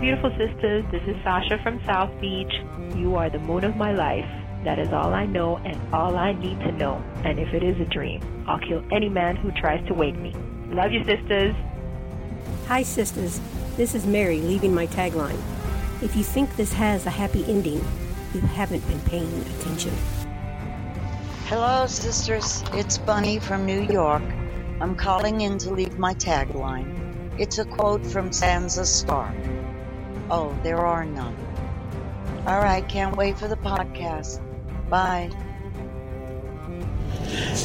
beautiful sisters. This is Sasha from South Beach. You are the moon of my life. That is all I know and all I need to know. And if it is a dream, I'll kill any man who tries to wake me. Love you, sisters. Hi, sisters. This is Mary leaving my tagline. If you think this has a happy ending, you haven't been paying attention. Hello, sisters. It's Bunny from New York. I'm calling in to leave my tagline. It's a quote from Sansa Stark. Oh, there are none. All right, can't wait for the podcast. Bye.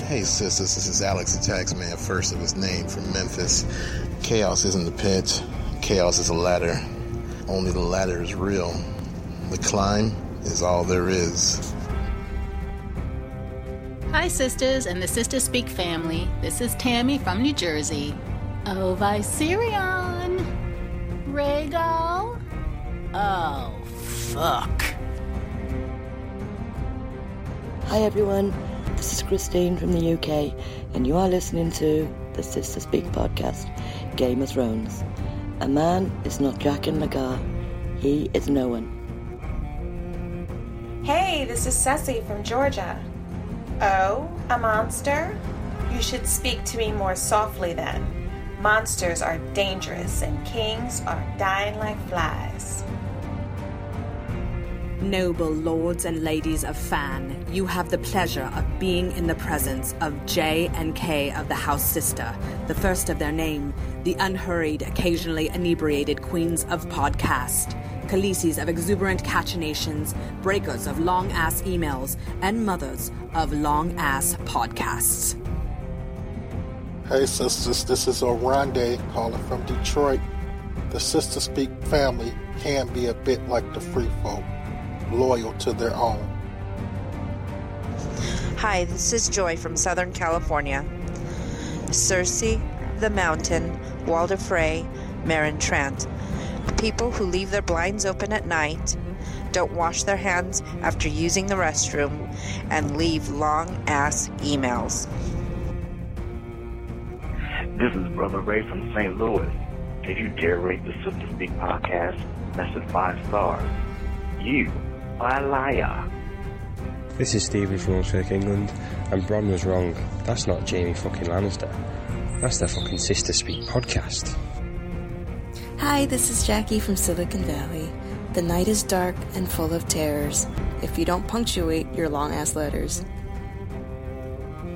Hey, sisters, this is Alex the Taxman, first of his name from Memphis. Chaos isn't the pitch, chaos is a ladder. Only the ladder is real. The climb is all there is. Hi, sisters and the Sistah Speak family. This is Tammy from New Jersey. Oh, Viserion! Rhaegal? Oh, fuck. Hi everyone, this is Christine from the UK, and you are listening to the Sistah Speak podcast, Game of Thrones. A man is not Jaqen H'ghar, he is no one. Hey, this is Ceci from Georgia. Oh, a monster? You should speak to me more softly then. Monsters are dangerous and kings are dying like flies. Noble lords and ladies of Fan, you have the pleasure of being in the presence of J and K of the House Sister, the first of their name, the unhurried, occasionally inebriated queens of podcast, Khaleesi's of exuberant cachinations, breakers of long ass emails, and mothers of long ass podcasts. Hey sisters, this is Orande calling from Detroit. The Sistah Speak family can be a bit like the free folk loyal to their own. Hi, this is Joy from Southern California. Cersei, The Mountain, Walder Frey, Meryn Trant. People who leave their blinds open at night, don't wash their hands after using the restroom, and leave long ass emails. This is Brother Ray from St. Louis. If you dare rate the Sistah Speak podcast that's than five stars, you a liar. This is Stephen from Norfolk, England, and Bronn was wrong. That's not Jaime fucking Lannister. That's the fucking Sistah Speak podcast. Hi, this is Jackie from Silicon Valley. The night is dark and full of terrors if you don't punctuate your long ass letters.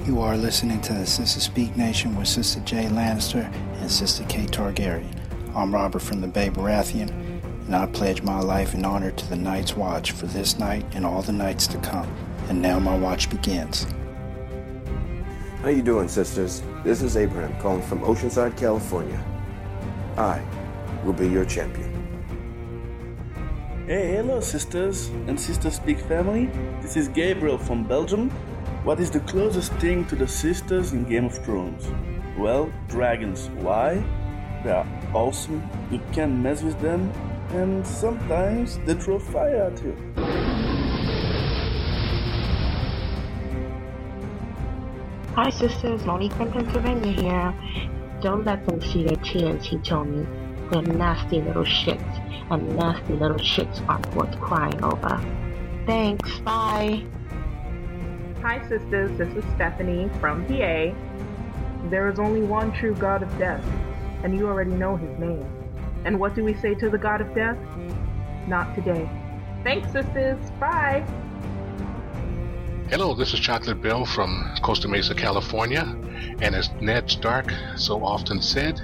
You are listening to the Sistah Speak Nation with Sister Jay Lannister and Sister Kate Targaryen. I'm Robert from the Bay Baratheon and I pledge my life in honor to the Night's Watch for this night and all the nights to come. And now my watch begins. How you doing, sisters? This is Abraham calling from Oceanside, California. I will be your champion. Hey, hello, sisters and Sistah Speak family. This is Gabriel from Belgium. What is the closest thing to the sisters in Game of Thrones? Well, dragons. Why? They are awesome. You can't mess with them and sometimes they throw fire at you. Hi sisters, Monique from Pennsylvania here. Don't let them see their TNT, Tony. They're nasty little shits, and nasty little shits aren't worth crying over. Thanks, bye. Hi sisters, this is Stephanie from PA. There is only one true God of death, and you already know his name. And what do we say to the God of death? Not today. Thanks, sisters. Bye. Hello, this is Chocolate Bill from Costa Mesa, California. And as Ned Stark so often said,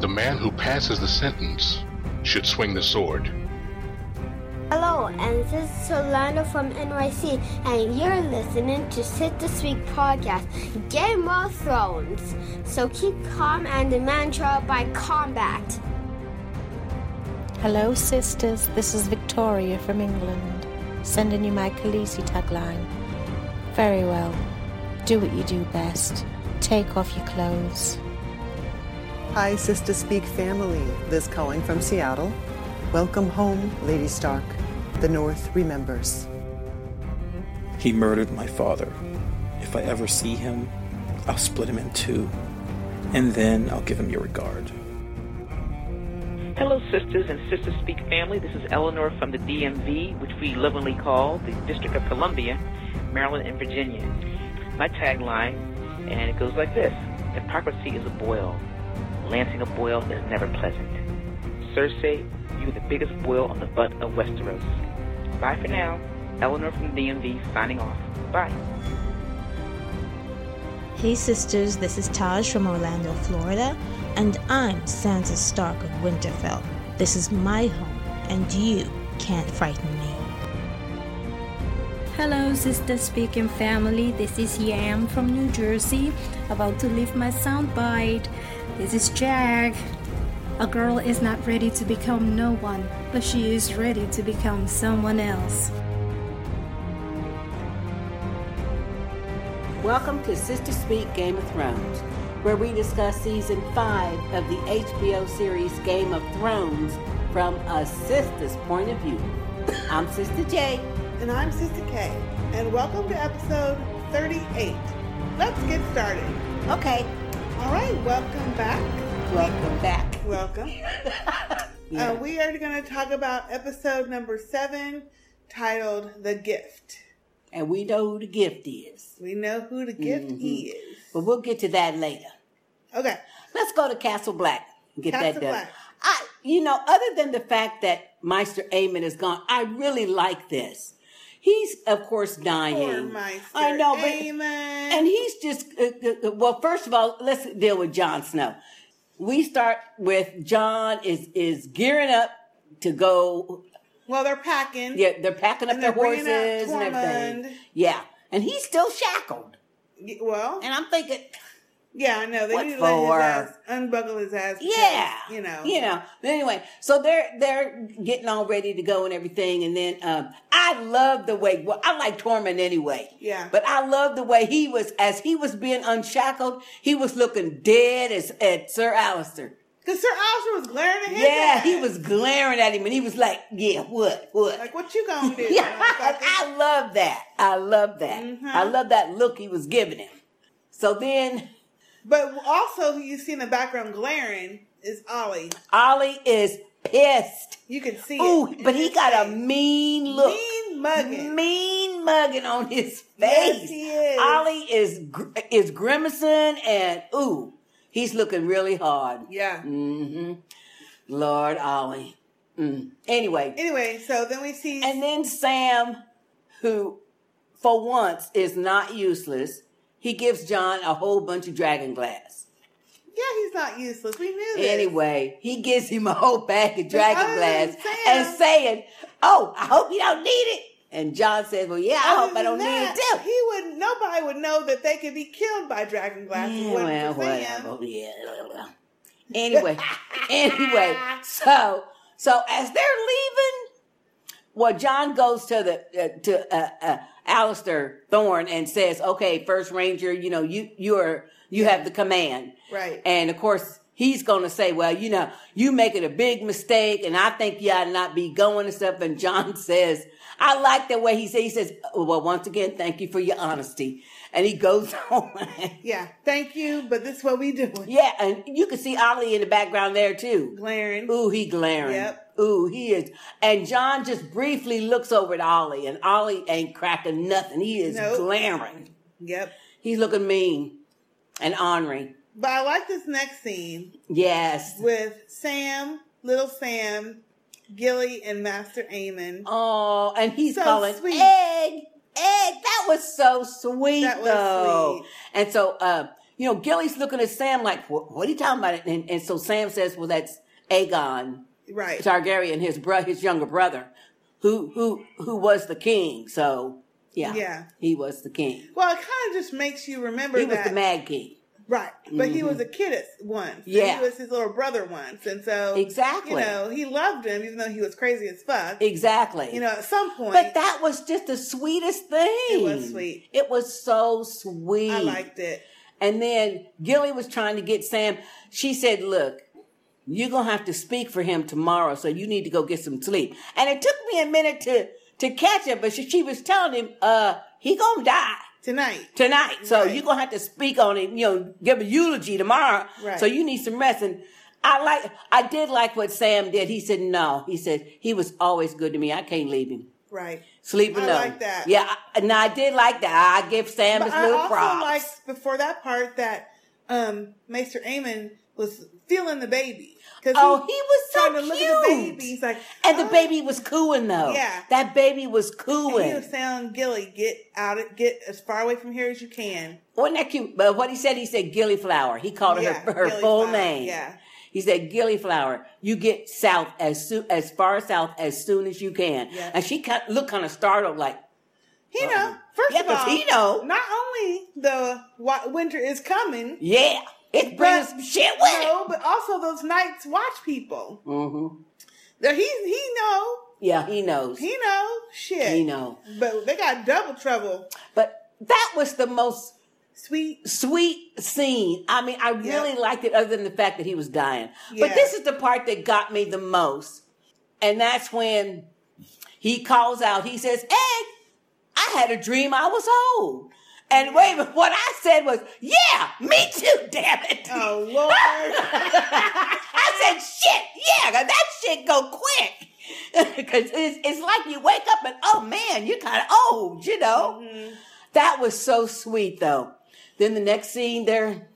the man who passes the sentence should swing the sword. Hello, and this is Solano from NYC, and you're listening to Sistah Speak podcast, Game of Thrones. So keep calm and the mantra by combat. Hello, sisters. This is Victoria from England, sending you my Khaleesi tagline. Very well. Do what you do best. Take off your clothes. Hi, Sistah Speak family. Liz calling from Seattle. Welcome home, Lady Stark. The North remembers. He murdered my father. If I ever see him, I'll split him in two, and then I'll give him your regard. Hello, sisters and Sistah Speak family. This is Eleanor from the DMV, which we lovingly call the District of Columbia, Maryland, and Virginia. My tagline, and it goes like this Hypocrisy is a boil. Lancing a boil is never pleasant. Cersei, you're the biggest boil on the butt of Westeros. Bye for now. Eleanor from the DMV signing off. Bye. Hey sisters, this is Taj from Orlando, Florida, and I'm Sansa Stark of Winterfell. This is my home, and you can't frighten me. Hello, Sister Speaking family. This is Yam from New Jersey, about to leave my soundbite. This is Jag. A girl is not ready to become no one, but she is ready to become someone else. Welcome to Sistah Speak Game of Thrones, where we discuss season 5 of the HBO series Game of Thrones from a sister's point of view. I'm Sister J. And I'm Sister K. And welcome to episode 38. Let's get started. Okay. All right, welcome back. Welcome back. Welcome. Yeah. uh, we are going to talk about episode number seven titled The Gift. And we know who the gift is. We know who the gift Mhm. is. But we'll get to that later. Okay. Let's go to Castle Black and get Castle that done. Black. I, you know, other than the fact that Maester Aemon is gone, I really like this. He's, of course, dying. Poor Maester I know, but Aemon. and he's just uh, uh, uh, well. First of all, let's deal with Jon Snow. We start with Jon is is gearing up to go. Well, they're packing. Yeah, they're packing up their horses and everything. Yeah, and he's still shackled. Well, and I'm thinking, yeah, I know they What need to let his ass unbuckle his ass. because, Yeah, you know, you know. But anyway, so they're they're getting all ready to go and everything, and then um, I love the way. Well, I like Tormund anyway. Yeah. But I love the way he was as he was being unshackled. He was looking dead as at Sir Alliser. Because Sir Oscar was glaring at him. Yeah, he was glaring at him, and he was like, "Yeah, what, what?" Like, what you gonna do? Yeah, I love that. I love that. Mm-hmm. I love that look he was giving him. So then, But also, who you see in the background glaring is Ollie. Ollie is pissed. You can see Ooh, but he got a mean look. Mean mugging. Mean mugging on his face. Yes, he is. Ollie is is grimacing and ooh, he's looking really hard. Yeah. hmm Lord Ollie. Mm. Anyway, Anyway, so then we see. and then Sam, who for once is not useless, he gives Jon a whole bunch of dragon glass. yeah, he's not useless. We knew this. Anyway, he gives him a whole bag of dragon glass Sam- and saying, "Oh, I hope you don't need it." And Jon says, "Well, yeah, I Other hope I don't that, need it too." He would. Nobody would know that they could be killed by dragon glass. Yeah, well, whatever. Yeah. Anyway, anyway, so so as they're leaving, well, Jon goes to the uh, to uh, uh, Alliser Thorne and says, "Okay, First Ranger, you know you you are you have the command." Right. And of course, he's going to say, well, you know, you making a big mistake and I think you ought to not be going and stuff. And Jon says, I like the way he says, he says, well, once again, thank you for your honesty. And he goes on. Yeah. Thank you, but this is what we do. yeah. And you can see Ollie in the background there too. Glaring. Ooh, he glaring. Yep. Ooh, he is. And Jon just briefly looks over at Ollie and Ollie ain't cracking nothing. He is Nope. glaring. Yep. He's looking mean and ornery. But I like this next scene Yes. with Sam, little Sam, Gilly, and Master Aemon. Oh, and he's So calling sweet. egg, egg. That was so sweet, That was though. sweet. And so, uh, you know, Gilly's looking at Sam like, what, what are you talking about? And, and so Sam says, well, that's Aegon Right. Targaryen, his bro- his younger brother, who who who was the king. So yeah, Yeah. he was the king. Well, it kind of just makes you remember He was the Mad King. Right. But he Mhm. was a kid at once. Yeah. He was his little brother once. And so, Exactly. you know, he loved him even though he was crazy as fuck. Exactly. You know, at some point. But that was just the sweetest thing. It was sweet. It was so sweet. I liked it. And then Gilly was trying to get Sam. She said, Look, you're going to have to speak for him tomorrow, so you need to go get some sleep. And it took me a minute to, to catch it, but she, she was telling him, uh, he going to die. Tonight. Tonight. So you're going to have to speak on it, you know, give a eulogy tomorrow. Right. So you need some rest. And I like. I did like what Sam did. He said no. He said he was always good to me. I can't leave him. Right. Sleeping I alone. like that. Yeah. I, no, I did like that. I give Sam But his I little also liked before that part that um Maester Aemon was feeling the baby. 'Cause Oh, he was so trying to look at the cute. baby. He's like, and the "Oh." baby was cooing though. Yeah. That baby was And cooing. he was telling Gilly, get out, of, get as far away from here as you can. Wasn't that cute? But what he said, he said Gillyflower. He called her Yeah, her, her Gillyflower, full name. yeah. He said Gillyflower. You get south as soon as far south as soon as you can. Yeah. And she kind looked kind of startled, like He know. First Yeah, of all, he know. not only the winter is coming, yeah, it's bringing but- shit with it. no, but also those nights watch people. Mm-hmm. That he he know, Yeah, he knows. he know, shit. He know. But they got double trouble. But that was the most sweet, sweet scene. I mean, I really liked it, other than the fact that he was dying. Yeah. But this is the part that got me the most, and that's when he calls out. He says, "Hey, I had a dream I was old." And wait, what I said was, "Yeah, me too." Damn it! Oh Lord! I said, "Shit, yeah, that shit go quick." Because it's, it's like you wake up and oh man, you're kind of old, you know. Mm-hmm. That was so sweet though. Then the next scene, they're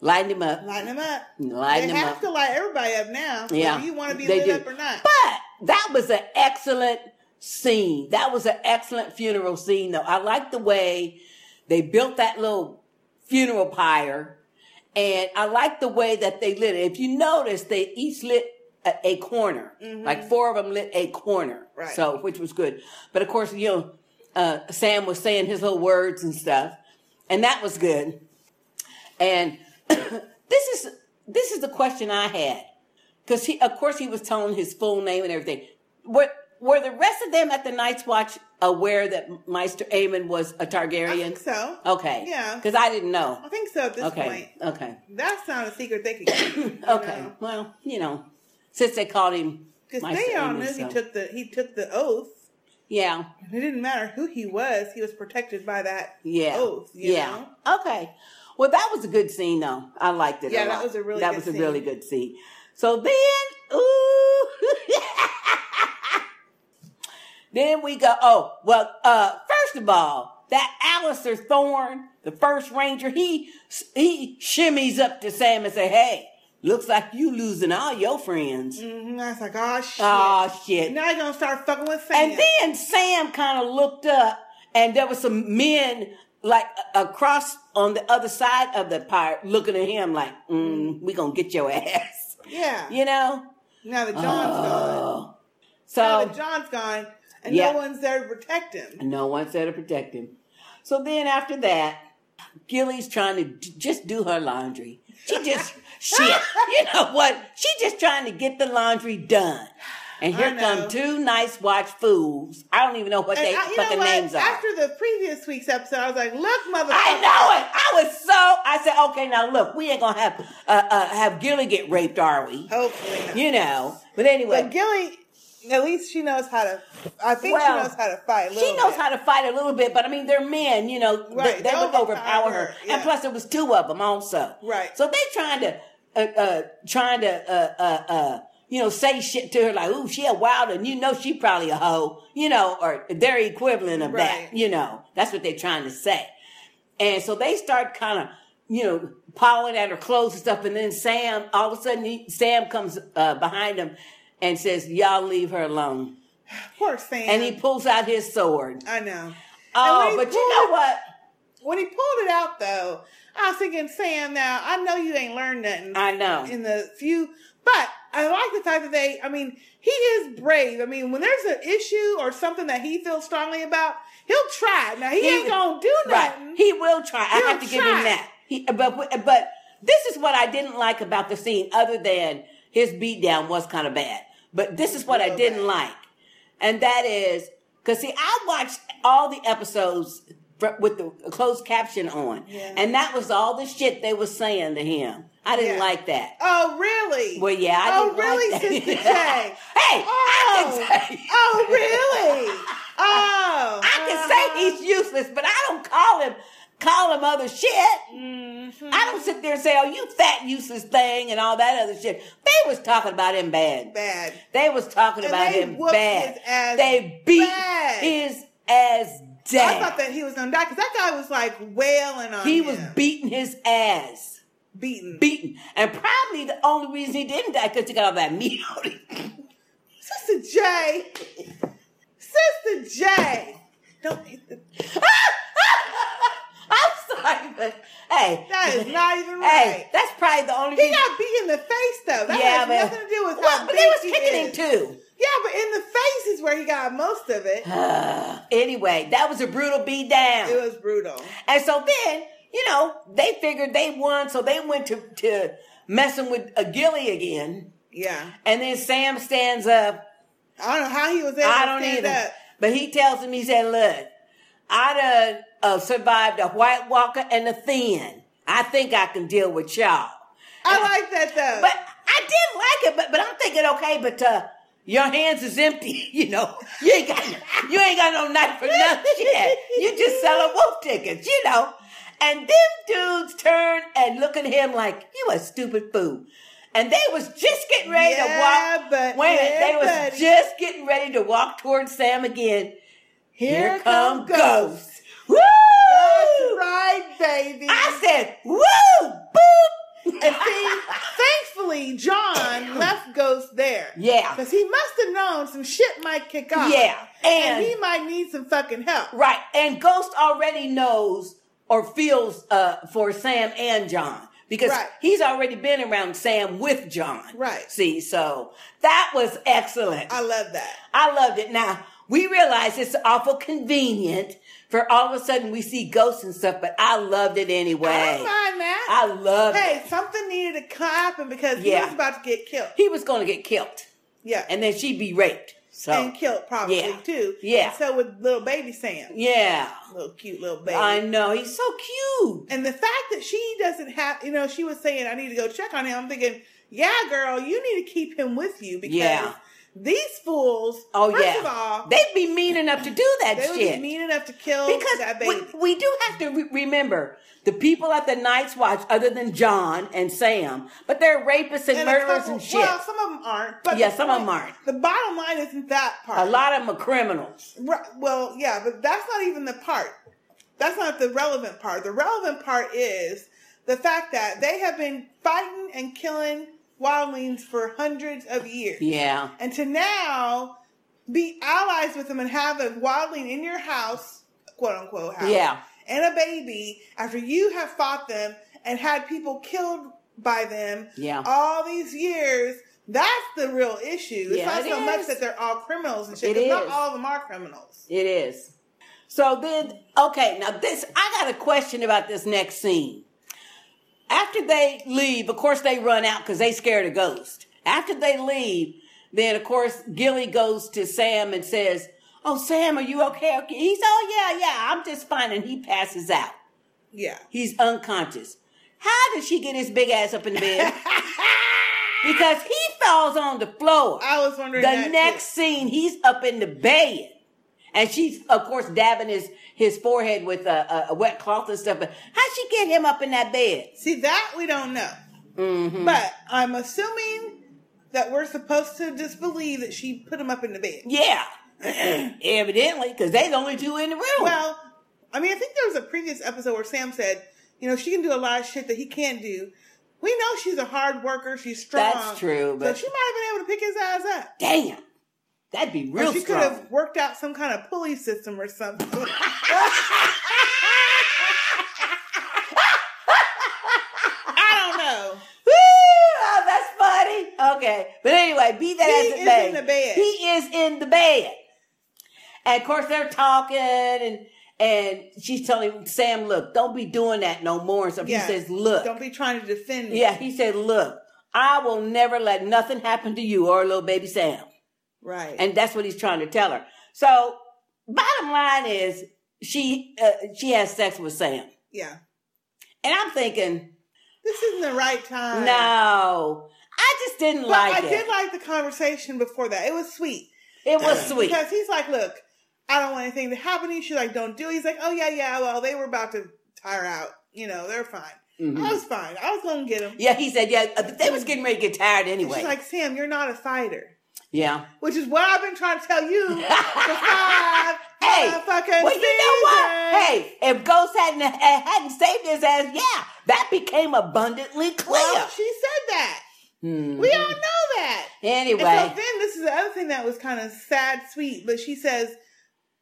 lighting him up. Lighting them up. Lighten they him have to light everybody up now. Yeah, Whether you want to be they lit do. up or not. But that was an excellent scene. That was an excellent funeral scene, though. I like the way they built that little funeral pyre, and I like the way that they lit it. If you notice, they each lit a, a corner. Mhm. Like four of them lit a corner. Right. So, which was good. But of course, you know, uh, Sam was saying his little words and stuff, and that was good. And this is this is the question I had because he, of course, he was telling his full name and everything. Were were the rest of them at the Night's Watch aware that Maester Aemon was a Targaryen? I think so. Okay. Yeah. Because I didn't know. I think so at this okay. point. Okay. That's not a secret they could keep. Okay. know. Well, you know, since they called him Because they all Aemon, knew he took the he took the oath. Yeah. And it didn't matter who he was; he was protected by that Yeah. oath. You yeah. know? Okay. Well, that was a good scene, though. I liked it. Yeah, a that was a really that good was a scene. really good scene. So then, ooh, then we go. Oh, well. Uh, first of all, that Alliser Thorne, the first ranger, he he shimmies up to Sam and say, "Hey, looks like you losing all your friends." Mm-hmm. I was like, oh shit. Oh shit! Now you're gonna start fucking with Sam. And then Sam kind of looked up, and there was some men like across on the other side of the pyre looking at him like, mm, "We gonna get your ass," yeah. you know. Now that Jon's gone. Oh. So now that Jon's gone, and Yeah. no one's there to protect him. And no one's there to protect him. So then after that, Gilly's trying to d- just do her laundry. She just shit. You know what? She just trying to get the laundry done. And here come two Night's Watch fools. I don't even know what And they I- fucking what? names are. After the previous week's episode, I was like, "Look, motherfucker!" I know it. I was so. I said, okay, now look, we ain't gonna have uh, uh have Gilly get raped, are we? Hopefully, not. You know. But anyway, But Gilly, at least she knows how to. I think Well, she knows how to fight. A she knows bit. how to fight a little bit. But I mean, they're men. You know, Right, they, they would overpower her. her, yeah. And plus, there was two of them also. Right. So they trying to, uh, uh trying to, uh, uh, uh. You know, say shit to her like, "Ooh, she a wild," and you know she probably a hoe. You know, or their equivalent of Right. that. You know, that's what they're trying to say. And so they start kind of, you know, pawing at her clothes and stuff. And then Sam, all of a sudden, he, Sam comes uh, behind him and says, "Y'all leave her alone." Poor Sam. And he pulls out his sword. I know. Oh, he but you know it- what? When he pulled it out, though, I was thinking, Sam, now I know you ain't learned nothing. I know. In the few, but I like the fact that they. I mean, he is brave. I mean, when there's an issue or something that he feels strongly about, he'll try. Now he, ain't gonna do nothing. Right. He will try. I He'll have to give him that. He, but but this is what I didn't like about the scene, other than his beatdown was kind of bad. But this is what I didn't like, and that is because see, I watched all the episodes with the closed caption on, Yeah. and that was all the shit they were saying to him. I didn't Yeah. like that. Oh, really? Well, yeah, I oh, didn't like really, that. Sister J? Hey, I oh, can say. oh, really? Oh, I can say he's useless, but I don't call him call him other shit. Mm-hmm. I don't sit there and say, "Oh, you fat useless thing" and all that other shit. They was talking about him bad. Bad. They was talking And about him bad. his ass they beat bad. his ass oh, I thought that he was gonna die because that guy was like wailing on him. he him. was beating his ass. Beaten. Beaten. And probably the only reason he didn't die because he got all that meat on him. Sister J. Sister J. Don't hit the. I'm sorry, but hey. That is not even Hey, right. that's probably the only thing. He reason. got beat in the face though. That Yeah, has but- nothing to do with Well, how but they was kicking him too. Yeah, but in the face is where he got most of it. anyway, that was a brutal beat down. It was brutal. And so then, you know, they figured they won, so they went to, to messing with a Gilly again. Yeah. And then Sam stands up. I don't know how he was able I to don't stand either. up. But he tells him, he said, look, I done uh, survived a White Walker and a Thenn. I think I can deal with y'all. I like that though. But I did like it, but but I'm thinking, okay, but uh, your hands is empty. You know, you ain't got you ain't got no knife or nothing yet. You just selling wolf tickets, you know. And them dudes turn and look at him like you a stupid fool. And they was just getting ready Yeah, to walk. but- wait yeah, they was buddy. just getting ready to walk towards Sam again. Here, Here come come Ghost. Woo! That's right, baby. I said, woo, boop. And see, thankfully, Jon left Ghost there. Yeah. Because he must have known some shit might kick off. Yeah, And, and- he might need some fucking help. Right. And Ghost already knows or feels uh, for Sam and Jon because Right. he's already been around Sam with Jon. Right. See, so that was excellent. I love that. I loved it. Now, we realize it's awful convenient for all of a sudden we see ghosts and stuff, but I loved it anyway. I don't mind that. I loved Hey, it. Hey, something needed to happen because he was about to get killed. He was going to get killed. Yeah. And then she'd be raped. So, and killed probably yeah. too. Yeah. And so with little baby Sam. yeah. Little cute little baby. I know. He's so cute. And the fact that she doesn't have, you know, she was saying, I need to go check on him. I'm thinking, yeah, girl, you need to keep him with you because Yeah. These fools, Oh, first yeah. of all, They'd be mean enough to do that they would shit. be mean enough to kill because that we, baby. we do have to re- remember the people at the Night's Watch, other than Jon and Sam, but they're rapists and, a murderers couple- and shit. Well, some of them aren't. But Yeah, some of them aren't. The bottom line isn't that part. a lot of them are criminals. Right, well, yeah, but that's not even the part. That's not the relevant part. The relevant part is the fact that they have been fighting and killing wildlings for hundreds of years. Yeah. And to now be allies with them and have a wildling in your house, quote unquote house, Yeah. and a baby after you have fought them and had people killed by them Yeah. all these years. That's the real issue. It's Yeah, not it so much that they're all criminals and shit. It 'cause not all of them are criminals. It is. So then, okay, now this, I got a question about this next scene. After they leave, of course they run out because they scared a ghost. After they leave, then of course Gilly goes to Sam and says, "Oh, Sam, are you okay?" okay? He's, "Oh yeah, yeah, I'm just fine," and he passes out. Yeah. He's unconscious. How did she get his big ass up in the bed? because he falls on the floor. I was wondering The next scene, he's up in the bed. And she's, of course, dabbing his, his forehead with a, a, wet cloth and stuff. But how'd she get him up in that bed? See, that we don't know. Mm-hmm. But I'm assuming that we're supposed to disbelieve that she put him up in the bed. Yeah. Evidently, because they the only two in the room. Well, I mean, I think there was a previous episode where Sam said, you know, she can do a lot of shit that he can't do. We know she's a hard worker. She's strong. That's true, so but- she might have been able to pick his ass up. Damn. That'd be real or she could have worked out some kind of pulley system or something. I don't know. Woo! Oh, that's funny. Okay. But anyway, be that He as it is may. He is in the bed. He is in the bed. And of course they're talking and and she's telling Sam, look, don't be doing that no more. And so Yeah. he says, look. Don't be trying to defend me. Yeah, he said, look, I will never let nothing happen to you or little baby Sam. Right. And that's what he's trying to tell her. So bottom line is she uh, she has sex with Sam. yeah. And I'm thinking, This isn't the right time. no. I just didn't But like I it. did like the conversation before that. It was sweet. It was sweet. Because he's like, look, I don't want anything to happen to you. She's like, don't do it. He's like, oh, yeah, yeah. Well, they were about to tire out. You know, they're fine. Mhm. I was fine. I was gonna get him. Yeah, he said, yeah, uh, they was getting ready to get tired anyway. She's like, Sam, you're not a fighter. Yeah. Which is what I've been trying to tell you for five Hey, motherfucking well, you know what? Hey, if Ghost hadn't hadn't saved his ass, yeah, that became abundantly clear. Well, she said that. Mhm. We all know that. Anyway. And so then this is the other thing that was kind of sad, sweet, but she says,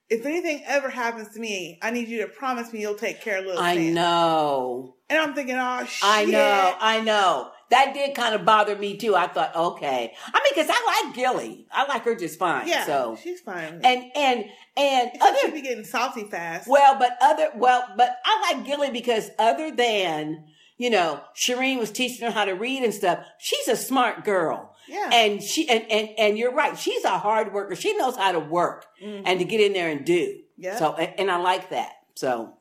if anything ever happens to me, I need you to promise me you'll take care of little I Sam. know. And I'm thinking, oh shit. I know, I know. That did kind of bother me too. I thought, okay. I mean, because I like Gilly. I like her just fine. Yeah, So she's fine. and and and Except other she'd be getting salty fast. well, but other well, but I like Gilly because other than you know, Shireen was teaching her how to read and stuff. She's a smart girl. Yeah. And she and and and you're right. She's a hard worker. She knows how to work Mhm. and to get in there and do. Yeah. So and, and I like that. So.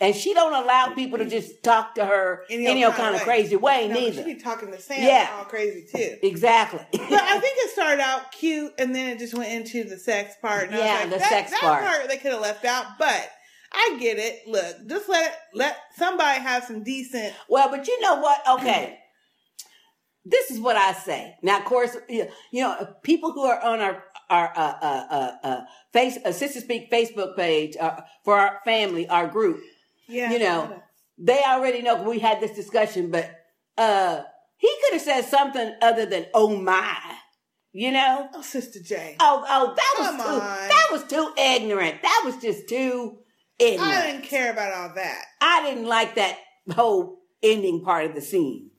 And she don't allow people to just talk to her Any any, old kind of crazy way No, neither. She be talking to Sam Yeah. all crazy too. Exactly. But I think it started out cute, and then it just went into the sex part. And I was Yeah, like, the that, sex that part. they could have left out, but I get it. Look, just let it, let somebody have some decent. Well, but you know what? Okay. This is what I say. Now, of course, you you know, people who are on our our uh, uh, uh, uh, face uh, Sistah Speak Facebook page uh, for our family, our group, Yeah, you know, they already know we had this discussion. But uh he could have said something other than "Oh my," you know. Oh, Sister J. Oh, oh, that was too. on. That was too ignorant. That was just too ignorant. I didn't care about all that. I didn't like that whole ending part of the scene.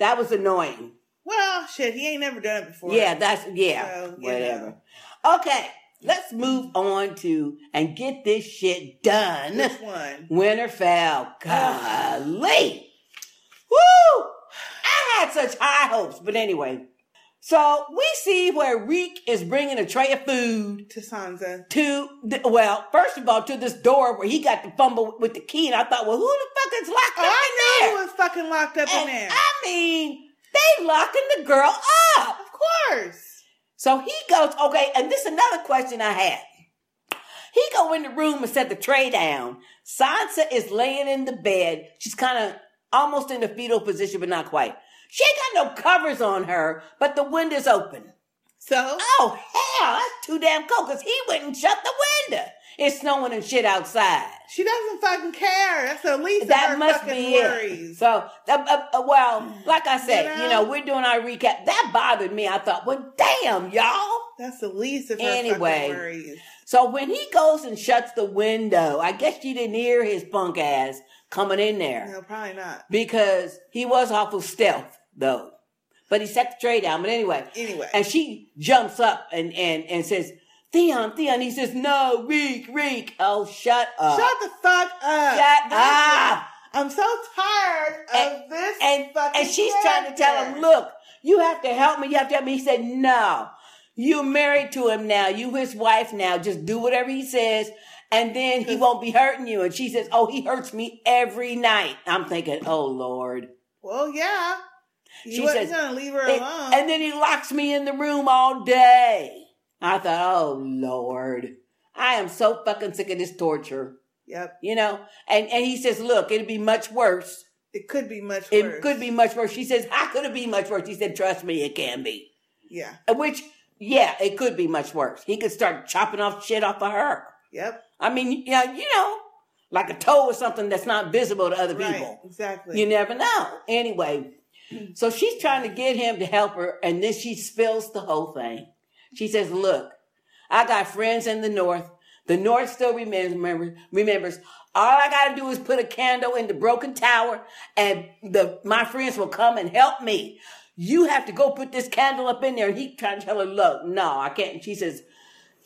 That was annoying. Well, shit, he ain't never done it before. Yeah, that's yeah. So, whatever. Okay, let's move on to and get this shit done. Which one? Winterfell. Golly. Woo! I had such high hopes, but anyway. So we see where Reek is bringing a tray of food to Sansa. To the, well, first of all, to this door where he got to fumble with the key, and I thought, well, who the fuck is locked Oh, up I in know there? who was fucking locked up in there. I mean, they locking the girl up. Of course. So he goes, okay, and this is another question I had. He go in the room and set the tray down. Sansa is laying in the bed. She's kind of almost in the fetal position, but not quite. She ain't got no covers on her, but the window's open. So? Oh, hell, that's too damn cold because he and shut the window. It's snowing and shit outside. She doesn't fucking care. That's the least That of her must fucking be worries. it. So, uh, uh, uh, well, like I said, You you know? know, we're doing our recap. That bothered me. I thought, well, damn, y'all. That's the least of her Anyway. fucking worries. So when he goes and shuts the window, I guess you didn't hear his punk ass coming in there No, probably not. because he was awful stealth though. But he set the tray down. But anyway, Anyway. and she jumps up and and and says, "Theon, Theon." He says, "No, Reek, Reek." Oh, shut up. Shut the fuck up. Shut up. I'm so tired of And- this and fucking and she's trying to tell him, "Look, you have to help me. You have to help me." He said, "No, you're married to him now. You his wife now. Just do whatever he says." And then he won't be hurting you. And she says, Oh, he hurts me every night. I'm thinking, Oh Lord. Well, yeah. She wasn't says, gonna leave her alone. And then he locks me in the room all day. I thought, oh Lord, I am so fucking sick of this torture. Yep. You know? And and he says, look, it'd be much worse. It could be much It worse. could be much worse. She says, how could it be much worse? He said, trust me, it can be. Yeah. Which, yeah, it could be much worse. He could start chopping off shit off of her. Yep. I mean, yeah, you know, like a toe or something that's not visible to other Right. people. Exactly. You never know. Anyway, so she's trying to get him to help her, and then she spills the whole thing. She says, "Look, I got friends in the north. The north still remembers. Remembers. All I got to do is put a candle in the broken tower, and the my friends will come and help me. You have to go put this candle up in there." And he trying to tell her, "Look, no, I can't." And she says.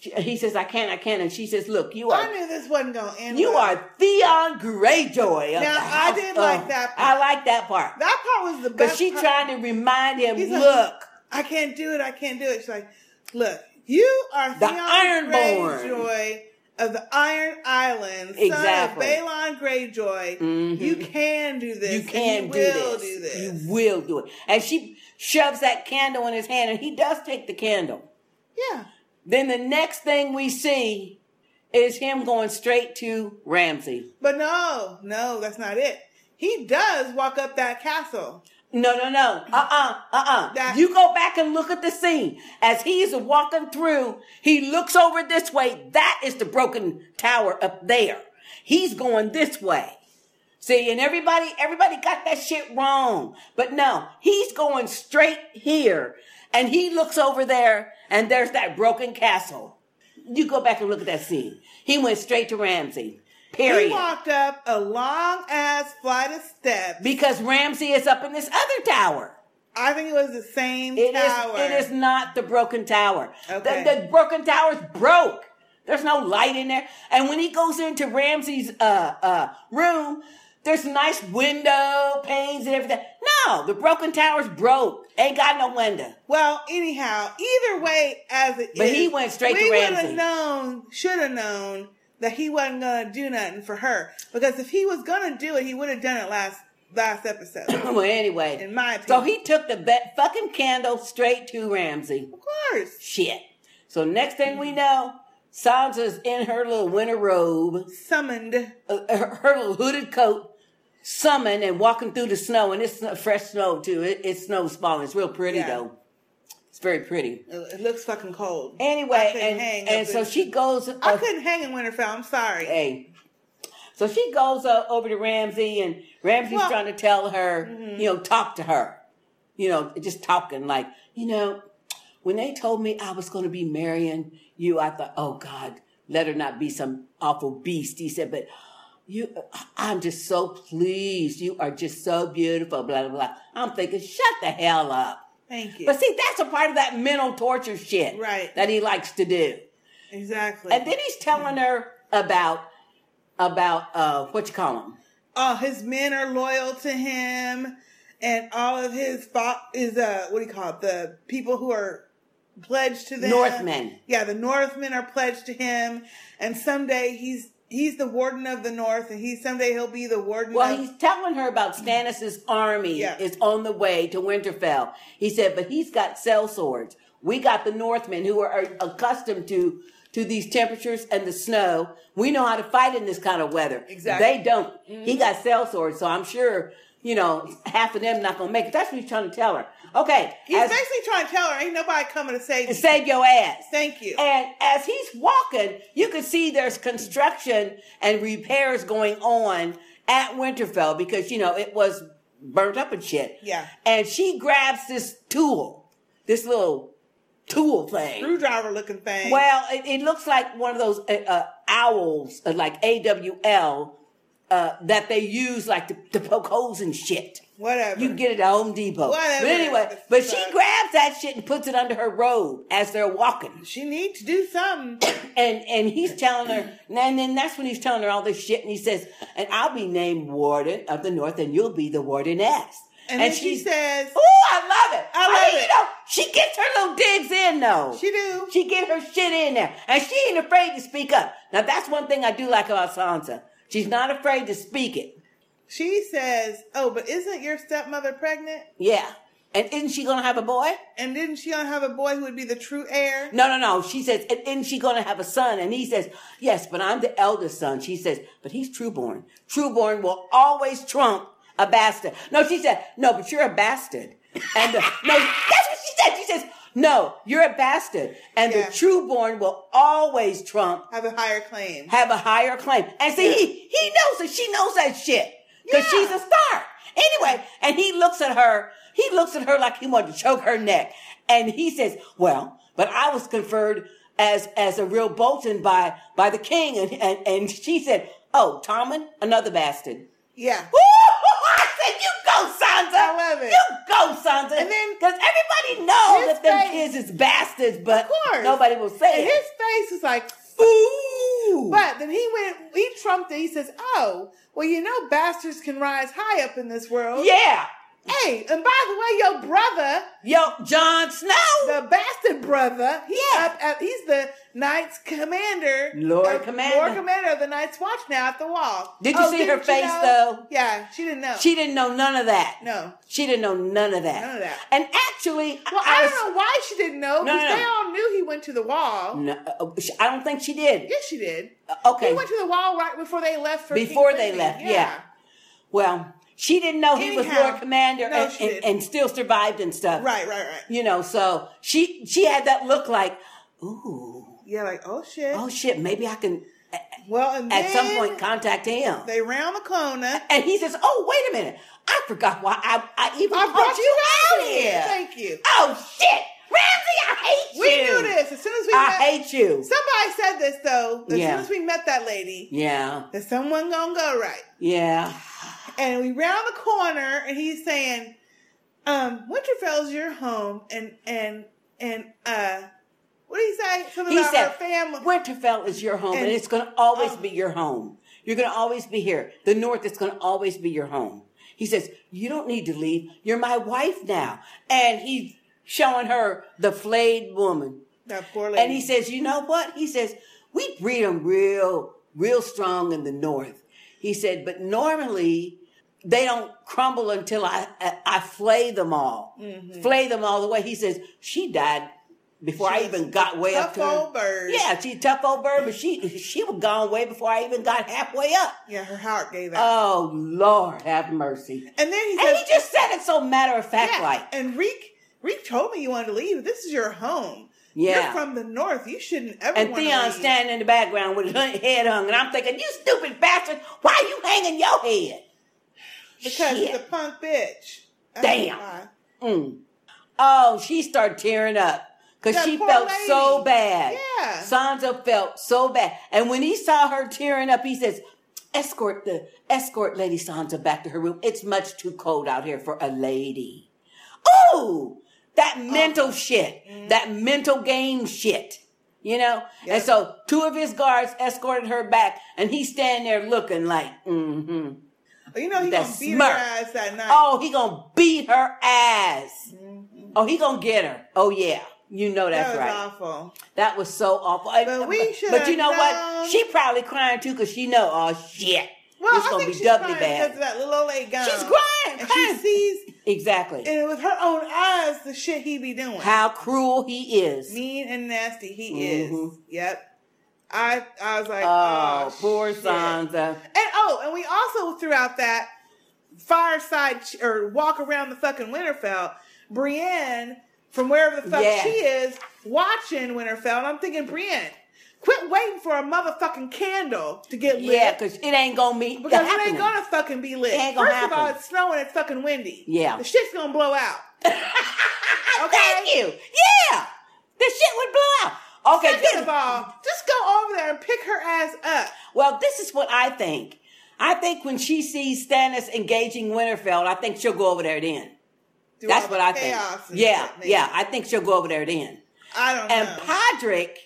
He says, I can't, I can't. And she says, look, you are I knew this wasn't gonna end. you well. are Theon Greyjoy. Now, I did of- like uh, uh, that part. I like that part. That part was the Because best. she part. trying to remind him, He's like, look, I can't do it. I can't do it. She's like, look, you are The Theon Ironborn. Greyjoy of the Iron Islands, Exactly. son of Balon Greyjoy. Mhm. You can do this. you can you do, will this. do this. You will do it. And she shoves that candle in his hand, and he does take the candle. Yeah. Then the next thing we see is him going straight to Ramsay. But no, no, that's not it. He does walk up that castle. No, no, no. Uh-uh, uh-uh. you go back and look at the scene. As he's walking through, he looks over this way. That is the broken tower up there. He's going this way. See, and everybody, everybody got that shit wrong. But no, he's going straight here. And he looks over there and there's that broken castle. You go back and look at that scene. He went straight to Ramsay. Period. He walked up a long ass flight of steps. Because Ramsay is up in this other tower. I think it was the same It is. tower. It is not the broken tower. Okay. The, the broken tower's broke. There's no light in there. And when he goes into Ramsay's uh, uh, room, there's nice window panes and everything. No, the broken tower's broke. Ain't got no window. Well, anyhow, either way as it But he went straight to we would have known, should have known that he wasn't gonna do nothing for her. Because if he was gonna do it, he would have done it last last episode. well, anyway. In my opinion. So he took the be- fucking candle straight to Ramsay. Of course. Shit. So next thing we know, Sansa's in her little winter robe. Summoned. Uh, her, her little hooded coat. Summoned and walking through the snow. And it's fresh snow too. It, it snows falling. It's real pretty Yeah. though. It's very pretty. It looks fucking cold. Anyway, and, and so in- she goes. I uh, couldn't hang in Winterfell. I'm sorry. Hey. So she goes uh, over to Ramsay, and Ramsay's Well- trying to tell her, Mhm. you know, talk to her. You know, just talking like, you know, when they told me I was going to be marrying you, I thought, oh God, let her not be some awful beast. He said, but you, I'm just so pleased. You are just so beautiful, blah, blah, blah. I'm thinking, shut the hell up. Thank you. But see, that's a part of that mental torture shit Right. that he likes to do. Exactly. And then he's telling her about about uh what you call him? all his men are loyal to him, and all of his fo- is uh what do you call it? The people who are pledged to them. Northmen. Yeah, the Northmen are pledged to him, and someday he's he's the warden of the North, and he someday he'll be the warden. Well, of, he's telling her about Stannis's army Yeah. is on the way to Winterfell. He said, but he's got sellswords. We got the Northmen who are accustomed to to these temperatures and the snow. We know how to fight in this kind of weather. Exactly. They don't. He mm-hmm. got sellswords, so I'm sure you know half of them not gonna make it. That's what he's trying to tell her. Okay, he's as- basically trying to tell her, ain't nobody coming to save you. save your ass. Thank you. And as he's walking, you can see there's construction and repairs going on at Winterfell because, you know, it was burnt up and shit. Yeah. And she grabs this tool, this little tool thing. Screwdriver looking thing. Well, it, it looks like one of those uh, uh, owls, uh, like AWL, uh, that they use like to, to poke holes and shit. Whatever. You can get it at Home Depot. Whatever. But anyway, but she grabs that shit and puts it under her robe as they're walking. She needs to do something. And and he's telling her, and then that's when he's telling her all this shit, and he says, "And I'll be named Warden of the North, and you'll be the Wardeness." And, then she says, "Oh, I love it! I love mean, it. You know, she gets her little digs in though. She do. She get her shit in there, and she ain't afraid to speak up. Now that's one thing I do like about Sansa. She's not afraid to speak it. She says, "Oh, but isn't your stepmother pregnant? Yeah. And isn't she gonna have a boy? And didn't she gonna have a boy who would be the true heir? No, no, no. She says, and isn't she gonna have a son? And he says, yes, but I'm the eldest son. She says, but he's trueborn. Trueborn will always trump a bastard. No, she said, no, but you're a bastard. And uh, no, that's what she said. She says, no, you're a bastard. And the trueborn will always trump Have a higher claim. have a higher claim. And see, he, he knows that she knows that shit. Cause she's a star. Anyway, and he looks at her, he looks at her like he wanted to choke her neck. And he says, well, but I was conferred as, as a real Bolton by, by the king. And, and, and she said, oh, Tommen, another bastard. Yeah. Woo! I said, you go, Sansa. I love it. You go, Sansa. And then- because everybody knows that them face- kids is bastards, but Of course. nobody will say And it. his face is like, Ooh. But then he went, he trumped it. He says, "Oh, well, you know, bastards can rise high up in this world." Yeah. Hey, and by the way, your brother, yo, Jon Snow, the bastard brother, he up at, he's the Knights Commander, Lord uh, Commander. Lord Commander of the Night's Watch now at the wall. Did you Oh, see her face know? though? Yeah, she didn't know. She didn't know none of that. No. She didn't know none of that. None of that. And actually, Well, I, don't know why she didn't know because no, no. they all knew he went to the wall. No, uh, I don't think she did. Yes, she did. okay. He went to the wall right before they left for Before King's they left, yeah. Well, she didn't know he was Lord Commander no, and, and, and still survived and stuff. Right, right, right. You know, so she she had that look like, ooh, Yeah, like oh shit. oh shit, maybe I can Well, at some point contact him. they round the corner. And he says, "Oh, wait a minute, I forgot why I, I even I brought brought you out here. here." Thank you. Oh shit, Ramsay, I hate We you. We knew this as soon as we I met. hate you. Somebody said this though. As Yeah. soon as we met that lady, Yeah, that someone gonna go right. yeah. And we round the corner, and he's saying, um, "Winterfell's your home," and and and uh, what did he say? Something He about said, family. Winterfell is your home, and, And- it's going to always be your home. You're going to always be here. The North is going to always be your home. He says, You don't need to leave. You're my wife now. And he's showing her the flayed woman. That poor lady. And he says, You know what? He says, We breed them real, real strong in the North. He said, But normally, they don't crumble until I, I, I flay them all. Mhm. Flay them all the way. He says, She died before I even got way up tough to her. old bird. Yeah, she's a tough old bird, but she she was gone way before I even got halfway up. Yeah, her heart gave out. Oh Lord, have mercy. and then he says, And he just said it so matter of fact yeah, like. And Reek, Reek told me you wanted to leave. This is your home. Yeah. You're from the north. You shouldn't ever. And Theon standing in the background with his head hung, and I'm thinking, you stupid bastard, why are you hanging your head? Because Shit. a punk bitch. Damn. Mm. Oh, she started tearing up because she felt lady. so bad. Yeah. Sansa felt so bad, and when he saw her tearing up, he says, "Escort the escort Lady Sansa back to her room. It's much too cold out here for a lady." Oh, that mental shit, Mm-hmm. that mental game shit. You know, and so two of his guards escorted her back, and he's standing there looking like, mm-hmm. Oh, you know he gonna beat smirk. her ass that night. Oh, he gonna beat her ass. Oh, he gonna get her. Oh yeah, you know that's Mm-hmm. that was right. awful. That was so awful. But we should but you know known. what? She probably crying too because she know. Oh shit, Well, it's I gonna think be she's doubly crying because bad. of that little old lady gone. She's crying, and crying. she sees, Exactly. and with her own eyes, the shit he be doing. How cruel he is. mean and nasty he Mhm. is. Yep. I I was like, Oh, oh, poor shit. Sansa. And oh, and we also throughout that fireside ch- or walk around the fucking Winterfell, Brienne from wherever the fuck Yeah. she is watching Winterfell, and I'm thinking, Brienne, quit waiting for a motherfucking candle to get lit. Yeah, because it ain't gonna be because it ain't gonna fucking be lit. It ain't gonna First of all, it's snowing, it's fucking windy. Yeah. the shit's gonna blow out. okay? Thank you. Yeah, this shit would blow out. Okay, Second this- of all, just go over there and pick her ass up. Well, this is what I think. I think when she sees Stannis engaging Winterfell, I think she'll go over there then. Do That's what I think. Yeah, shit, yeah, I think she'll go over there then. I don't And know. And Podrick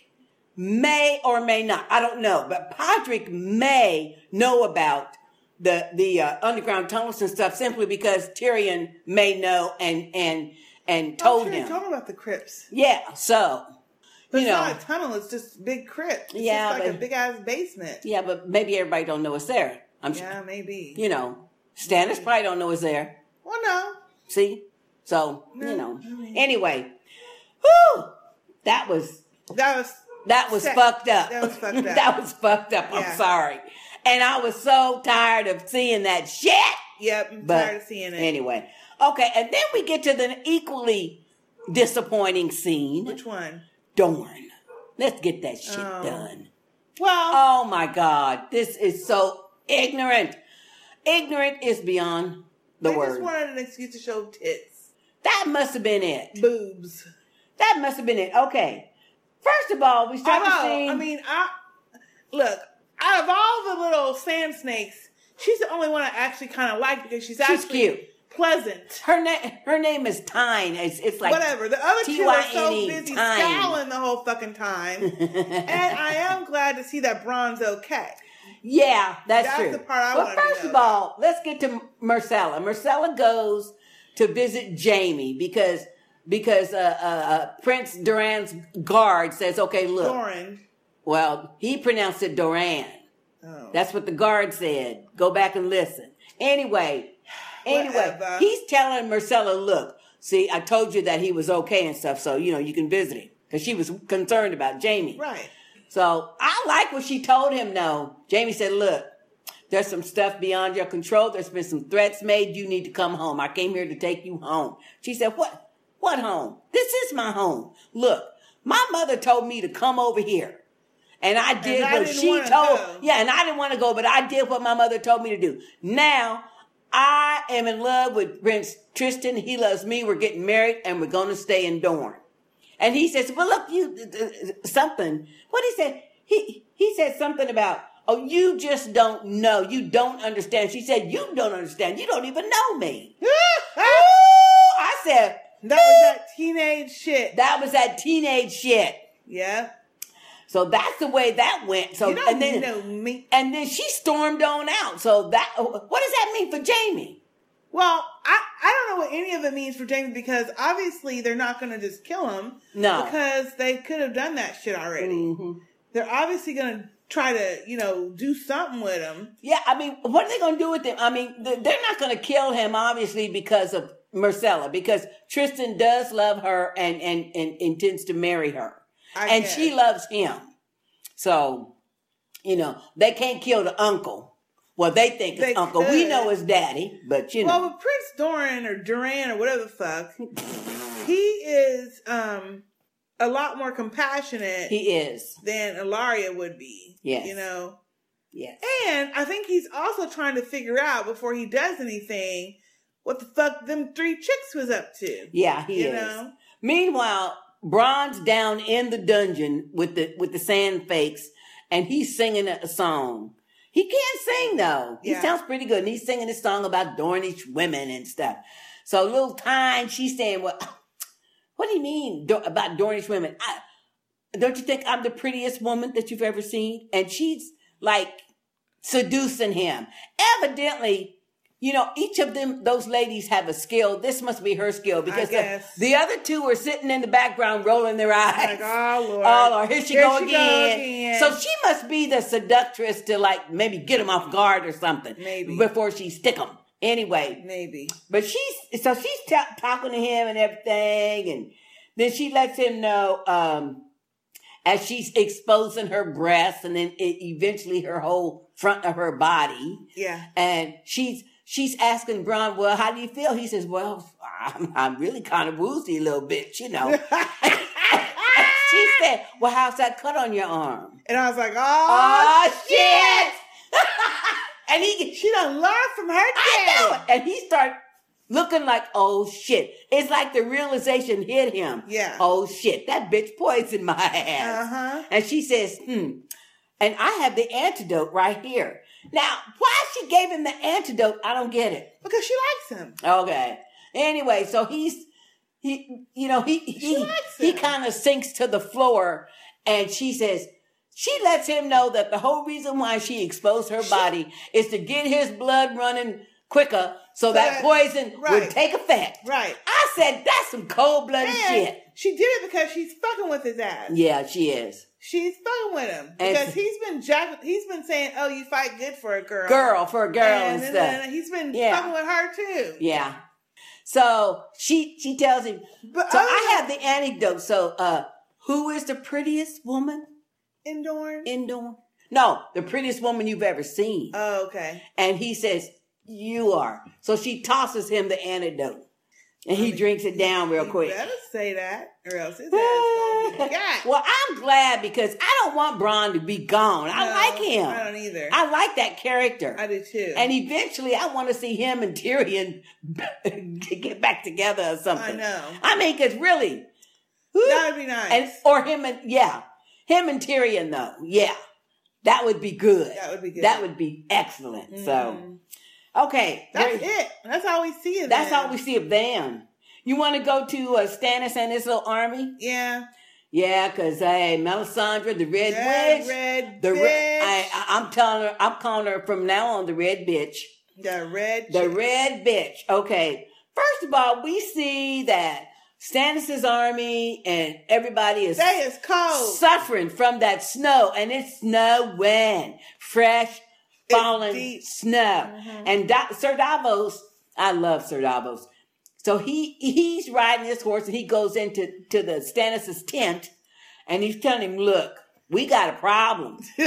may or may not. I don't know, but Podrick may know about the the uh, underground tunnels and stuff simply because Tyrion may know and and and told I'm sure him. told him about the crypts. Yeah, so But you it's know. not a tunnel, it's just big crypt. It's Yeah, just like a big ass basement. Yeah, but maybe everybody don't know it's there. I'm Yeah, sure. maybe. You know, Stannis probably don't know it's there. Well, no. See? So, No, you know. Anyway, whew, that was That was that was fucked up. That was fucked up. that was fucked up. Yeah. I'm sorry. And I was so tired of seeing that shit. Yep, I'm But tired of seeing it. Anyway. Okay, and then we get to the equally disappointing scene. Which one? Dorn. Let's get that shit Oh. done. Well, Oh my God. This is so ignorant. Ignorant is beyond the they word. just wanted an excuse to show tits, That must have been it. boobs. That must have been it. Okay. First of all, we start to Although. I mean, I look out of all the little sand snakes, she's the only one I actually kind of like because she's actually cute. Pleasant. her name. Her name is Tyene. It's, it's like Whatever. The other two are so busy Tyene. scowling the whole fucking time, and I am glad to see that Bronn's okay. Yeah, that's, That's true. the part I well, first of all, let's get to Myrcella. Myrcella goes to visit Jaime because because uh, uh, uh, Prince Duran's guard says, "Okay, look." Doran. Well, he pronounced it Duran. Oh. That's what the guard said. Go back and listen. Anyway, anyway, Whatever. he's telling Myrcella, "Look, see, I told you that he was okay and stuff, so you know you can visit him." Because she was concerned about Jaime. Right. So I like what she told him. though. Jaime said, "Look, there's some stuff beyond your control. There's been some threats made. You need to come home. I came here to take you home." She said, "What? What home? This is my home. Look, my mother told me to come over here." And I did I what she told. go. Yeah, and I didn't want to go, but I did what my mother told me to do. Now I am in love with Prince Trystane. He loves me. We're getting married, and we're going to stay in Dorne. And he says, "Well, look, you uh, something." What he said? He he said something about, "Oh, you just don't know. You don't understand." She said, "You don't understand. You don't even know me." I said, That was that teenage shit. "That was that teenage shit." Yeah. So that's the way that went. So and then and then she stormed on out. So that what does that mean for Jaime? Well, I, I don't know what any of it means for Jaime because obviously they're not going to just kill him. No. Because they could have done that shit already. Mm-hmm. They're obviously going to try to, you know, do something with him. Yeah, I mean, what are they going to do with him? I mean, they're not going to kill him, obviously, because of Myrcella, because Trystane does love her and, and, and intends to marry her. I and guess. she loves him. So, you know, they can't kill the uncle. Well, they think it's They uncle. We know it's daddy, but you know. Well, Prince Doran or Duran or whatever the fuck, he is um a lot more compassionate. He is. than Ellaria would be. Yeah, you know. Yes. And I think he's also trying to figure out before he does anything what the fuck them three chicks was up to. Yeah, he you is. know. Meanwhile, Bronn's down in the dungeon with the with the sand fakes, and he's singing a song. He can't sing though. He Yeah. sounds pretty good, and he's singing a song about Dornish women and stuff. So little Tyene, she's saying, "Well, what do you mean do- about Dornish women? I, don't you think I'm the prettiest woman that you've ever seen?" And she's like seducing him. Evidently, you know, each of them, those ladies have a skill. This must be her skill because the, the other two are sitting in the background rolling their eyes. Like, oh Lord. Oh Lord, here she, Here go, she go again. again. So she must be the seductress to like maybe get him off guard or something. Maybe. Before she stick him. Anyway. Maybe. But she's, so she's ta- talking to him and everything. And then she lets him know, um, as she's exposing her breasts and then it, eventually her whole front of her body. Yeah. And she's she's asking Bronn, well, how do you feel? He says, well, I'm, I'm really kind of woozy a little bit, you know. she said, well, how's that cut on your arm? And I was like, oh, Oh, shit! and he she done learned from her it. And he started looking like, oh shit. It's like the realization hit him. Yeah. Oh shit, that bitch poisoned my ass. Uh-huh. And she says, hmm. And I have the antidote right here. Now, why she gave him the antidote, I don't get it. Because she likes him. Okay. Anyway, so he's he you know, he he he kind of sinks to the floor and she says she lets him know that the whole reason why she exposed her body is to get his blood running quicker so that Right. poison Right. would take effect. Right. I said that's some cold blooded shit. she did it because she's fucking with his ass. Yeah, she is. She's fucking with him And- because he's been jack- he's been saying, "Oh, you fight good for a girl, Girl for a girl and, then he's been Yeah. fucking with her too. Yeah. So she she tells him. But so I have the anecdote. So uh who is the prettiest woman in Dorne? in Dorne? No, the prettiest woman you've ever seen. Oh, okay. And he says, You are. So she tosses him the antidote. And he drinks it down real quick. Better say that, or else his ass gonna be got. Well, I'm glad because I don't want Bronn to be gone. I No, like him. I don't either. I like that character. I do too. And eventually I want to see him and Tyrion get back together or something. I know. I mean, because really. That would be nice. And, or him and, yeah. Him and Tyrion, though. Yeah. That would be good. That would be good. That would be excellent. So, mm-hmm. Okay. That's it. That's all we see of That's them. all we see of them. You want to go to uh, Stannis and his little army? Yeah. Yeah, because, hey, Melisandre, the red That witch. red the bitch. I, I, I'm telling her, I'm calling her from now on the red bitch. The red. The chick. red bitch. Okay. First of all, we see that Stannis's army and everybody is They is cold. suffering from that snow, and it's snowing, fresh fallen snow. Mm-hmm. And Da- Sir Davos, I love Sir Davos. So he he's riding his horse and he goes into to the Stannis's tent, and he's telling him, "Look, we got a problem.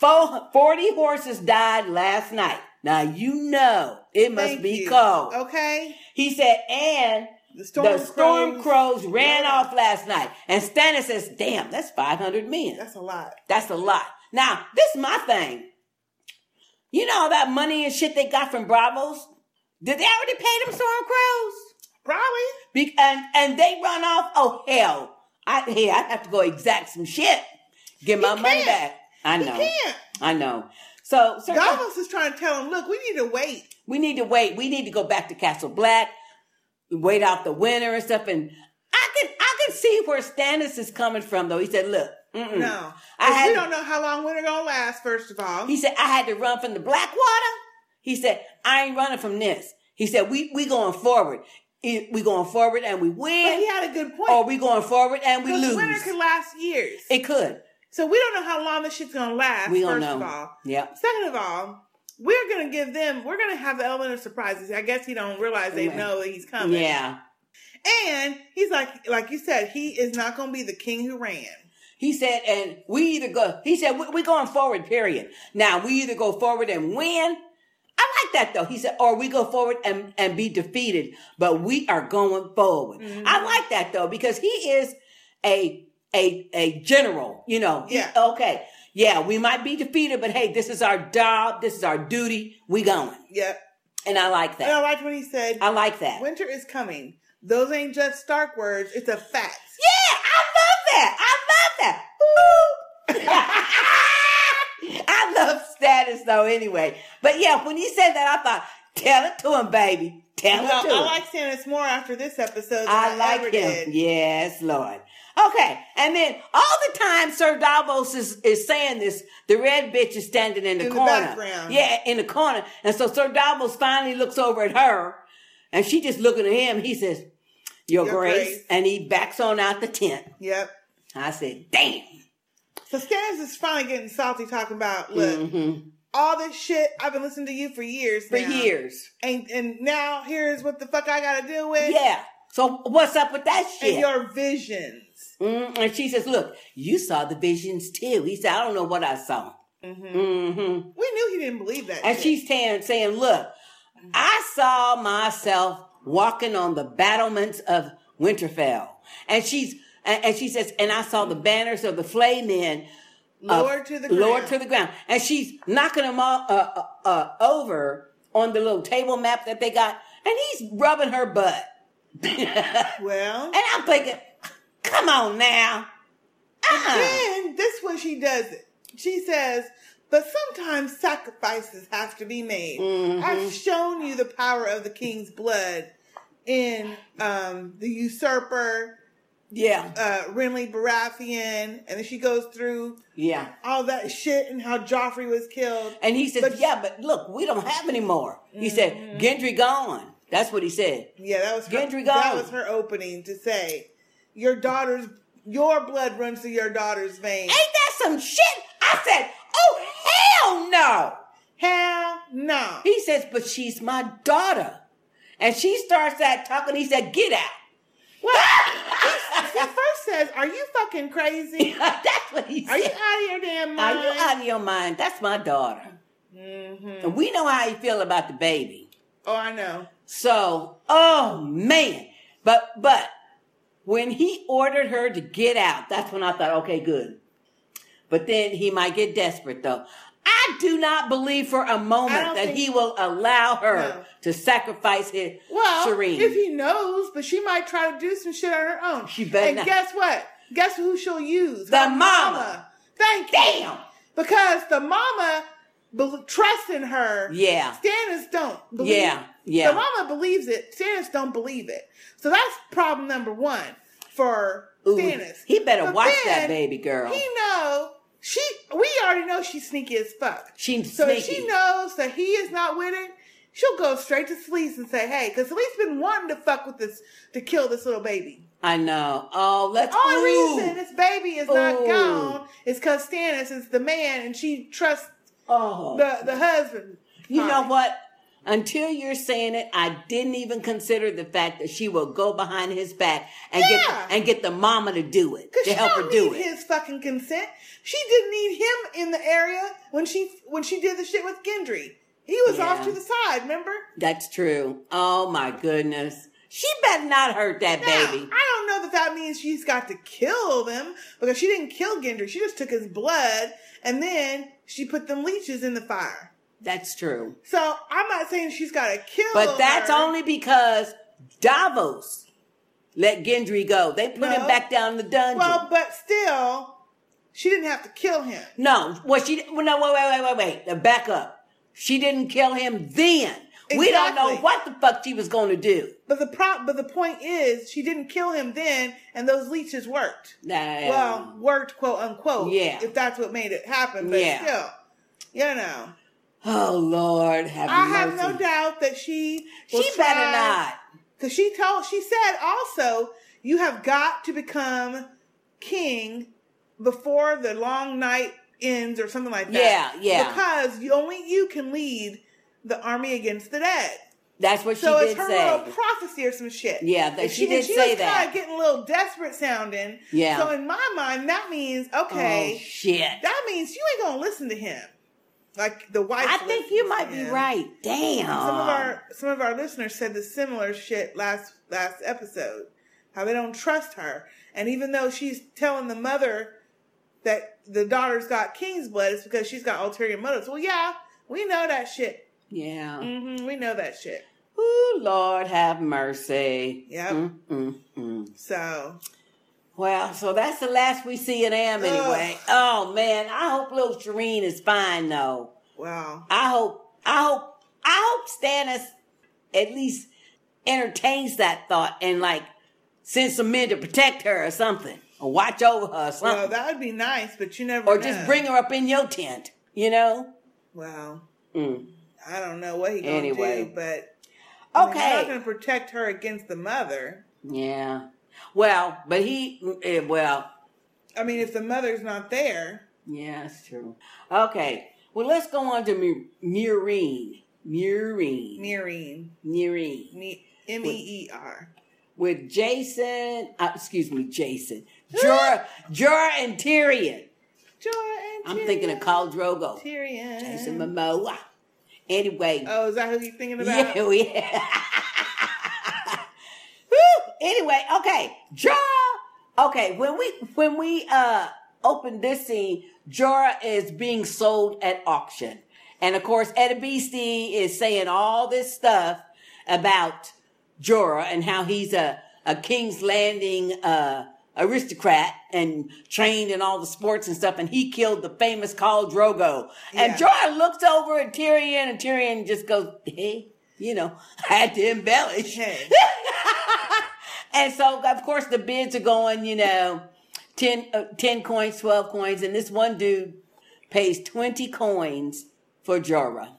Four, 40 horses died last night. Now you know it must Thank be you. cold." Okay. He said, and the storm storm, crows- crows, ran off last night. And Stannis says, damn, that's 500 men. That's a lot. That's a lot. Now, this is my thing. You know all that money and shit they got from Braavos? Did they already pay them storm crows? Probably. Be- and, and they run off? Oh, hell. I, hey, I have to go exact some shit. Get my money back. I He know. can't. I know. So, so Davos is trying to tell him, look, we need to wait. we need to wait. We need to go back to Castle Black, wait out the winter and stuff. And I can I can see where Stannis is coming from, though. He said, "Look, mm-mm. No. I had we don't know how long winter gonna last, first of all. He said, I had to run from the Blackwater. He said, I ain't running from this. He said, we we going forward. We going forward and we win. But he had a good point. Or we going forward and we lose. winter could last years. it could. So we don't know how long this shit's gonna last, We don't first know. of all. Yep. Second of all, we're gonna give them we're gonna have the element of surprises. I guess he don't realize they know that he's coming. Yeah. And he's like like you said, he is not gonna be the king who ran. He said, and we either go, he said, we're going forward, period. Now, we either go forward and win. I like that though. He said, or we go forward and, and be defeated, but we are going forward. Mm-hmm. I like that though, because he is a, a, a general, you know. He- Yeah. okay. Yeah, we might be defeated, but hey, this is our job. This is our duty. We going. Yep. And I like And I that. liked what he said. I like that. Winter is coming. Those ain't just Stark words, it's a fact. Yeah, I love that. I love that. I love status though anyway. But yeah, when you said that, I thought, tell it to him, baby. Tell Well, it to I him. like Stannis more after this episode than I I, like him. did. Yes, Lord. Okay, and then all the time Sir Davos is, is saying this, the red bitch is standing in the In corner. background. Yeah, in the corner. And so Sir Davos finally looks over at her, and she just looking at him. He says, Your, Your Grace. Grace. And he backs on out the tent. Yep. I said, Damn. So Stannis is finally getting salty talking about, look, all this shit I've been listening to you for years Mm-hmm. For now. years. And and now here's what the fuck I gotta deal with. Yeah. So what's up with that shit? And your visions. Mm, and she says, Look, you saw the visions too. He said, I don't know what I saw. Mm-hmm. Mm-hmm. We knew he didn't believe that. And shit. she's saying, saying, Look, I saw myself walking on the battlements of Winterfell. And she's and, she says, and I saw the banners of the flayed men uh, Lowered to the ground. to the ground. And she's knocking them all uh, uh, uh, over on the little table map that they got, and he's rubbing her butt. well, and I'm thinking, come on now. And then this way she does it. She says, but sometimes sacrifices have to be made. Mhm. I've shown you the power of the king's blood in um, the usurper, Yeah. uh, Renly Baratheon, and then she goes through Yeah. all that shit and how Joffrey was killed. And he says, yeah, but look, we don't have any more. He said, Mm-hmm. Gendry gone. That's what he said. Yeah, that was her, Gendry that was her opening to say, your daughter's your blood runs through your daughter's veins. Ain't that some shit? I said, hell no. Hell no. He says, but she's my daughter. And she starts that talking. He said, get out. What? He first says, "Are you fucking crazy? That's what he said. Are you out of your damn mind? Are you out of your mind? That's my daughter. Mm-hmm. And we know how you feel about the baby. Oh, I know. So, oh man. But but when he ordered her to get out, that's when I thought, okay, good. But then he might get desperate though. I do not believe for a moment that he will allow her No. to sacrifice his Well, Shireen. if he knows, but she might try to do some shit on her own. She better And not. guess what? Guess who she'll use? The Her mama. Thank you. Damn. Because the mama be- trusts in her. Yeah. Stannis don't. Believe Yeah, yeah. The mama believes it. Stannis don't believe it. So that's problem number one for Ooh, Stannis. he better But watch that baby girl. He know she. We already know she's sneaky as fuck. She's sneaky. so if sneaky. she knows that he is not with it, she'll go straight to Selyse and say, "Hey," because Selyse been wanting to fuck with this to kill this little baby. I know. Oh, let's. The only ooh. reason this baby is not gone is because Stannis is the man and she trusts Oh. the the husband. You know what? Until you're saying it, I didn't even consider the fact that she will go behind his back and Yeah. get and get the mama to do it to help her do need it. his fucking consent. She didn't need him in the area when she when she did the shit with Gendry. He was off to the side. Remember? That's true. Oh my goodness. She better not hurt that Now, baby. I don't know that that means she's got to kill them because she didn't kill Gendry. She just took his blood and then she put them leeches in the fire. That's true. So I'm not saying she's got to kill. But that's her. only because Davos let Gendry go. They put him back down in the dungeon. Well, but still, she didn't have to kill him. no, well, she well, no. Wait, wait, wait, wait, wait. Back up. She didn't kill him then. We don't know Exactly. what the fuck she was going to do. But the pro- but the point is, she didn't kill him then, and those leeches worked. Nah, well, worked quote unquote. Yeah. If that's what made it happen, but Yeah. still, you know, Oh Lord, have I have mercy. no doubt that she She better not. because she told she said also you have got to become king before the long night ends or something like that. Yeah, yeah. Because you, only you can lead the army against the dead. That's what so she did say. So it's her little prophecy or some shit. Yeah, that And she did she say was that. Kind of getting a little desperate sounding. Yeah. So in my mind, that means okay. Oh, shit. That means you ain't gonna listen to him. Like the wife. I think you might be right. Damn. Some of our some of our listeners said the similar shit last last episode. How they don't trust her, and even though she's telling the mother that the daughter's got king's blood, it's because she's got ulterior motives. Well, yeah, we know that shit. Yeah. Mm-hmm, we know that shit. Ooh, Lord have mercy. Yep. Mm, mm, mm. So Well, so that's the last we see of Am anyway. Oh man, I hope little Shireen is fine though. Wow. I hope, I hope, I hope Stannis at least entertains that thought and like send some men to protect her or something, or watch over her or something, well, that would be nice, but you never. or know. just bring her up in your tent. You know. Well, Mm. I don't know what he gonna Anyway. do, but I mean, Okay. he's not gonna protect her against the mother. Yeah. Well, but he, eh, well, I mean, if the mother's not there, yeah, that's true. Okay. Well, let's go on to Mu- Meereen. Meereen. Meereen. M E E R. With Jason, uh, excuse me, Jason. Jorah, Jorah and Tyrion. Jorah and I'm thinking of Khal Drogo. Tyrion. Jason Momoa. Anyway. Oh, is that who you're thinking about? Yeah, yeah. Anyway, okay, Jorah. Okay, when we when we uh open this scene, Jorah is being sold at auction, and of course, Eddie Beastie is saying all this stuff about Jorah and how he's a a King's Landing uh aristocrat and trained in all the sports and stuff, and he killed the famous Khal Drogo. And Yeah. Jorah looks over at Tyrion, and Tyrion just goes, "Hey, you know, I had to embellish." and so, of course, the bids are going, you know, 10, uh, 10 coins, 12 coins, and this one dude pays 20 coins for Jorah.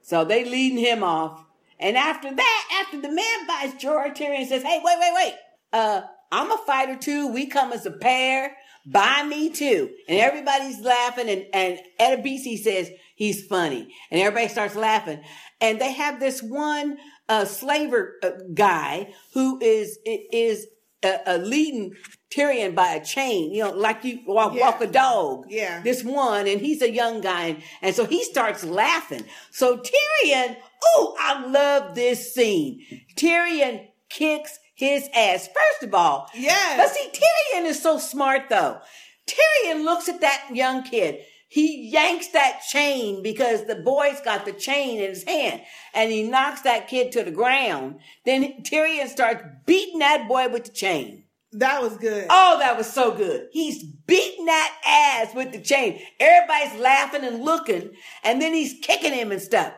So they leading him off. And after that, after the man buys Jorah, Tyrion says, hey, wait, wait, wait. Uh, I'm a fighter too. We come as a pair. Buy me too. And everybody's laughing and, and Edabisi says he's funny. And everybody starts laughing. And they have this one, uh, slaver uh, guy who is, is, uh, leading Tyrion by a chain, you know, like you walk, walk a dog. Yeah. This one, and he's a young guy. And, and so he starts laughing. So Tyrion, oh, I love this scene. Tyrion kicks his ass. First of all, Yes. But see, Tyrion is so smart though. Tyrion looks at that young kid. He yanks that chain because the boy's got the chain in his hand and he knocks that kid to the ground. Then Tyrion starts beating that boy with the chain. That was good. Oh, that was so good. He's beating that ass with the chain. Everybody's laughing and looking, and then he's kicking him and stuff.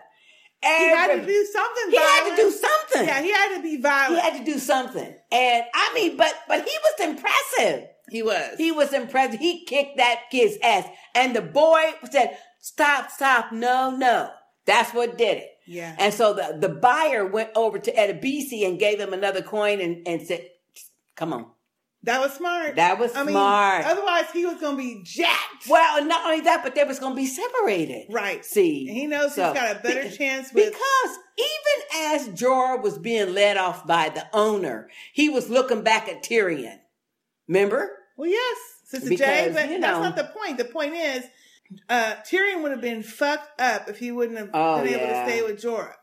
He had to do something. He had to do something. Yeah, he had to be violent. He had to do something. And I mean, but but he was impressive. He was. He was impressive. He kicked that kid's ass. And the boy said, Stop, stop, no, no. That's what did it. Yeah. And so the, the buyer went over to Edibisi and gave him another coin and, and said, come on. That was smart. That was I mean, smart. otherwise he was going to be jacked. Well, not only that, but they was going to be separated. Right. See. And he knows So, he's got a better be- chance with. Because even as Jorah was being led off by the owner, he was looking back at Tyrion. Remember? Well, yes, Sister Because, J, but you that's not the point. The point is, uh, Tyrion would have been fucked up if he wouldn't have Oh, been able to stay with Jorah.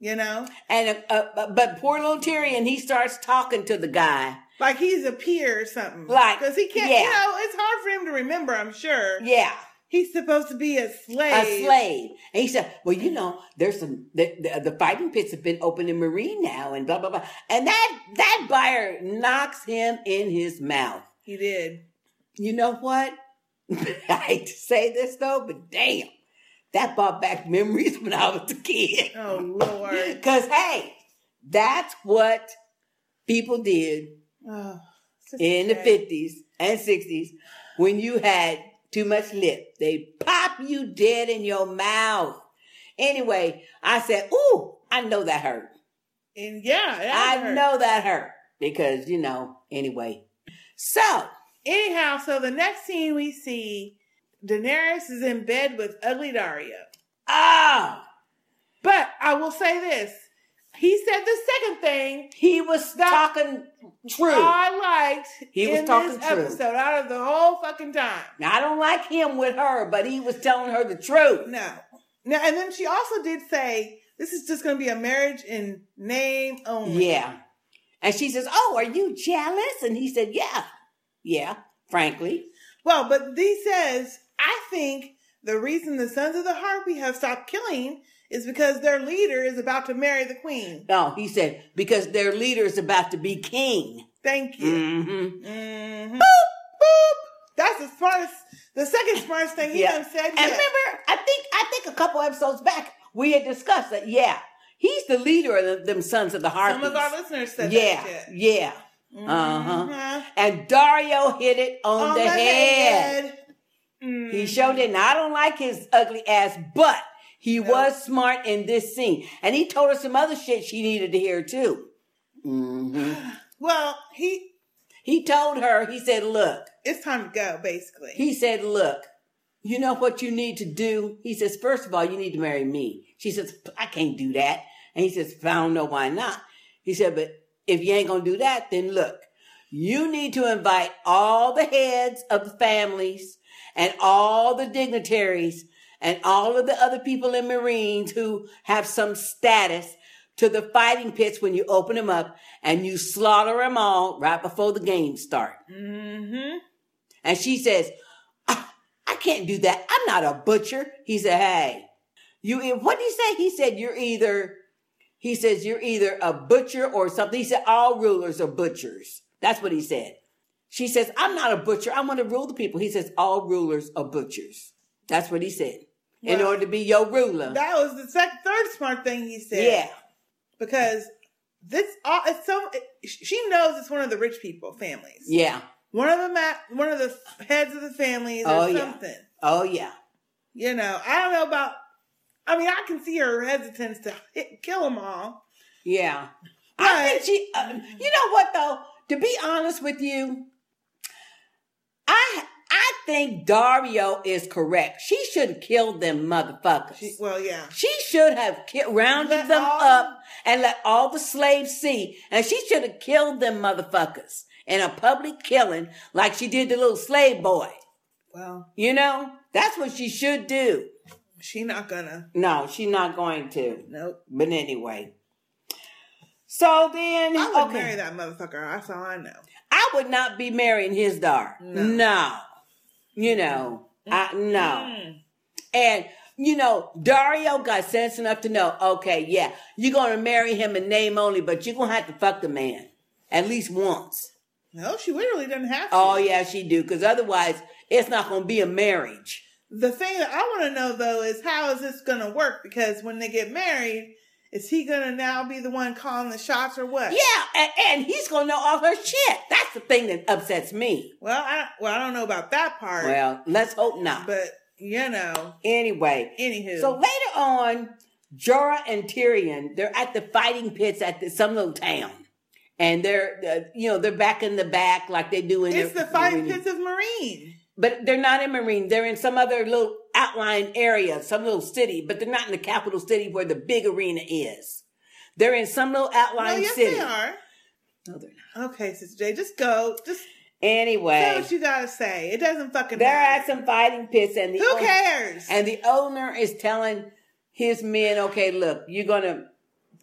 You know, And uh, uh, but poor little Tyrion, he starts talking to the guy. like he's a peer or something. Like, because he can't. yeah. You know, it's hard for him to remember. I'm sure. Yeah. He's supposed to be a slave. A slave, and he said, "Well, you know, there's some the, the, the fighting pits have been open in Meereen now, and blah blah blah." And that that buyer knocks him in his mouth. He did. You know what? I hate to say this though, but damn, that brought back memories when I was a kid. Oh Lord. Cause hey, that's what people did Oh, in the fifties and sixties when you had too much lip. They pop you dead in your mouth. Anyway, I said, "Ooh, I know that hurt. And yeah, I hurt. know that hurt because you know." Anyway, so Anyhow, so the next scene we see, Daenerys is in bed with ugly Daario. Ah! But I will say this. He said the second thing. He was talking true. I liked He was in talking this true. episode out of the whole fucking time. Now, I don't like him with her, but he was telling her the truth. No. Now, and then she also did say this is just going to be a marriage in name only. Yeah. And she says, Oh, are you jealous? And he said, Yeah. Yeah, frankly. Well, but he says, I think the reason the Sons of the Harpy have stopped killing is because their leader is about to marry the queen. No, he said, because their leader is about to be king. Thank you. Mm-hmm. Mm-hmm. Boop, boop. That's the smartest, the second smartest thing he Yeah. done said And yet. remember, I think I think a couple episodes back we had discussed that. Yeah, he's the leader of them, them sons of the Harpies. Some of our listeners said yeah, that shit. yeah. Uh huh. And Daario hit it on, On the, the head. head. Mm-hmm. He showed it. Now I don't like his ugly ass, but he was smart in this scene, and he told her some other shit she needed to hear too. hmm Well, he He told her. He said, "Look." it's time to go, basically. He said, Look, you know what you need to do? He says, First of all, you need to marry me. She says, I can't do that. And he says, I don't know why not. He said, But if you ain't going to do that, then look, you need to invite all the heads of the families and all the dignitaries and all of the other people in Marines who have some status to the fighting pits when you open them up and you slaughter them all right before the game start. Mm-hmm. And she says, I, I can't do that. I'm not a butcher. He said, Hey, you, what did he say? He said, You're either, he says, You're either a butcher or something. He said, All rulers are butchers. That's what he said. She says, I'm not a butcher. I want to rule the people. He says, All rulers are butchers. That's what he said. In order to be your ruler. That was the second, third smart thing he said. Yeah. Because this, all it's so, it, she knows it's one of the rich people families. Yeah. One of the ma- one of the heads of the families or Oh, yeah. something. Oh, yeah. You know, I don't know about. I mean, I can see her hesitance to hit, kill them all. Yeah. I think she, uh, you know what though? To be honest with you, I think Daario is correct. She should have killed them motherfuckers. Well, yeah. She should have ki- rounded them up and let all the slaves see, and she should have killed them motherfuckers in a public killing like she did the little slave boy. Well, You know, that's what she should do. she not gonna. No, she not going to. Nope. But anyway. So then, I would okay. marry that motherfucker. That's all I know. I would not be marrying his daughter. No. You know, I no. Mm-hmm. And you know, Daario got sense enough to know, okay, yeah, you're gonna marry him in name only, but you're gonna have to fuck the man. At least once. No, she literally doesn't have to. Oh yeah, she do, because otherwise it's not gonna be a marriage. The thing that I want to know though is how is this gonna work? Because when they get married, is he gonna now be the one calling the shots or what? Yeah, and, and he's gonna know all her shit. That's the thing that upsets me. Well, I well I don't know about that part. Well, let's hope not. but you know. Anyway, Anywho. so later on, Jorah and Tyrion, they're at the fighting pits at the, some little town. And they're, uh, you know, they're back in the back like they do in It's their- the fighting pits of Meereen. But they're not in Meereen. They're in some other little outlying area, some little city, but they're not in the capital city where the big arena is. They're in some little No, outlying yes, city. they are. No, they're not. Okay, Sister J, just go. Just Anyway. say what you gotta say. It doesn't fucking matter. They're matter. at some fighting pits, and the Who own- cares? And the owner is telling his men, "Okay, look, you're gonna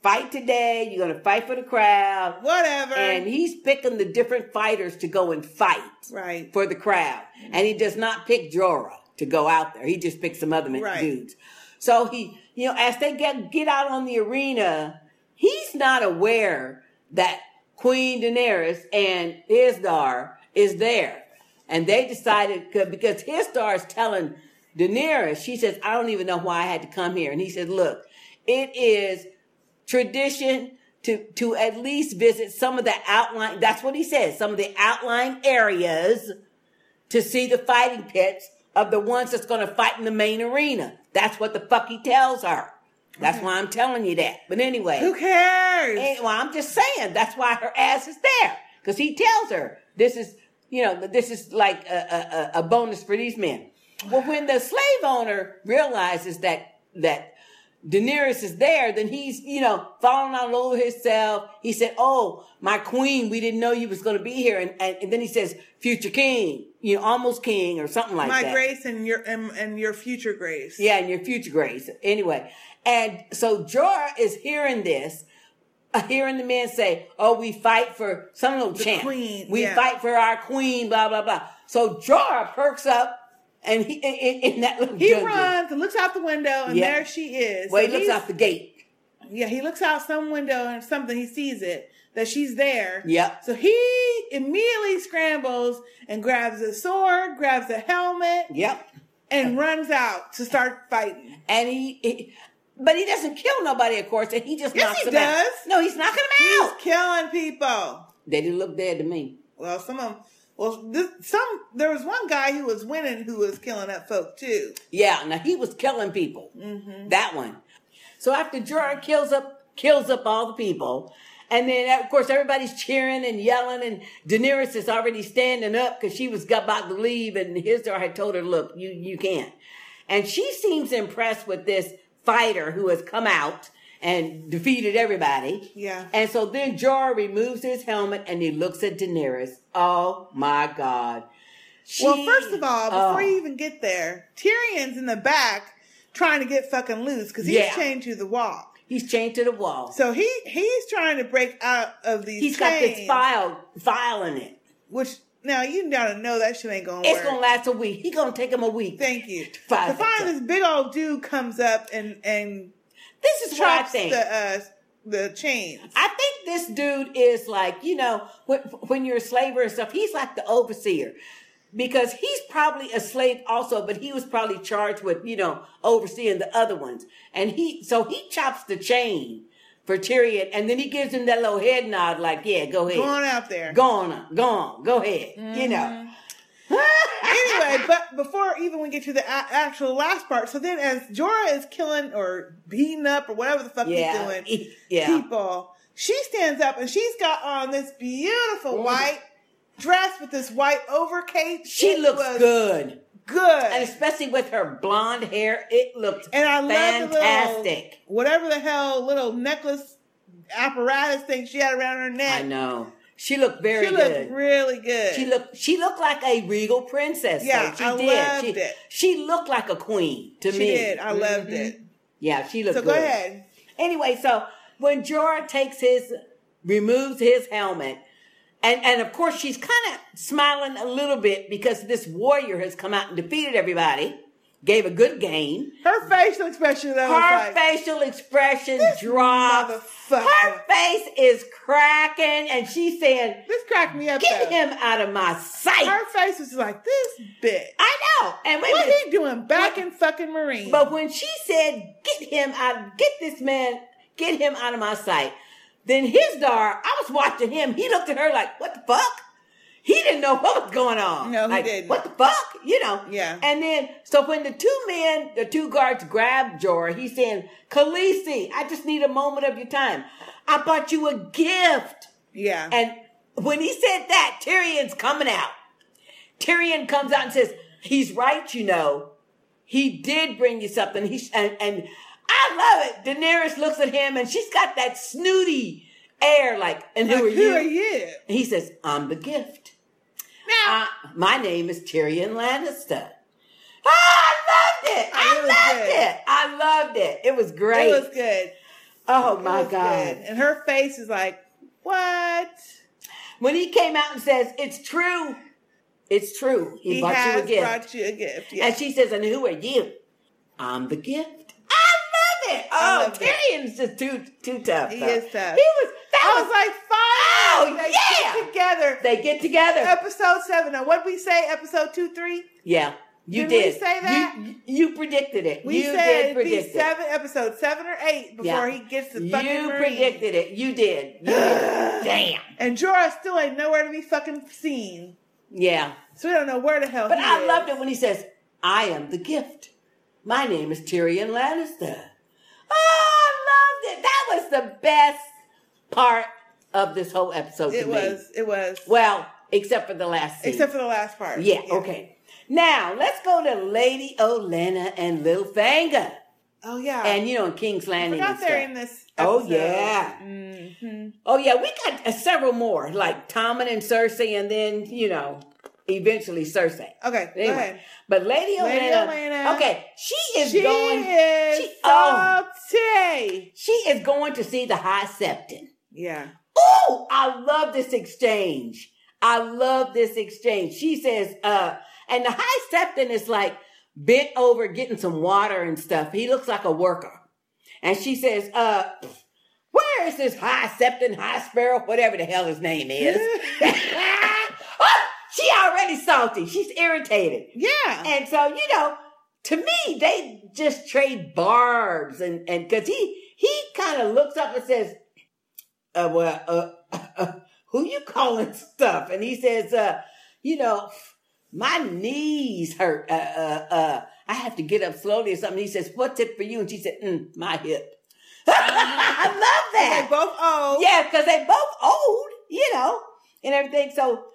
fight today. You're gonna fight for the crowd, whatever." And he's picking the different fighters to go and fight, right, for the crowd. And he does not pick Jorah to go out there. He just picks some other Right. dudes. So he, you know, as they get get out on the arena, he's not aware that Queen Daenerys and Hizdar is there. And they decided 'cause- because Hizdar is telling Daenerys, she says, I don't even know why I had to come here. And he said, look, it is tradition to, to at least visit some of the outlying, that's what he says, some of the outlying areas to see the fighting pits of the ones that's going to fight in the main arena. That's what the fuck he tells her. That's why I'm telling you that. But anyway. Who cares? well, I'm just saying that's why her ass is there. Because he tells her this is, you know, this is like a, a, a bonus for these men. Well, when the slave owner realizes that, that Daenerys is there, then he's, you know, falling all over himself. He said, Oh, my queen, we didn't know you was going to be here. And, and, and then he says, future king, you know, almost king or something like My that. My grace and your and, and your future grace. Yeah, and your future grace. Anyway, and so Jorah is hearing this, uh, hearing the men say, "Oh, we fight for some little The chant. queen, we yeah. fight for our queen." Blah blah blah. So Jorah perks up, and he in, in, that little He dungeon. runs and looks out the window, and Yeah. there she is. Well, he looks out the gate. Yeah, he looks out some window and something. He sees it that she's there. Yep. So he immediately scrambles and grabs a sword, grabs a helmet. Yep. And runs out to start fighting. And he, he- but he doesn't kill nobody, of course, and he just Yes, knocks he them out. does. No, he's knocking them He's out. killing people. They didn't look dead to me. Well, some of them. Well, this, some there was one guy who was winning who was killing up folk too. Yeah, now he was killing people. Mm-hmm. That one. So after Jorah kills up kills up all the people, and then of course everybody's cheering and yelling, and Daenerys is already standing up because she was about to leave, and Hizdar had told her, "Look, you you can't." And she seems impressed with this fighter who has come out and defeated everybody. Yeah. And so then Jorah removes his helmet and he looks at Daenerys. Oh my God. well, first of all, before oh. you even get there, Tyrion's in the back trying to get fucking loose because he's Yeah. chained to the wall. He's chained to the wall. So he he's trying to break out of these. He's got this chains, file file in it. which now you gotta know that shit ain't gonna It's work. gonna last a week. He gonna take him a week. Thank you. To find this big old dude comes up and and This is what I think. the uh, the chains. I think this dude is like, you know, when, when you're a slaver and stuff, he's like the overseer. Because he's probably a slave also, but he was probably charged with, you know, overseeing the other ones. And he, so he chops the chain for Tyrion, and then he gives him that little head nod, like, yeah, go ahead. Go on out there. Go on, go on, go ahead. You know. Mm-hmm. anyway, but before even we get to the a- actual last part, so then as Jorah is killing or beating up or whatever the fuck Yeah, he's doing yeah. people, she stands up and she's got on this beautiful mm-hmm. white dress with this white overcape. She It looks good. Good. And especially with her blonde hair, it looked And I love fantastic. the little, whatever the hell little necklace apparatus thing she had around her neck. I know. She looked very she looked good. really good. She looked she looked like a regal princess. Yeah, she I did. loved she, it. She looked like a queen to She me. did. I loved Mhm. it. Yeah, she looked So good. go ahead. Anyway, so when Jorah takes his removes his helmet, and and of course she's kind of smiling a little bit because this warrior has come out and defeated everybody, gave a good game. Her facial expression though Her like, facial expression drops. Her face is cracking, and she's saying, "This cracked me up." Get though. him out of my sight." Her face was like this bitch. I know. And what minute. he doing back in fucking Meereen? But when she said, "Get him out, get this man, get him out of my sight," then Hizdar, I was watching him. He looked at her like, "What the fuck?" he didn't know what was going on. No, he Like, didn't. What the fuck? You know? Yeah. And then, so when the two men, the two guards grab Jorah, he's saying, Khaleesi, I just need a moment of your time. I bought you a gift. Yeah. And when he said that, Tyrion's coming out. Tyrion comes out and says, he's right, you know. He did bring you something. He and, and I love it. Daenerys looks at him and she's got that snooty air like, and who Like, are who you? are you? And he says, I'm the gift. Now, my name is Tyrion Lannister. Ah, I loved it. I it loved good. it. I loved it. It was great. It was good. Oh It my God. good. And her face is like, what? When he came out and says, It's true. It's true. He, He bought you a gift. brought you a gift. Yeah. And she says, And who are you? I'm the gift. I it. Oh. Tyrion's just too too tough. He though. is tough. He was that I was, was like, finally, Oh, they yeah. get together. they get together. Episode seven. Now, what we say? Episode two, three. yeah. You Did we say that? You, you predicted it. We you said did it'd be predict it. seven, episode seven or eight before Yeah. he gets the fucking You Meereen. predicted it. You did. You did. Damn. And Jorah still ain't nowhere to be fucking seen. Yeah. So we don't know where the hell But I is. loved it when he says, I am the gift. My name is Tyrion Lannister. Oh, I loved it. That was the best part of this whole episode. It to me. was. It was. Well, except for the last scene. Except for the last part. Yeah, okay. Now, let's go to Lady Olenna and Littlefinger. Oh yeah. And, you know, in King's Landing forgot they're in this. Oh, episode. yeah. Mhm. Oh, yeah, we got uh, several more, like Tommen and Cersei, and then, you know, eventually Cersei. Okay, go Anyway, ahead. But Lady Lady Olenna, Olenna. okay, she is She going. is she, oh, salty. she is going to see the High Septon. Yeah. Oh, I love this exchange. I love this exchange. She says, uh, and the High Septon is like bent over getting some water and stuff. He looks like a worker. And she says, uh, where is this High Septon, High Sparrow, whatever the hell his name is? She already salty. She's irritated. Yeah. And so, you know, to me, they just trade barbs and, and cause he, he kind of looks up and says, uh, well, uh, who you calling stuff? And he says, uh, you know, my knees hurt. Uh, uh, uh, I have to get up slowly or something. He says, what's it for you? And she said, mm, my hip. I love that. They both old. Yeah, because they both old, you know, and everything. So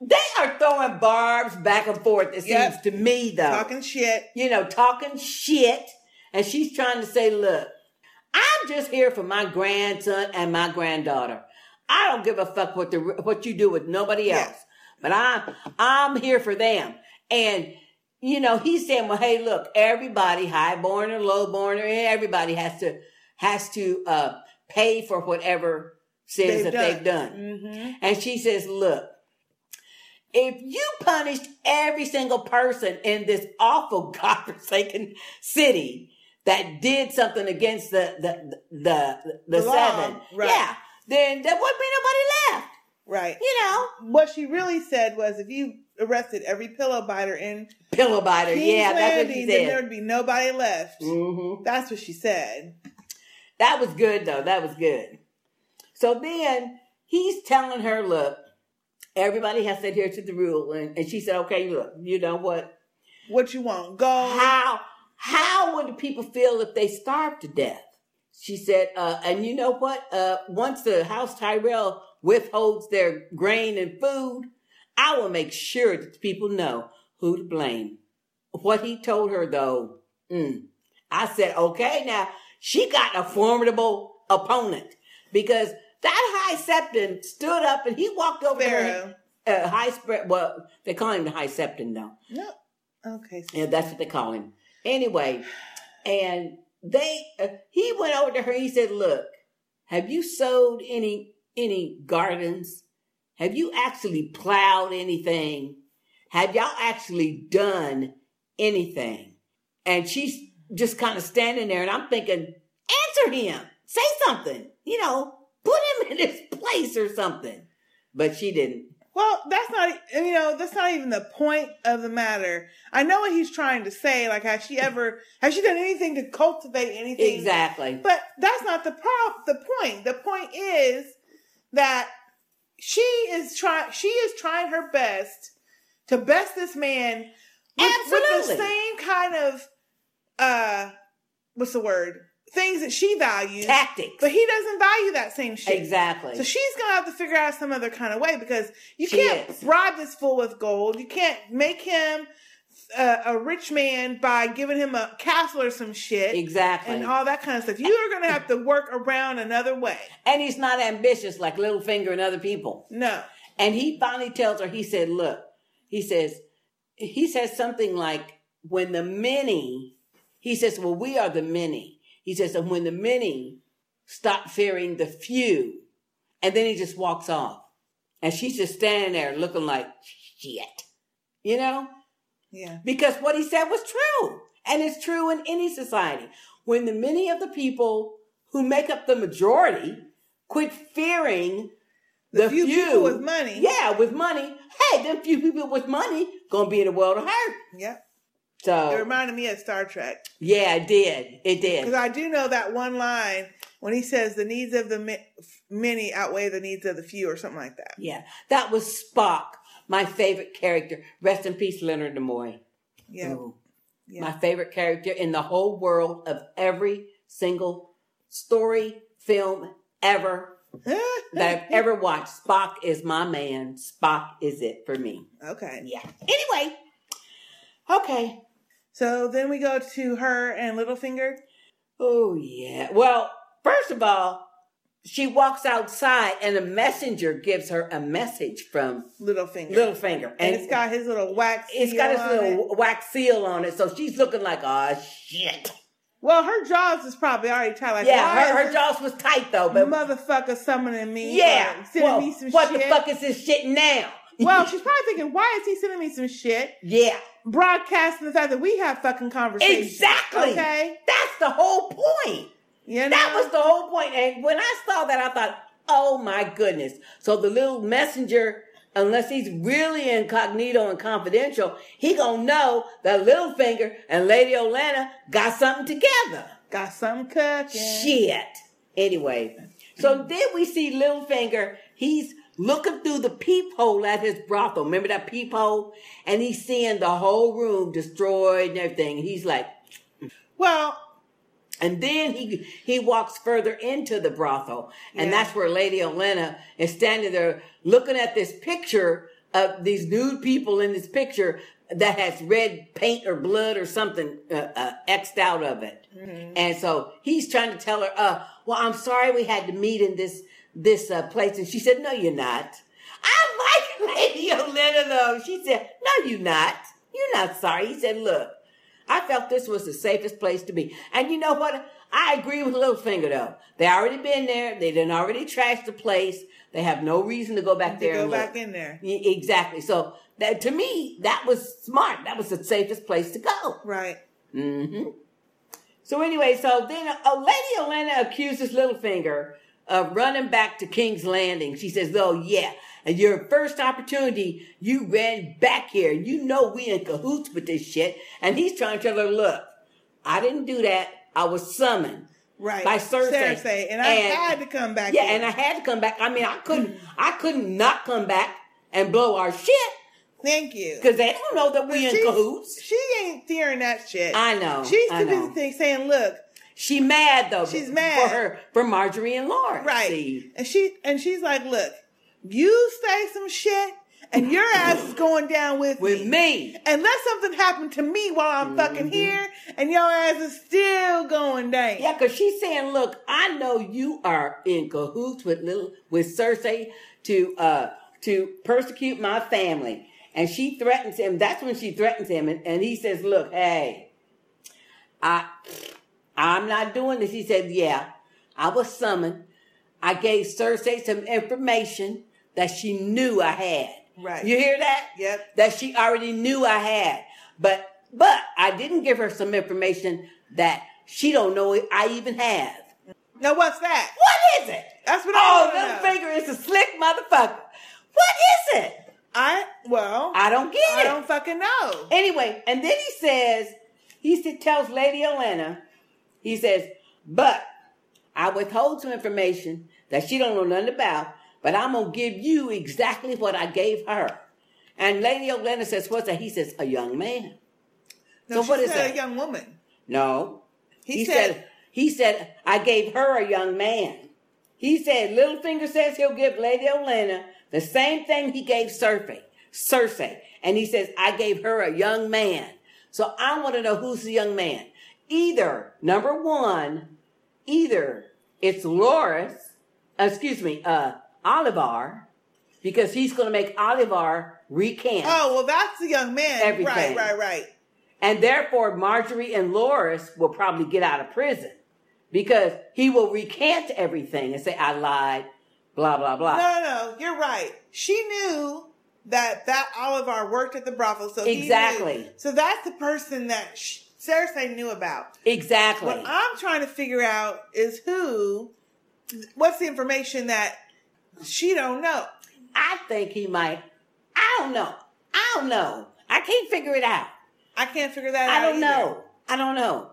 they are throwing barbs back and forth, it Yep. seems to me, though. Talking shit. You know, talking shit. And she's trying to say, look, I'm just here for my grandson and my granddaughter. I don't give a fuck what the what you do with nobody else. But I'm I'm here for them. And you know, he's saying, well, hey, look, everybody, highborn or lowborn or everybody has to has to uh pay for whatever sins They've that they've done. Mhm. And she says, look, if you punished every single person in this awful godforsaken city that did something against the the the the, the The law, seven, right. yeah, then there wouldn't be nobody left. Right. You know, What she really said was if you arrested every pillow biter in pillow biter. King's yeah, that's what Landing, she then there would be nobody left. Mhm. That's what she said. That was good though. That was good. So then he's telling her, look, everybody has to adhere to the rule. And, and she said, okay, look, you know what? What you want? Go. How how would the people feel if they starved to death? She said, uh, and you know what? Uh, once the House Tyrell withholds their grain and food, I will make sure that the people know who to blame. What he told her though, mm, I said, okay, now she got a formidable opponent because that high septon stood up and he walked over to her. Uh, high spread. Well, they call him the high septon though. No. Okay. Yeah, that's what they call him. Anyway, and they uh, he went over to her. He said, "Look, have you sowed any any gardens? Have you actually plowed anything? Have y'all actually done anything?" And she's just kind of standing there, and I'm thinking, "Answer him. Say something. You know, in his place or something." But she didn't. Well, that's not, you know, that's not even the point of the matter. I know what he's trying to say. Like, has she ever, has she done anything to cultivate anything? Exactly. But that's not the prop, the point. The point is that she is trying. She is trying her best to best this man with, with the same kind of uh, what's the word? Things that she values, Tactics. but he doesn't value that same shit. Exactly. So she's gonna have to figure out some other kind of way because you She can't is. bribe this fool with gold. You can't make him a, a rich man by giving him a castle or some shit. Exactly. And all that kind of stuff. You are gonna have to work around another way. And he's not ambitious like Littlefinger and other people. No. And he finally tells her, he said, look, he says, he says something like, when the many, he says, well, we are the many. He says, and when the many stop fearing the few, and then he just walks off. And she's just standing there looking like shit. You know? Yeah. Because what he said was true. And it's true in any society. When the many of the people who make up the majority quit fearing the, few people with money. Yeah, with money. Hey, them few people with money gonna be in a world of hurt. Yep. So It reminded me of Star Trek. yeah, it did. It did. Because. I do know that one line when he says the needs of the mi- many outweigh the needs of the few or something like that. Yeah. That was Spock, my favorite character. Rest in peace, Leonard Nimoy. Yeah. Yeah. My favorite character in the whole world of every single story, film ever that I've ever watched. Spock is my man. Spock is it for me. Okay. Yeah. Anyway. Okay. So then we go to her and Littlefinger. Oh yeah. Well, first of all, she walks outside and a messenger gives her a message from Littlefinger. Littlefinger. And, it's got his little wax. it's got on little it. wax seal on it, so she's looking like, oh shit. Well, her jaws is probably already tight. Like, yeah, her, her jaws was tight though, but motherfucker summoning me. yeah. or sending Well, me some what shit. the fuck is this shit now? well, she's probably thinking, why is he sending me some shit? Yeah. Broadcasting the fact that we have fucking conversations. Exactly. Okay. That's the whole point. You know? That was the whole point. And when I saw that, I thought, oh my goodness. So the little messenger, unless he's really incognito and confidential, he gonna know that Littlefinger and Lady Olenna got something together. Got something cooking. Shit. Anyway, so then we see Littlefinger. He's looking through the peephole at his brothel. Remember that peephole? And he's seeing the whole room destroyed and everything. And he's like, well, and then he he walks further into the brothel, and Yeah. that's where Lady Olenna is standing there looking at this picture of these nude people in this picture that has red paint or blood or something uh, uh, xed out of it. And so he's trying to tell her, uh, "Well, I'm sorry we had to meet in this this uh, place," and she said, "No, you're not." I like Lady Olenna though. She said, "No, you're not. You're not sorry." He said, "Look." I felt this was the safest place to be. And you know what? I agree with Littlefinger though. They already been there. They done already trashed the place. They have no reason to go back To there. go back in there. Exactly. So that to me, that was smart. That was the safest place to go. Right. Mm-hmm. So anyway, so then a lady Olenna accuses Littlefinger of running back to King's Landing. She says, "Oh yeah, and your first opportunity, you ran back here. You know we in cahoots with this shit." And he's trying to tell her, "Look, I didn't do that. I was summoned." Right. By Cersei. Cersei, and I had to come back Yeah, here. and I had to come back. I mean, I couldn't, I couldn't not come back and blow our shit. Thank you. Because they don't know that we in cahoots. She ain't fearing that shit. I know. She's too busy saying, "Look, She mad though. She's mad for her for Margaery and Lauren. right?" See? And she and she's like, "Look, you say some shit, and your ass is going down with with me. Unless something happened to me while I'm fucking here, and your ass is still going down." Yeah, because she's saying, "Look, I know you are in cahoots with little with Cersei to uh to persecute my family." And she threatens him. That's when she threatens him, and, and he says, "Look, hey, I I'm not doing this." He said, "Yeah, I was summoned. I gave Cersei some information that she knew I had. Right. You hear that? Yep. That she already knew I had. But but I didn't give her some information that she don't know I even have. Now what's that? What is it? That's what Oh, I to know. Littlefinger is a slick motherfucker. What is it? I well, I don't get I it. I don't fucking know. Anyway, and then he says, he sa- tells Lady Olenna, he says, but I withhold some information that she don't know nothing about but I'm gonna give you exactly what I gave her. And Lady Olenna says, "What's that?" He says, "A young man." No, so what is that? a young woman. No. He He, said- said, he said I gave her a young man. He said Littlefinger says he'll give Lady Olenna the same thing he gave Cersei. Cersei. And he says I gave her a young man. So I want to know who's the young man. Either number one, either it's Loras, excuse me, uh, Olyvar, because he's going to make Olyvar recant. Oh, well, that's the young man. Everything. Right, right, right. And therefore, Margaery and Loras will probably get out of prison because he will recant everything and say, I lied, blah, blah, blah. No, no, no. You're right. She knew that that Olyvar worked at the brothel, so Exactly. so that's the person that sh- Cersei knew about. Exactly. What I'm trying to figure out is who. What's the information that she don't know? I think he might. I don't know. I don't know. I can't figure it out. I can't figure that out. I out. don't either. know. I don't know.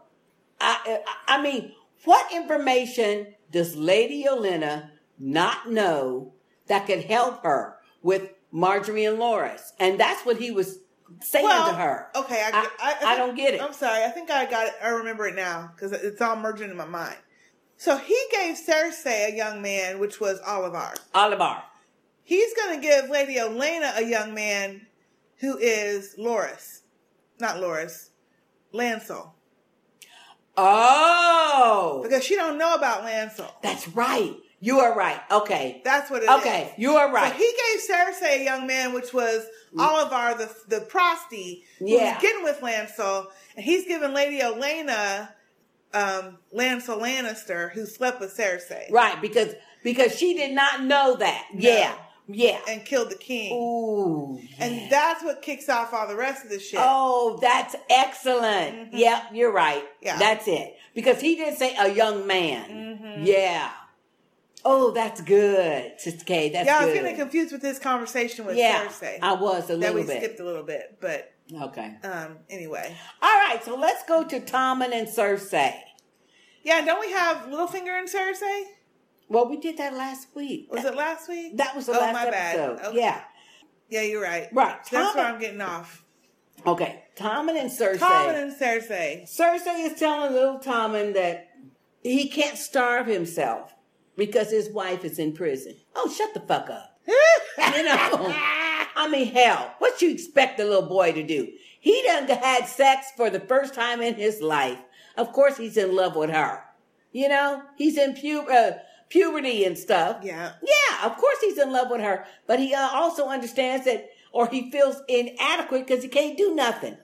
I, I I mean, what information does Lady Olenna not know that could help her with Margaery and Loras? And that's what he was saying Well, to her. Okay, I, I- I, I don't get it. I'm sorry. I think I got it. I remember it now because it's all merging in my mind. So he gave Cersei a young man, which was Olyvar. Olyvar. He's going to give Lady Olenna a young man who is Loras. Not Loras. Lancel. Oh. Because she don't know about Lancel. That's right. You are right. Okay. That's what it is. Okay, you are right. So he gave Cersei a young man, which was Olyvar, the the prosty, who Yeah. was getting with Lancel, and he's giving Lady Olenna, um, Lancel Lannister, who slept with Cersei. Right, because because she did not know that. Yeah. Yeah. And killed the king. Ooh. And that's what kicks off all the rest of the shit. Oh, that's excellent. Yep, you're right. Yeah. That's it. Because he didn't say a young man. Mm-hmm. Yeah. Oh, that's good, Sister. That's yeah, I was good. getting confused with his conversation with Cersei. Yeah, Cersei. I was a little that we bit. skipped a little bit, but Okay. um, anyway. All right, so let's go to Tommen and Cersei. Yeah, don't we have Littlefinger and Cersei? Well, we did that last week. Was it last week? That was the oh, last my episode. Bad. Okay. Yeah. Yeah, you're right. Right. That's where I'm getting off. Okay. Tommen and Cersei. Tommen and Cersei. Cersei is telling little Tommen that he can't starve himself because his wife is in prison. Oh, shut the fuck up. you know, I mean, hell, what you expect the little boy to do? He done had sex for the first time in his life. Of course, he's in love with her. You know, he's in pu- uh, puberty and stuff. Yeah. Yeah, of course he's in love with her, but he uh, also understands that, or he feels inadequate because he can't do nothing.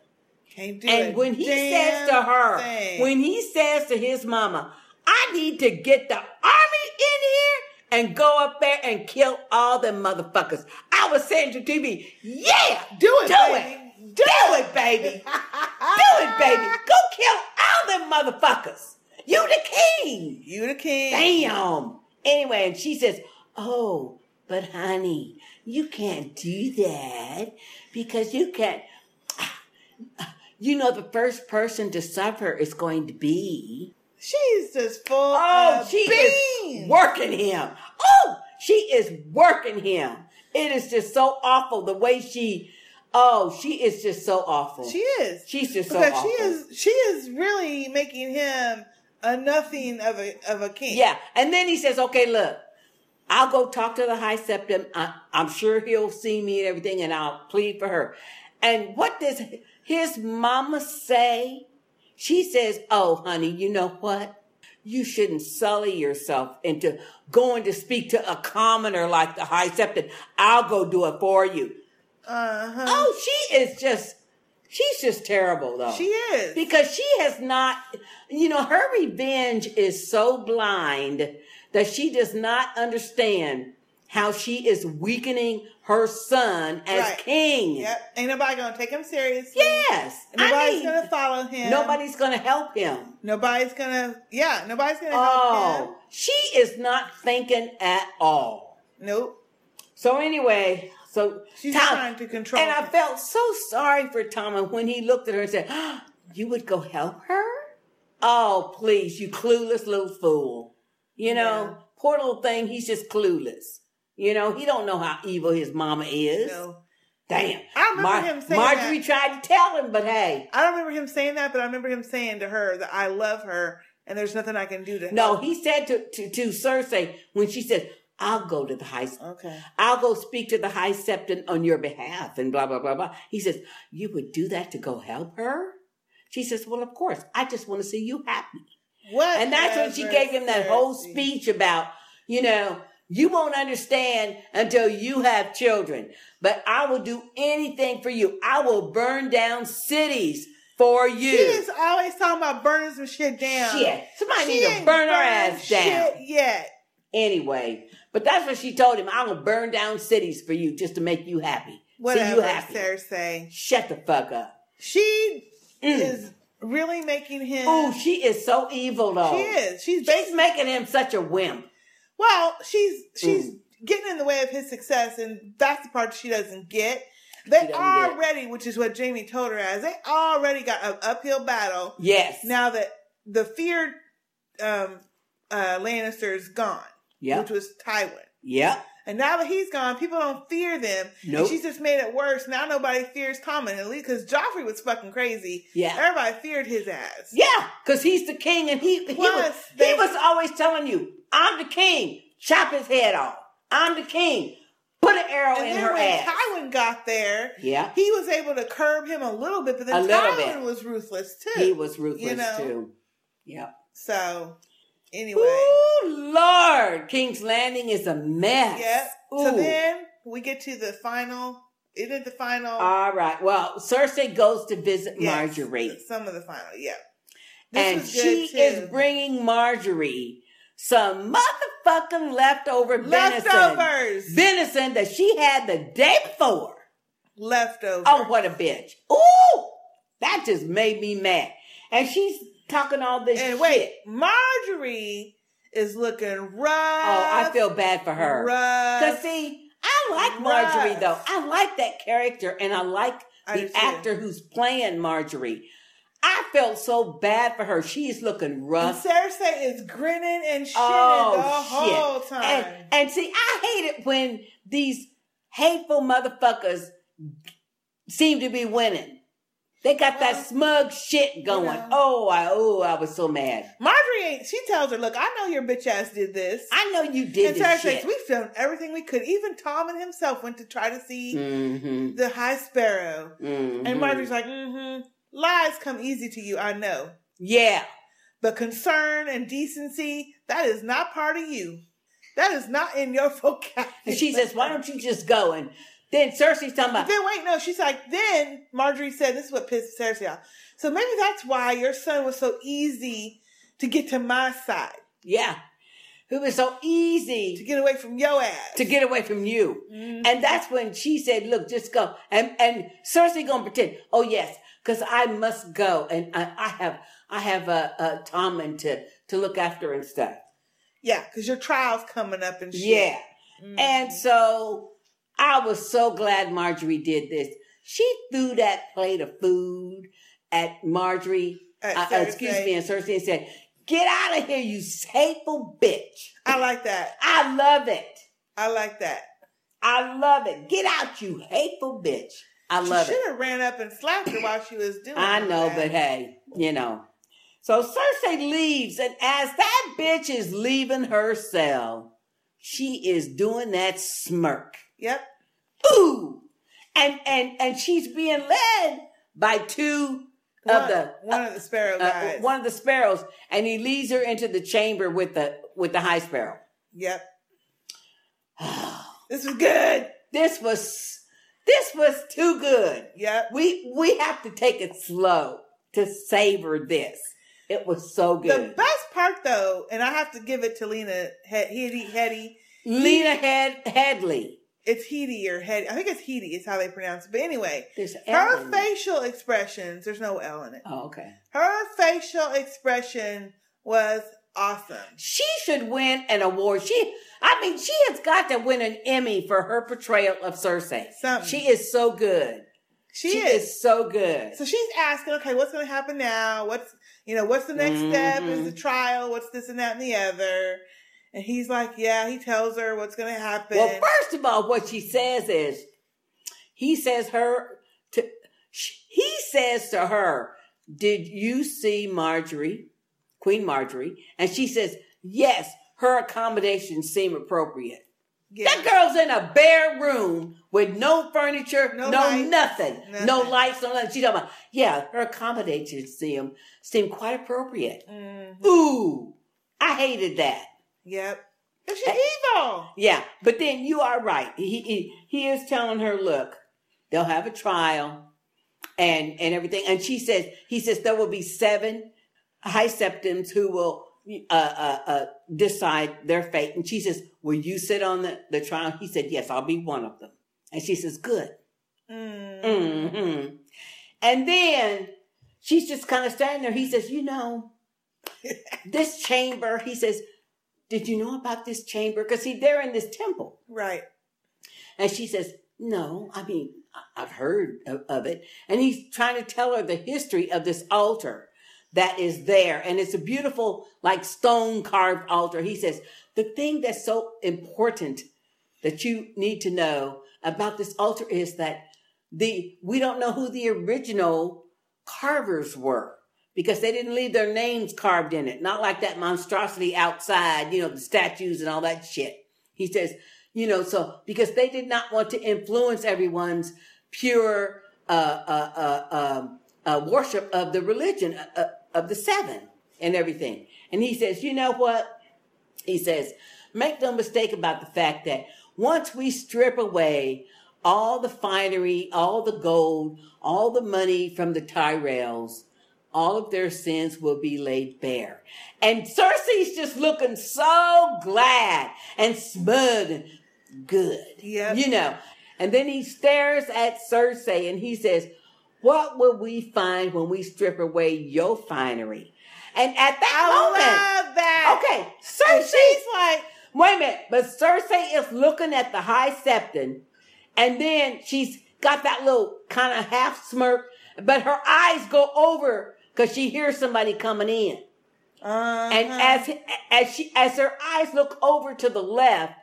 Can't do And when he says to her, thing. when he says to his mama, I need to get the army in here and go up there and kill all them motherfuckers. I was saying to TV, yeah, do it, do baby. it, do it, baby, do it, baby. Go kill all them motherfuckers. You the king. You the king. Damn. Anyway, and she says, oh, but honey, you can't do that because you can't. You know, the first person to suffer is going to be. She's just full Oh, of she beans. is working him. Oh, she is working him. It is just so awful the way she. Oh, she is just so awful. She is. She's just so awful. she is she is really making him a nothing of a of a king. Yeah, and then he says, "Okay, look, I'll go talk to the high septon. I, I'm sure he'll see me and everything, and I'll plead for her." And what does his mama say? She says, "Oh, honey, you know what? You shouldn't sully yourself into going to speak to a commoner like the high septon. I'll go do it for you." Uh-huh. Oh, she is just. She's just terrible, though. She is. Because she has not, you know, her revenge is so blind that she does not understand how she is weakening her son as Right. king. Yep. Ain't nobody gonna take him seriously. Yes. I Nobody's mean, gonna follow him. Nobody's to help him. Nobody's gonna. Yeah. Nobody's gonna help him. Oh, she is not thinking at all. Nope. So anyway, so She's Tom- trying to control. And I felt so sorry for Tom when he looked at her and said, "Ah, "You would go help her? Oh, please, you clueless little fool! You know, poor little thing. He's just clueless. You know, he don't know how evil his mama is. No. Damn. I remember Mar- him saying Margaery that. tried to tell him, but hey. I don't remember him saying that, but I remember him saying to her that I love her and there's nothing I can do to No, help. he said to, to, to Cersei when she said, I'll go to the high school. Okay. I'll go speak to the high septon on your behalf and blah blah blah blah. He says, You would do that to go help her? She says, Well, of course. I just want to see you happy. What? And that's when she gave him that whole speech about, you know, you won't understand until you have children. But I will do anything for you. I will burn down cities for you. She is always talking about burning some shit down. Shit. Somebody She need to burn her ass down. shit yet. Anyway, but that's what she told him. I will burn down cities for you just to make you happy. See Whatever, you happy. Cersei. Shut the fuck up. She mm. is really making him. Oh, she is so evil though. She is. She's She's making him such a wimp. Well, she's she's Mm. getting in the way of his success, and that's the part she doesn't get. They doesn't get. already, which is what Jaime told her as, they already got an uphill battle. Yes. Now that the feared um, uh, Lannister is gone, Yep. which was Tywin. Yep. And now that he's gone, people don't fear them. Nope. And she's just made it worse. Now nobody fears Tommen, at least because Joffrey was fucking crazy. Yeah. Everybody feared his ass. Yeah, because he's the king and he he, was, Plus, he was always telling you, I'm the king. Chop his head off. I'm the king. Put an arrow And in then her when ass. Tywin got there, Yeah. he was able to curb him a little bit, but then A Tywin was ruthless too. He was ruthless you know? too. Yep. So, anyway. Ooh, Lord. King's Landing is a mess. Yep. So then we get to the final. Isn't it the final? All right. Well, Cersei goes to visit Yes, Margaery. Some of the final, yeah. This and she too. is bringing Margaery some motherfucking leftover Leftovers. venison. Venison that she had the day before. Leftovers. Oh, what a bitch. Ooh! That just made me mad. And she's talking all this And shit. wait, Margaery is looking rough. Oh, I feel bad for her. Rough. Cause see, I like Margaery though. I like that character and I like I the actor who's playing Margaery. I felt so bad for her. She's looking And rough. Cersei is grinning and shitting Oh, the shit. whole time. And, and see, I hate it when these hateful motherfuckers seem to be winning. They got that smug shit going. know. Oh, I oh, I was so mad. Margaery ain't. She tells her, "Look, I know your bitch ass did this. I know you did and shit. says, We've done everything we could. Even Tommen himself went to try to see Mm-hmm. the High Sparrow. Mhm. And Margaery's like, "Mm-hmm. Lies come easy to you. I know, Yeah. but concern and decency that is not part of you. That is not in your vocabulary." And she says, "Why don't you just go?" And then Cersei's talking about, Then wait, no, she's like, then Margaery said, this is what pissed Cersei off. So maybe that's why your son was so easy to get to my side, "Yeah, it was so easy to get away from your ass. to get away from you." Mhm. And that's when she said, "Look, just go." And and Cersei gonna pretend, "Oh yes, because I must go, and I, I have I have a uh, uh, Tommen to to look after and stuff." Yeah, because your trial's coming up and shit. Yeah. Mhm. And so I was so glad Margaery did this. She threw that plate of food at Margaery, At uh, excuse me, and Cersei and said, Get out of here, you hateful bitch. I like that. I love it. I like that. I love it. Get out, you hateful bitch. I love she it. should have ran up and slapped her while she was doing it. I know, that. but hey, you know. So Cersei leaves, and as that bitch is leaving her cell, she is doing that smirk. Yep. Ooh! And and and she's being led by two One, of the one of the sparrow uh, guys. one of the sparrows, and he leads her into the chamber with the with the high sparrow. Yep. this was good. This was this was too good. Yep. We we have to take it slow to savor this. It was so good. The best part, though, and I have to give it to Lena He- Heady. Hetty. Lena Head Headley. It's Heady or Hetty. I think it's Heady is how they pronounce it. But anyway, There's her L in it. facial expressions, there's no L in it. Oh, okay. Her facial expression was awesome. She should win an award. She, I mean, she has got to win an Emmy for her portrayal of Cersei. Something. She is so good. She, is. so good. So she's asking, okay, what's going to happen now? What's, you know, what's the next step? Is the mm-hmm. trial? What's this and that and the other? And he's like, yeah, he tells her what's going to happen. Well, first of all, what she says is, he says her to, he says to her, "Did you see Margaery, Queen Margaery?" And she says, "Yes, her accommodations seem appropriate." That girl's in a bare room with no furniture, no, lights, nothing, nothing. no lights, no nothing. She's talking about, yeah, her accommodations seem seem quite appropriate. Mhm. Ooh, I hated that. Yep. She's evil. Yeah, but then you are right. He, he he is telling her, look, they'll have a trial and and everything. And she says, he says there will be seven high septons who will uh, uh, uh, decide their fate. And she says, will you sit on the, the trial? He said, yes, I'll be one of them. And she says, good. hmm And then she's just kind of standing there. He says, you know, this chamber, he says, did you know about this chamber? Because see, they're in this temple. Right. And she says, no, I mean, I've heard of, of it. And he's trying to tell her the history of this altar that is there. And it's a beautiful, like stone carved altar. He says, the thing that's so important that you need to know about this altar is that the, we don't know who the original carvers were because they didn't leave their names carved in it. Not like that monstrosity outside, you know, the statues and all that shit. He says, you know, so because they did not want to influence everyone's pure uh, uh, uh, um, uh, worship of the religion uh, uh, of the seven and everything. And he says, you know what? He says, make no mistake about the fact that once we strip away all the finery, all the gold, all the money from the Tyrells, all of their sins will be laid bare. And Cersei's just looking so glad and smug and good. Yep. You know. And then he stares at Cersei and he says, What will we find when we strip away your finery? And at that moment, love that. Okay, Cersei's she's like, Wait a minute, but Cersei is looking at the high septon, and then she's got that little kind of half smirk, but her eyes go over because she hears somebody coming in. Uh-huh. And as as she as her eyes look over to the left,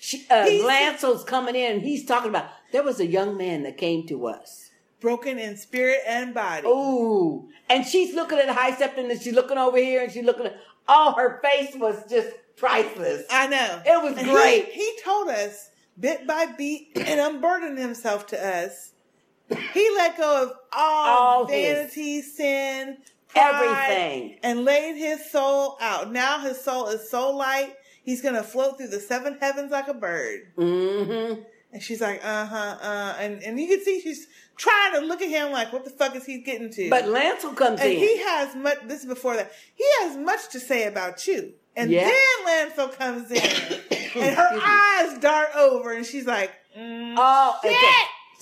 she, uh, Lancel's coming in, and he's talking about there was a young man that came to us. broken in spirit and body. Ooh, and she's looking at the high septon, and she's looking over here, and she's looking at. Oh, her face was just priceless. I know. It was And great. He, he told us bit by bit and unburdened himself to us. He let go of all, All his. vanity, sin, pride, Everything. and laid his soul out. Now his soul is so light, he's going to float through the seven heavens like a bird. Mm-hmm. And she's like, uh huh, uh, and and you can see she's trying to look at him like, what the fuck is he getting to? But Lancel comes and in. And he has much. This is before that. He has much to say about you. And Yeah. then Lancel comes in, and her eyes dart over, and she's like, mm, Oh, shit. so,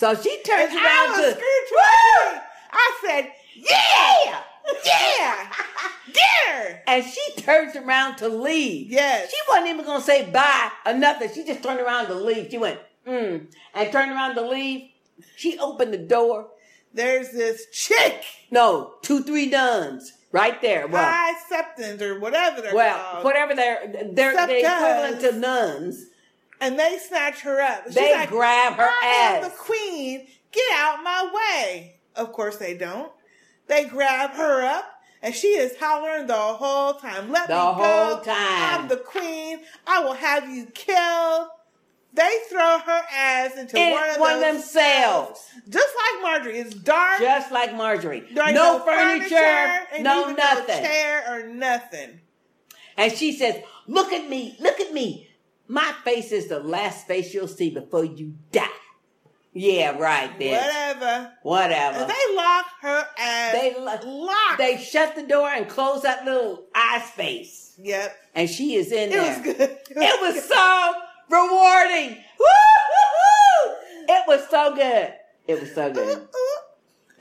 so she turns And around I to screwed I said, yeah, yeah, get her. and she turns around to leave. Yes. She wasn't even gonna say bye or nothing. She just turned around to leave. She went, mm, and turned around to leave. She opened the door. There's this chick, No, two, three nuns right there. Well, high septons or whatever they're called. well, called. whatever they're they're the equivalent to nuns. And they snatch her up. She's They like, grab her I am the queen. Get out my way. Of course they don't. They grab her up, and she is hollering the whole time. Let The me go. whole time. I'm the queen. I will have you killed. They throw her ass into In one of one of those them cells. just like Margaery. It's dark. Just like Margaery. Ain't no, furniture, and no nothing. no chair or nothing. And she says, Look at me, look at me. My face is the last face you'll see before you die. Yeah, right then. Whatever. Whatever. They lock her ass. They lo- They shut the door and close that little eye space. Yep. And she is in It there. It was good. It was so rewarding. Woo-hoo-hoo! It was so good. It was so good.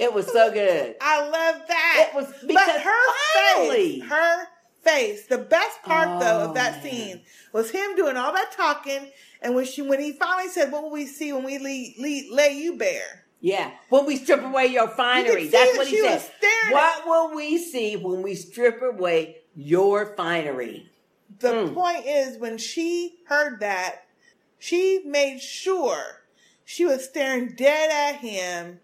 It was so good. I love that. It was but because her finally- face, her face. The best part though of Oh, that scene was him doing all that talking, and when she when he finally said, "What will we see when we lay, lay, lay you bare?" Yeah, when we strip away your finery. see That's that what he said. What will we see when we strip away your finery? the Hmm. point is, when she heard that, she made sure she was staring dead at him,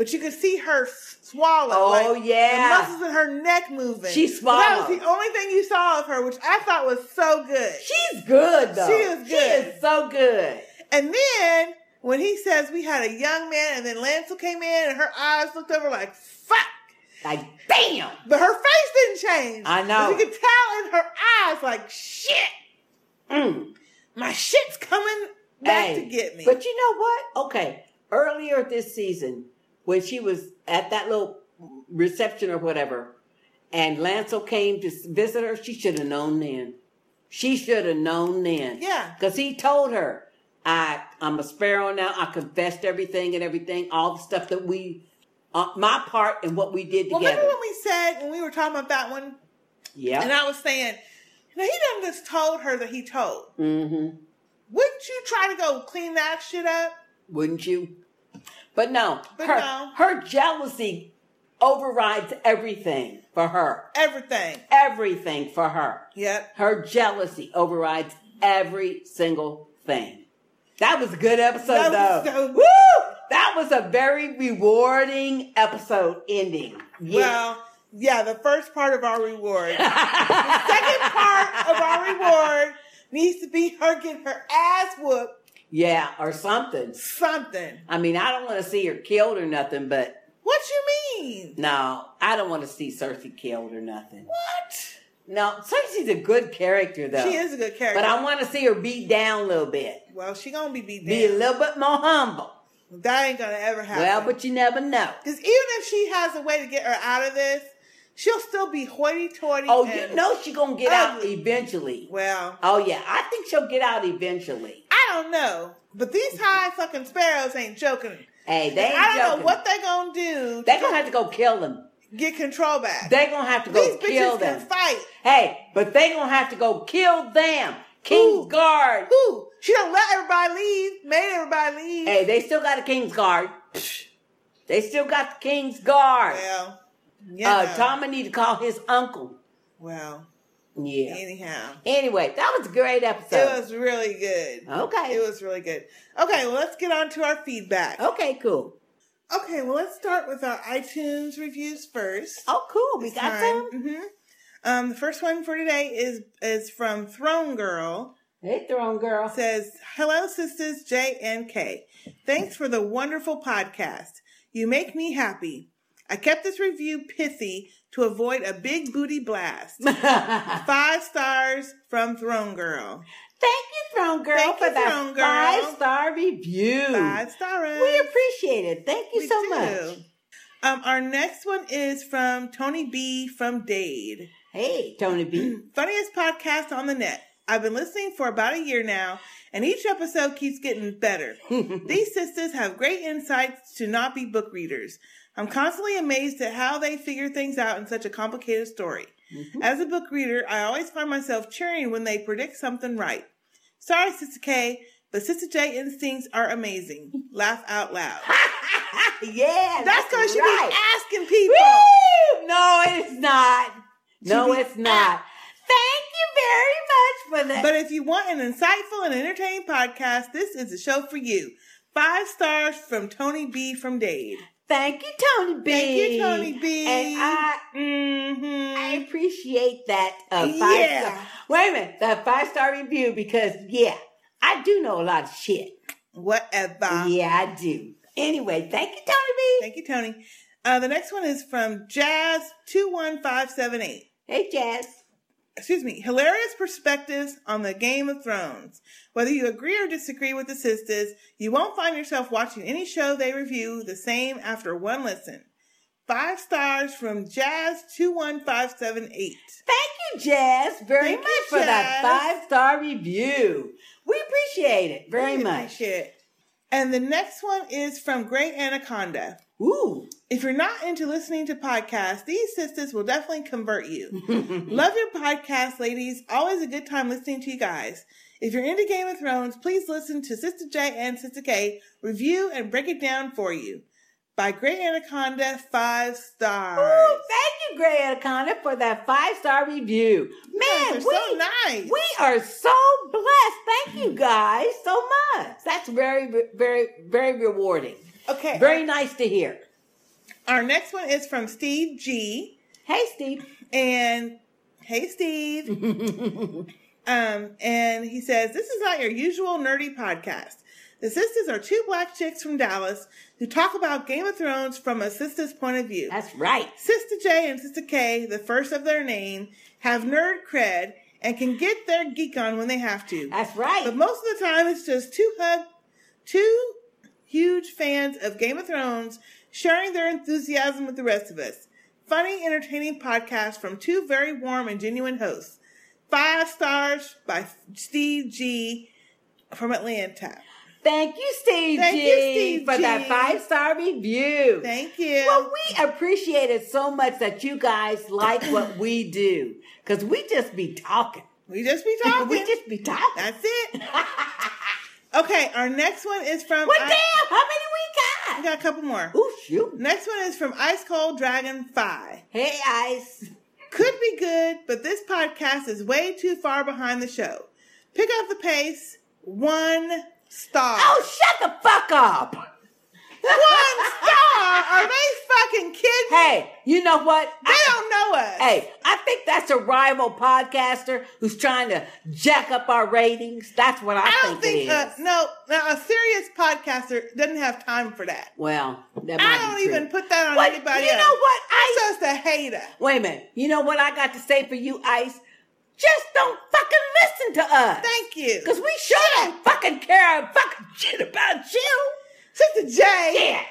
but you could see her swallow. Oh, like, yeah. the muscles in her neck moving. She But That was the only thing you saw of her, which I thought was so good. She's good though. She is good. She is so good. And then when he says we had a young man, and then Lancel came in, and her eyes looked over like fuck. Like damn. But her face didn't change. I know. But you could tell in her eyes like shit. Mm. My shit's coming back Hey, to get me. But you know what? Okay, earlier this season, when she was at that little reception or whatever, and Lancel came to visit her, she should have known then. She should have known then. Yeah. Because he told her, I, I'm a sparrow now. I confessed everything and everything, all the stuff that we, uh, my part and what we did together. well, remember when we said when we were talking about that one, yeah. and I was saying, know, he done just told her that he told. mm-hmm. Wouldn't you try to go clean that shit up? Wouldn't you? But no, But her, no. her jealousy overrides everything for her. Everything. Everything for her. Yep. Her jealousy overrides every single thing. That was a good episode, That was though. so- Woo! That was a very rewarding episode ending. Yeah. Well, yeah, the first part of our reward. the second part of our reward needs to be her getting her ass whooped. Yeah, or something. Something. I mean, I don't want to see her killed or nothing, but What you mean? no, I don't want to see Cersei killed or nothing. What? No, Cersei's a good character, though. She is a good character. But I want to see her beat down a little bit. Well, she gonna be beat down. Be a little bit more humble. That ain't gonna ever happen. Well, but you never know. Because even if she has a way to get her out of this, she'll still be hoity-toity. Oh, you know she gonna get out eventually. Well, Oh yeah, I think she'll get out eventually. I don't know, but these high fucking sparrows ain't joking. Hey, they ain't I don't joking. know what they gonna do. They gonna have to go kill them. get control back. They gonna have to go These kill bitches them. can fight. Hey, but they gonna have to go kill them. King's Guard. Who? She don't let everybody leave. Made everybody leave. Hey, they still got a King's Guard. They still got the King's Guard. Well, yeah. uh, Tommy need to call his uncle. Well, Yeah. anyhow, Anyway, that was a great episode. it was really good. Okay. It was really good. Okay, well, let's get on to our feedback. Okay, cool. Okay, well, let's start with our iTunes reviews first. Oh, cool. We got some. hmm Um, the first one for today is is from Throne Girl. Hey, Throne Girl. Says, "Hello, sisters J and K. Thanks for the wonderful podcast. You make me happy. I kept this review pithy to avoid a big booty blast. Five stars from Throne Girl. Thank you, Throne Girl, Thank for you, that Throne Girl. five star review. Five stars. We appreciate it. Thank you We so do. much. Um, our next one is from Tony B from Dade. Hey, Tony B. Funniest podcast on the net. I've been listening for about a year now, and each episode keeps getting better. These sisters have great insights to not be book readers. I'm constantly amazed at how they figure things out in such a complicated story. Mm-hmm. As a book reader, I always find myself cheering when they predict something right. Sorry, Sister K, but Sister J instincts are amazing. Laugh out loud. yeah, That's because she right. be asking people. Woo! No, it's not. No, it's not. Thank you very much for that. But if you want an insightful and entertaining podcast, this is the show for you. Five stars from Tony B from Dade. Thank you, Tony B. Thank you, Tony B. And I, Mhm. I appreciate that uh, five Yeah. star. Wait a minute, that five star review because yeah, I do know a lot of shit. Whatever. Yeah, I do. Anyway, thank you, Tony B. Thank you, Tony. Uh, the next one is from Jazz two one five seven eight. Hey, Jazz. Excuse me. Hilarious perspectives on the Game of Thrones. Whether you agree or disagree with the sisters, you won't find yourself watching any show they review the same after one listen. Five stars from Jazz two one five seven eight. Thank you, Jazz, very Thank much you, for that five star review. We appreciate it very Really much. it. And the next one is from Great Anaconda. Ooh. If you're not into listening to podcasts, these sisters will definitely convert you. Love your podcast, ladies. Always a good time listening to you guys. If you're into Game of Thrones, please listen to Sister J and Sister K review and break it down for you. by Grey Anaconda, five stars. Ooh, thank you, Gray Anaconda, for that five star review. Man, we, so nice. we are so blessed. Thank you guys so much. That's very, very, very rewarding. Okay. Very uh, nice to hear. Our next one is from Steve G. Hey, Steve. And hey, Steve. um, and he says, This is not your usual nerdy podcast. The sisters are two black chicks from Dallas who talk about Game of Thrones from a sister's point of view. That's right. Sister J and Sister K, the first of their name, have nerd cred and can get their geek on when they have to. That's right. But most of the time, it's just two hug, two huge fans of Game of Thrones sharing their enthusiasm with the rest of us. Funny, entertaining podcast from two very warm and genuine hosts. Five stars by Steve G from Atlanta. Thank you, Steve Thank G, you, Steve for G. that five star review. Thank you. Well, we appreciate it so much that you guys like what we do because we just be talking. We just be talking. we just be talking. That's it. okay, our next one is from. Well, I- damn, how many we got? A couple more. Ooh, shoot. Next one is from Ice Cold Dragon 5. Hey, Ice. Could be good, but this podcast is way too far behind the show. Pick up the pace. One star. Oh, shut the fuck up. One star? Are they fucking kidding? Hey, you know what? They don't know us. Hey, I think that's a rival podcaster who's trying to jack up our ratings. That's what I, I don't think, think, it is. uh, no, no, a serious podcaster doesn't have time for that. well, that I don't even put that on What- anybody you else. know what? I'm just a hater. Wait a minute. You know what I got to say for you, Ice? Just don't fucking listen to us. Thank you. Because we sure don't fucking care a fucking shit about you. Sister J. Yeah.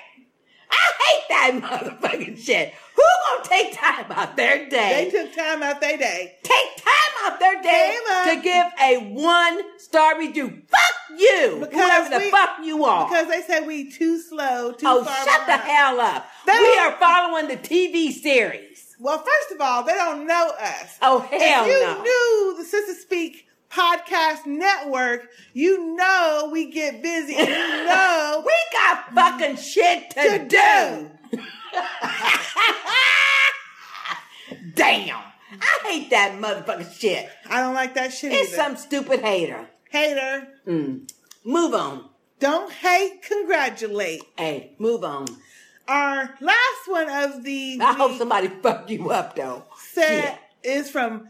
I hate that motherfucking shit. Who gonna take time out their day? They took time out their day. take time out their day to give a one star review. Fuck you, whoever the fuck you are. Because they said we too slow, too oh, shut the hell up. They we are following the TV series. Well, first of all, they don't know us. Oh, hell if you no. knew the Sistah Speak podcast network, you know we get busy. and You know We got fucking shit to, To do. Damn. I hate that motherfucking shit. I don't like that shit It's either. some stupid hater. Hater, Mm. Move on. don't hate, congratulate. Hey, move on. Our last one of the I hope somebody fuck you up though. set is from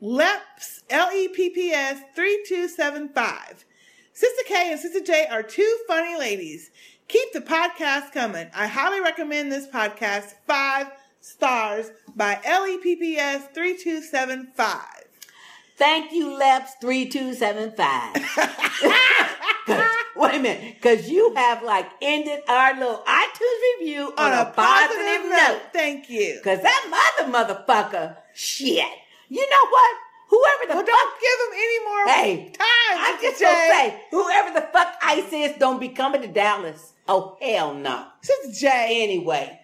LEPS, L E P P S 3275. Sister K and Sister J are two funny ladies. Keep the podcast coming. I highly recommend this podcast. Five stars by L E P P S 3275. Thank you, Leps three two seven five. Wait a minute, because you have like ended our little iTunes review on, a, positive, note. Thank you. Because that mother motherfucker, shit. You know what? Whoever the Well, fuck. don't give them any more Hey, time. I'm just gonna say, whoever the fuck Ice is, don't be coming to Dallas. Oh hell no. Sister Jay. Anyway,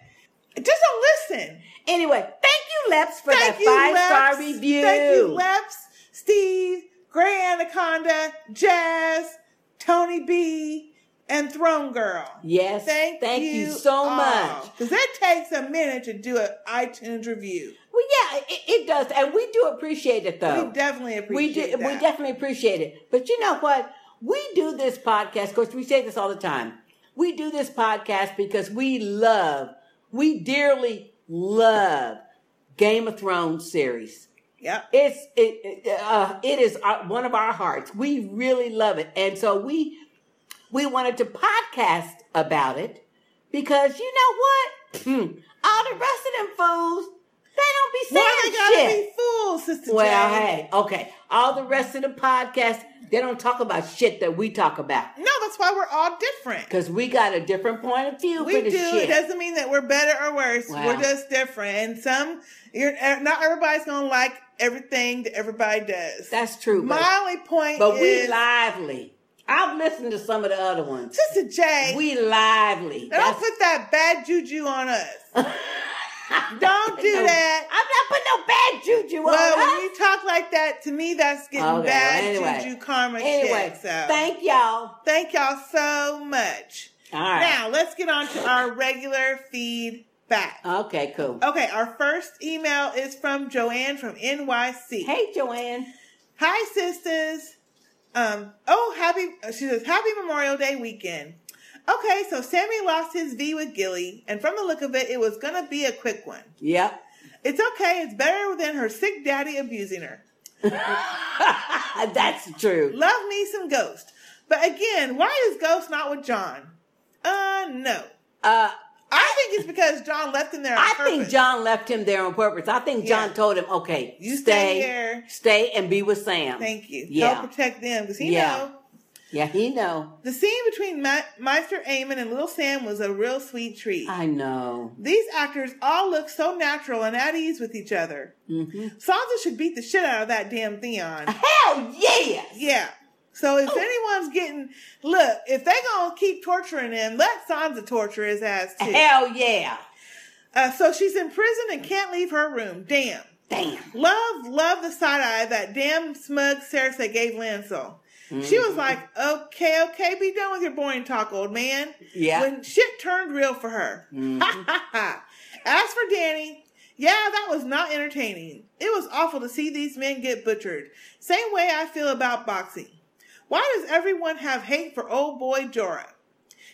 Just don't listen. anyway, thank you, Leps, for Thank that five star review. Thank you, Leps, Steve, Gray Anaconda, Jazz, Tony B, and Throne Girl. Yes, Thank, thank you so much. Because it takes a minute to do an iTunes review. Well, yeah, it, it does, and we do appreciate it, though. We definitely we appreciate do, that. we definitely appreciate it. But you know what? We do this podcast. Of course, we say this all the time. We do this podcast because we love, we dearly love Game of Thrones series. Yep. It's it it, uh, it is our, one of our hearts. We really love it, and so we we wanted to podcast about it because you know what? Hmm, all the rest of them fools, they don't be saying Why they gotta shit. be fools, Sister Well, J? hey, okay. All the rest of the podcasts, they don't talk about shit that we talk about. No, that's why we're all different. Because we got a different point of view We for do. shit. It doesn't mean that we're better or worse. Wow. We're just different. And some, you're uh, not everybody's gonna like everything that everybody does. That's true. But, My only point but we is, lively. I've listened to some of the other ones. Sister J, We lively. don't That's- put that bad juju on us. don't do No, that. I'm not putting no bad juju on us. Well, on when us. you talk like that, to me, that's getting Okay, bad anyway. juju karma Anyway, shit. So thank y'all. thank y'all so much. All right. Now let's get on to our regular feedback. Okay, cool. Okay, our first email is from Joanne from NYC. Hey, Joanne. Hi, sisters. Um. Oh, happy. She says Happy Memorial Day weekend. Okay, so Sammy lost his V with Gilly, and from the look of it, it was gonna be a quick one. Yep. It's okay. It's better than her sick daddy abusing her. That's true. Love me some Ghost. But again, why is Ghost not with Jon? Uh, no. Uh, I think it's because Jon left him there on I purpose. think Jon left him there on purpose. I think Jon Yeah. told him, okay, You stay, stay here. stay and be with Sam. Thank you. Yeah. Help protect them because he Yeah. know. Yeah, he know. The scene between Ma- Maester Aemon and Little Sam was a real sweet treat. I know. These actors all look so natural and at ease with each other. Mm-hmm. Sansa should beat the shit out of that damn Theon. Hell yeah! Yeah. So if anyone's getting look, if they gonna keep torturing him, let Sansa torture his ass too. Hell yeah. Uh, so she's in prison and can't leave her room. Damn. Damn. Love, love the side eye that damn smug Cersei gave Lancel. She was Mhm. like, okay, okay, be done with your boring talk, old man. Yeah. When shit turned real for her. Mhm. Ha ha ha. As for Dany, yeah, that was not entertaining. It was awful to see these men get butchered. Same way I feel about boxing. Why does everyone have hate for old boy Jorah?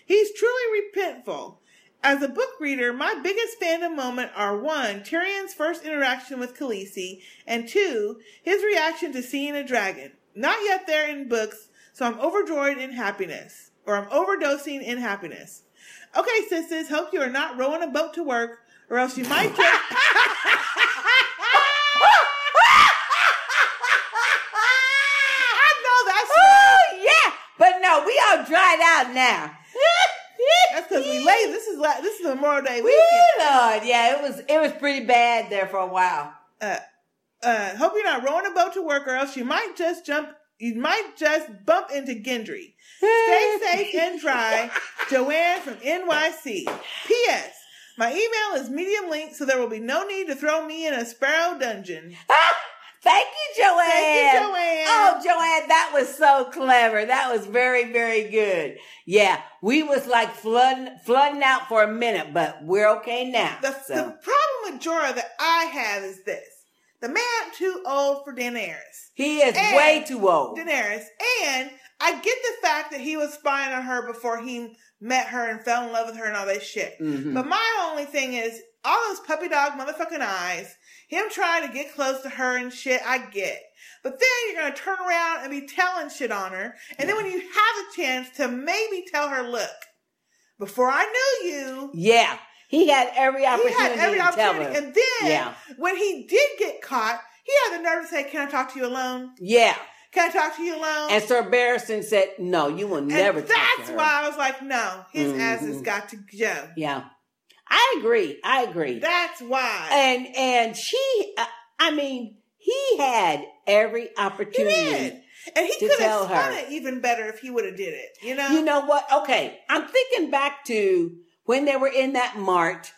He's truly repentful. As a book reader, my biggest fandom moment are one, Tyrion's first interaction with Khaleesi, and two, his reaction to seeing a dragon. Not yet there in books, so I'm overjoyed in happiness. Or I'm overdosing in happiness. Okay, sisters, hope you are not rowing a boat to work, or else you might get. I know that's Oh, yeah. But no, we all dried out now. That's because we late. This is la- this is Memorial Day Woo, weekend. Lord. Yeah, it was it was pretty bad there for a while. Uh, uh, hope you're not rowing a boat to work, or else you might just jump. You might just bump into Gendry. Stay safe and dry. Joanne from NYC. P.S. My email is medium link, so there will be no need to throw me in a sparrow dungeon. Thank you, Joanne. Thank you, Joanne. Oh, Joanne, that was so clever. That was very, very good. Yeah, we was like flooding, flooding out for a minute, but we're okay now. The, so. the problem with Jorah that I have is this: the man too old for Daenerys. he is And way too old. Daenerys, and I get the fact that he was spying on her before he met her and fell in love with her and all that shit. Mhm. But my only thing is all those puppy dog motherfucking eyes, him trying to get close to her and shit. I get. But then you're gonna turn around and be telling shit on her, and then when you have a chance to maybe tell her, look, before I knew you, Yeah, he had every he opportunity had every to tell opportunity, her. and then yeah, when he did get caught, he had the nerve to say, "Can I talk to you alone? yeah. Can I talk to you alone?" And Sir Barristan said, "No, you will never." and talk to that's why I was like, no, his ass has Mhm. got to go. Yeah, I agree. I agree. That's why. and and she, uh, I mean, he had every he opportunity. did. And he could have spun her. it even better if he would have did it. You know? You know what? Okay, I'm thinking back to when they were in that mart,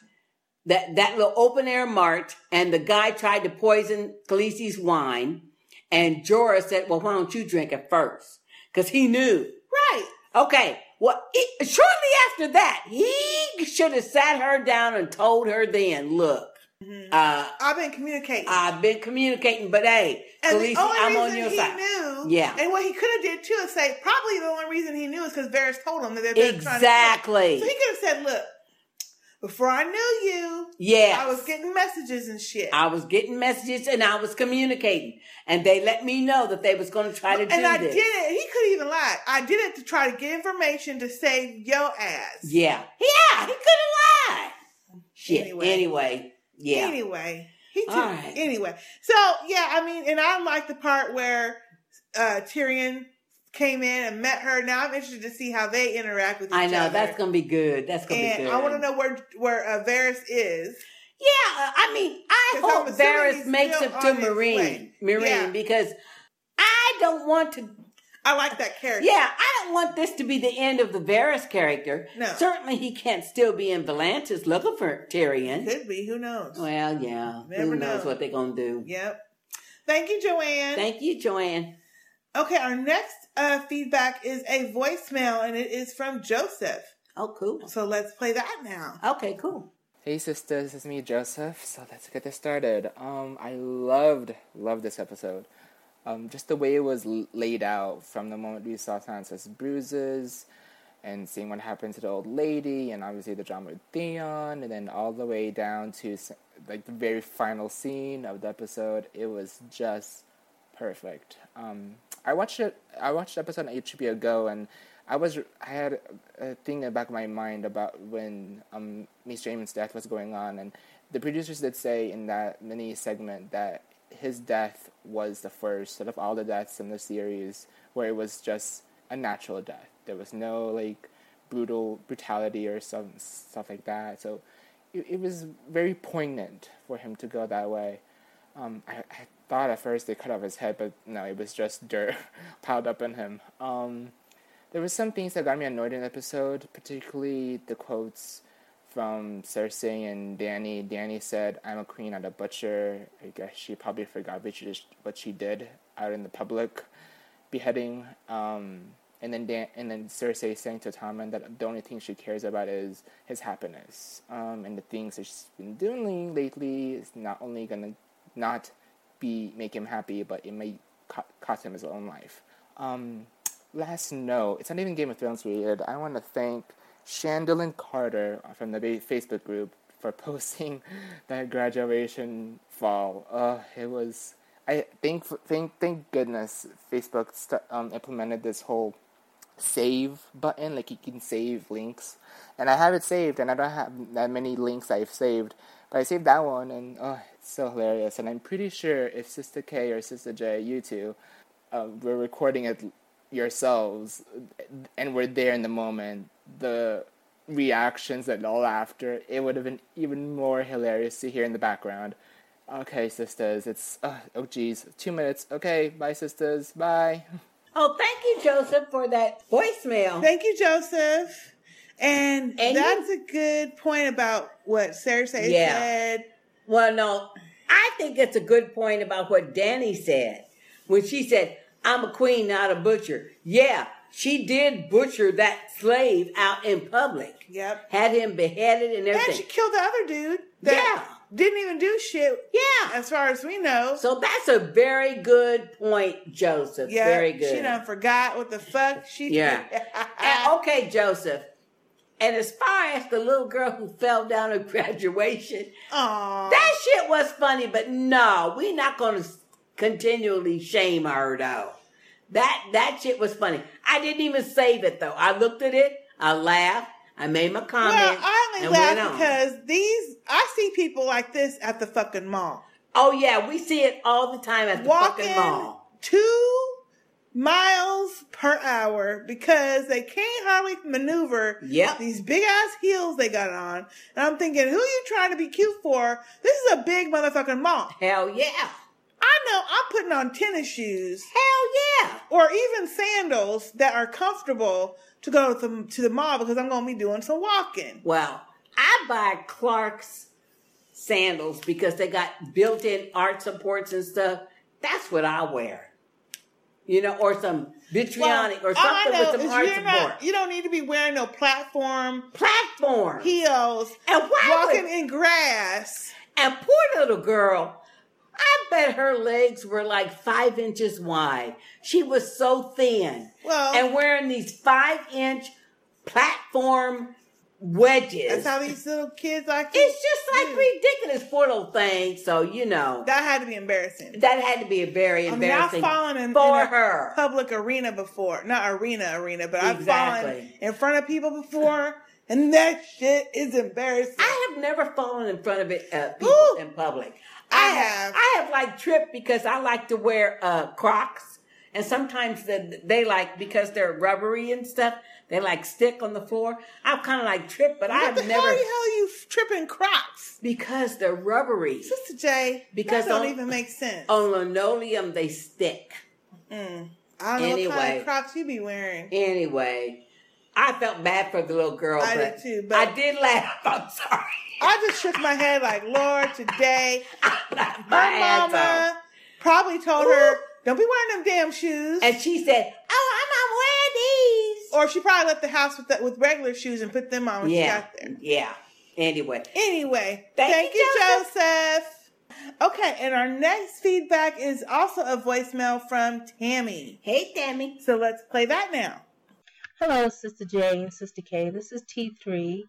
that that little open air mart, and the guy tried to poison Khaleesi's wine, and Jorah said, "Well, why don't you drink it first? Because he knew." Right. Okay. Well, it, shortly after that, he should have sat her down and told her then, "Look, uh, I've been communicating. I've been communicating, but hey, and Khaleesi, the only I'm reason on your he side." knew, Yeah. and what he could have did too is say, probably the only reason he knew is because Varys told him that they're, they're trying to. Exactly. So he could have said, look, before I knew you, yeah, I was getting messages and shit. I was getting messages and I was communicating, and they let me know that they was going to try to do and I this. did it. He could even lie. I did it to try to get information to save your ass. Yeah, yeah, he could have lied. Shit. Anyway. Anyway, yeah. Anyway, he took, right. anyway. So yeah, I mean, and I like the part where uh Tyrion came in and met her. Now I'm interested to see how they interact with each other. I know other. that's gonna be good. That's gonna and be good. I want to know where where uh, Varys is. Yeah, uh, I mean, I'm hope Varys makes it to Meereen. Meereen, Yeah. because I don't want to. I like that character. Yeah, I don't want this to be the end of the Varys character. No. Certainly, he can't still be in Volantis looking for Tyrion. Could be. Who knows? Well, yeah. Never Who knows know. what they're gonna do? Yep. Thank you, Joanne. Thank you, Joanne. Okay, our next uh, feedback is a voicemail, and it is from Joseph. Oh, cool. So let's play that now. Okay, cool. Hey sisters, it's me Joseph. So let's get this started. Um, I loved loved this episode. Um, just the way it was l- laid out from the moment we saw Sansa's bruises, and seeing what happened to the old lady, and obviously the drama with Theon, and then all the way down to like the very final scene of the episode. It was just perfect. Um, I watched it. I watched episode on HBO Go, and I was I had a thing in the back of my mind about when um, Maester Aemon's death was going on, and the producers did say in that mini segment that his death was the first out of all the deaths in the series where it was just a natural death. There was no like brutal brutality or some stuff like that. So it, it was very poignant for him to go that way. Um, I, I thought at first they cut off his head, but no, it was just dirt piled up in him. Um, there were some things that got me annoyed in the episode, particularly the quotes from Cersei and Dany. Dany said, "I'm a queen, not a butcher." I guess she probably forgot what she, what she did out in the public beheading. Um, and then Dan- and then Cersei saying to Tommen that the only thing she cares about is his happiness. Um, and the things that she's been doing lately is not only gonna not be make him happy, but it may co- cost him his own life. Um, last note, it's not even Game of Thrones related. I want to thank Chandlin Carter from the Facebook group for posting that graduation fall. Uh, it was. I think thank thank goodness Facebook st- um, implemented this whole save button, like you can save links, and I have it saved, and I don't have that many links I've saved, but I saved that one, and oh, it's so hilarious, and I'm pretty sure if Sister K or Sister J, you two, uh, were recording it yourselves, and were there in the moment, the reactions and all after, it would have been even more hilarious to hear in the background. Okay, sisters, it's uh, oh geez, two minutes. Okay, bye, sisters, bye. Oh, thank you, Joseph, for that voicemail. Thank you, Joseph. And, And that's a good point about what Cersei Yeah. said. Well, no, I think it's a good point about what Dany said when she said, "I'm a queen, not a butcher." Yeah, she did butcher that slave out in public. Yep. Had him beheaded and everything. And she killed the other dude. That Yeah. Didn't even do shit. Yeah. As far as we know. So that's a very good point, Joseph. Yeah. very good. She done forgot what the fuck she Yeah. did. Okay, Joseph. And as far as the little girl who fell down at graduation, Aww. that shit was funny, but no, we're not going to continually shame her though. That that shit was funny. I didn't even save it though. I looked at it, I laughed, I made my comment, Well, I only laugh on. because these I see people like this at the fucking mall. Oh yeah, we see it all the time at the Walking fucking mall. two miles per hour because they can't hardly maneuver Yep. these big ass heels they got on. And I'm thinking, who you trying to be cute for? This is a big motherfucking mall. Hell yeah. I know I'm putting on tennis shoes. Hell yeah. Or even sandals that are comfortable to go to the, to the mall because I'm going to be doing some walking. Well, I buy Clarks sandals because they got built-in art supports and stuff. That's what I wear. You know, or some vitrionic or something with some is art you're support. not, you don't need to be wearing no platform platform heels and walking would- in grass. And poor little girl, I bet her legs were like five inches wide. She was so thin. Well- and wearing these five inch platform wedges. That's how these little kids like. It's just like ridiculous for little things. So you know that had to be embarrassing. That had to be a very I mean, I've fallen in, for in her. public arena before. Not arena, arena, but I've fallen in front of people before, and that shit is embarrassing. I have never fallen in front of it uh, people in public. I, have. I have like tripped because I like to wear uh, Crocs, and sometimes the, they like because they're rubbery and stuff. They like stick on the floor. I've kind of like tripped, but What I've the never hell, hell you tripping Crocs? because they're rubbery. Sister J, Because that don't on- even make sense. On linoleum, they stick. Mm. I don't know what kind of Crocs you be wearing. Anyway, I felt bad for the little girl, I but did too, but I did laugh. I'm sorry. I just shook my head like, Lord, today, my ass mama probably told her, don't be wearing them damn shoes. And she said, oh, I'm not wearing these. Or she probably left the house with the, with regular shoes and put them on when she got there. yeah. Anyway, Anyway, Thank thank, you, you, Joseph. Okay, and our next feedback is also a voicemail from Tammy. Hey, Tammy. So let's play that now. Hello, Sister J and Sister K. This is T3,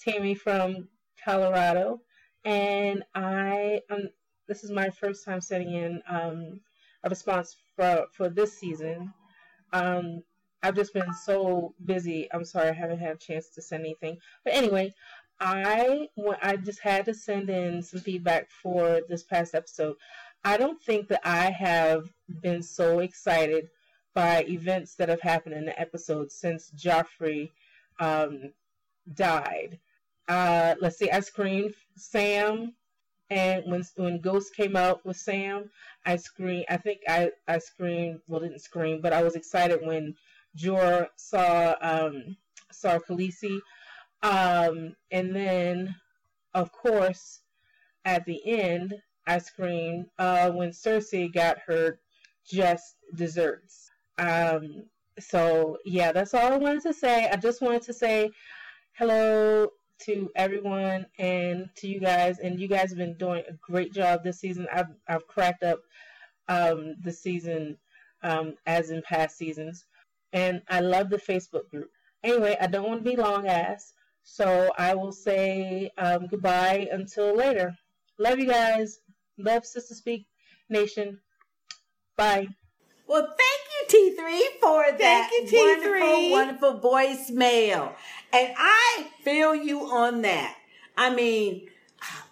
Tammy from Colorado, and I um this is my first time sending in um a response for for this season. Um, I've just been so busy. I'm sorry I haven't had a chance to send anything. But anyway, I I just had to send in some feedback for this past episode. I don't think that I have been so excited by events that have happened in the episode since Joffrey um, died. Uh, let's see, I screamed Sam, and when when Ghost came out with Sam, I screamed. I think I I screamed. Well, didn't scream, but I was excited when Jor saw um, saw Khaleesi. Um, and then, of course, at the end, I screamed uh, when Cersei got her just desserts. Um, so yeah, that's all I wanted to say. I just wanted to say hello to everyone and to you guys. And you guys have been doing a great job this season. I've I've cracked up um, this season um, as in past seasons, and I love the Facebook group. Anyway, I don't want to be long ass, so I will say um, goodbye until later. Love you guys. Love Sistah Speak Nation. Bye. Well, thank you, T3, for that Thank you, T3. wonderful, wonderful voicemail. And I feel you on that. I mean,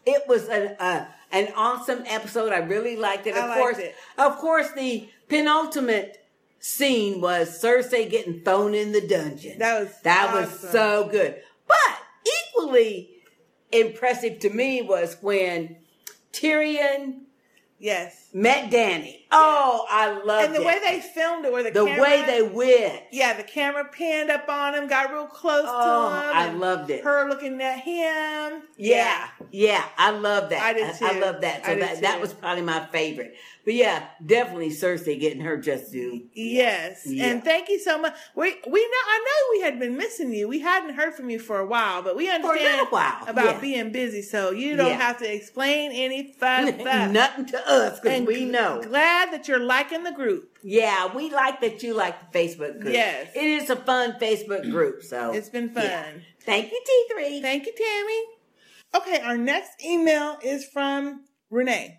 it was a, a an awesome episode. I really liked it. I Of liked course, it. of course, the penultimate scene was Cersei getting thrown in the dungeon. That was that was so good. But equally impressive to me was when Tyrion Yes. Met Dany. Oh, I love it. And the way they filmed it, where the, the camera, way they went. yeah, the camera panned up on him, got real close Oh, to him. I loved it. Her looking at him. Yeah, yeah, I love that. I did too. I, too. love that. So I did that that was probably my favorite. But yeah, definitely Cersei getting her just due. Yes, Yeah. and thank you so much. We we know I know we had been missing you. We hadn't heard from you for a while, but we understand while, about yeah. being busy, so you don't Yeah. have to explain any fun stuff. Nothing to us because And we know. Glad that you're liking the group. Yeah, we like that you like the Facebook group. Yes. it is a fun Facebook group. So It's been fun. yeah. Thank you, T three. Thank you, Tammy. Okay, our next email is from Renee.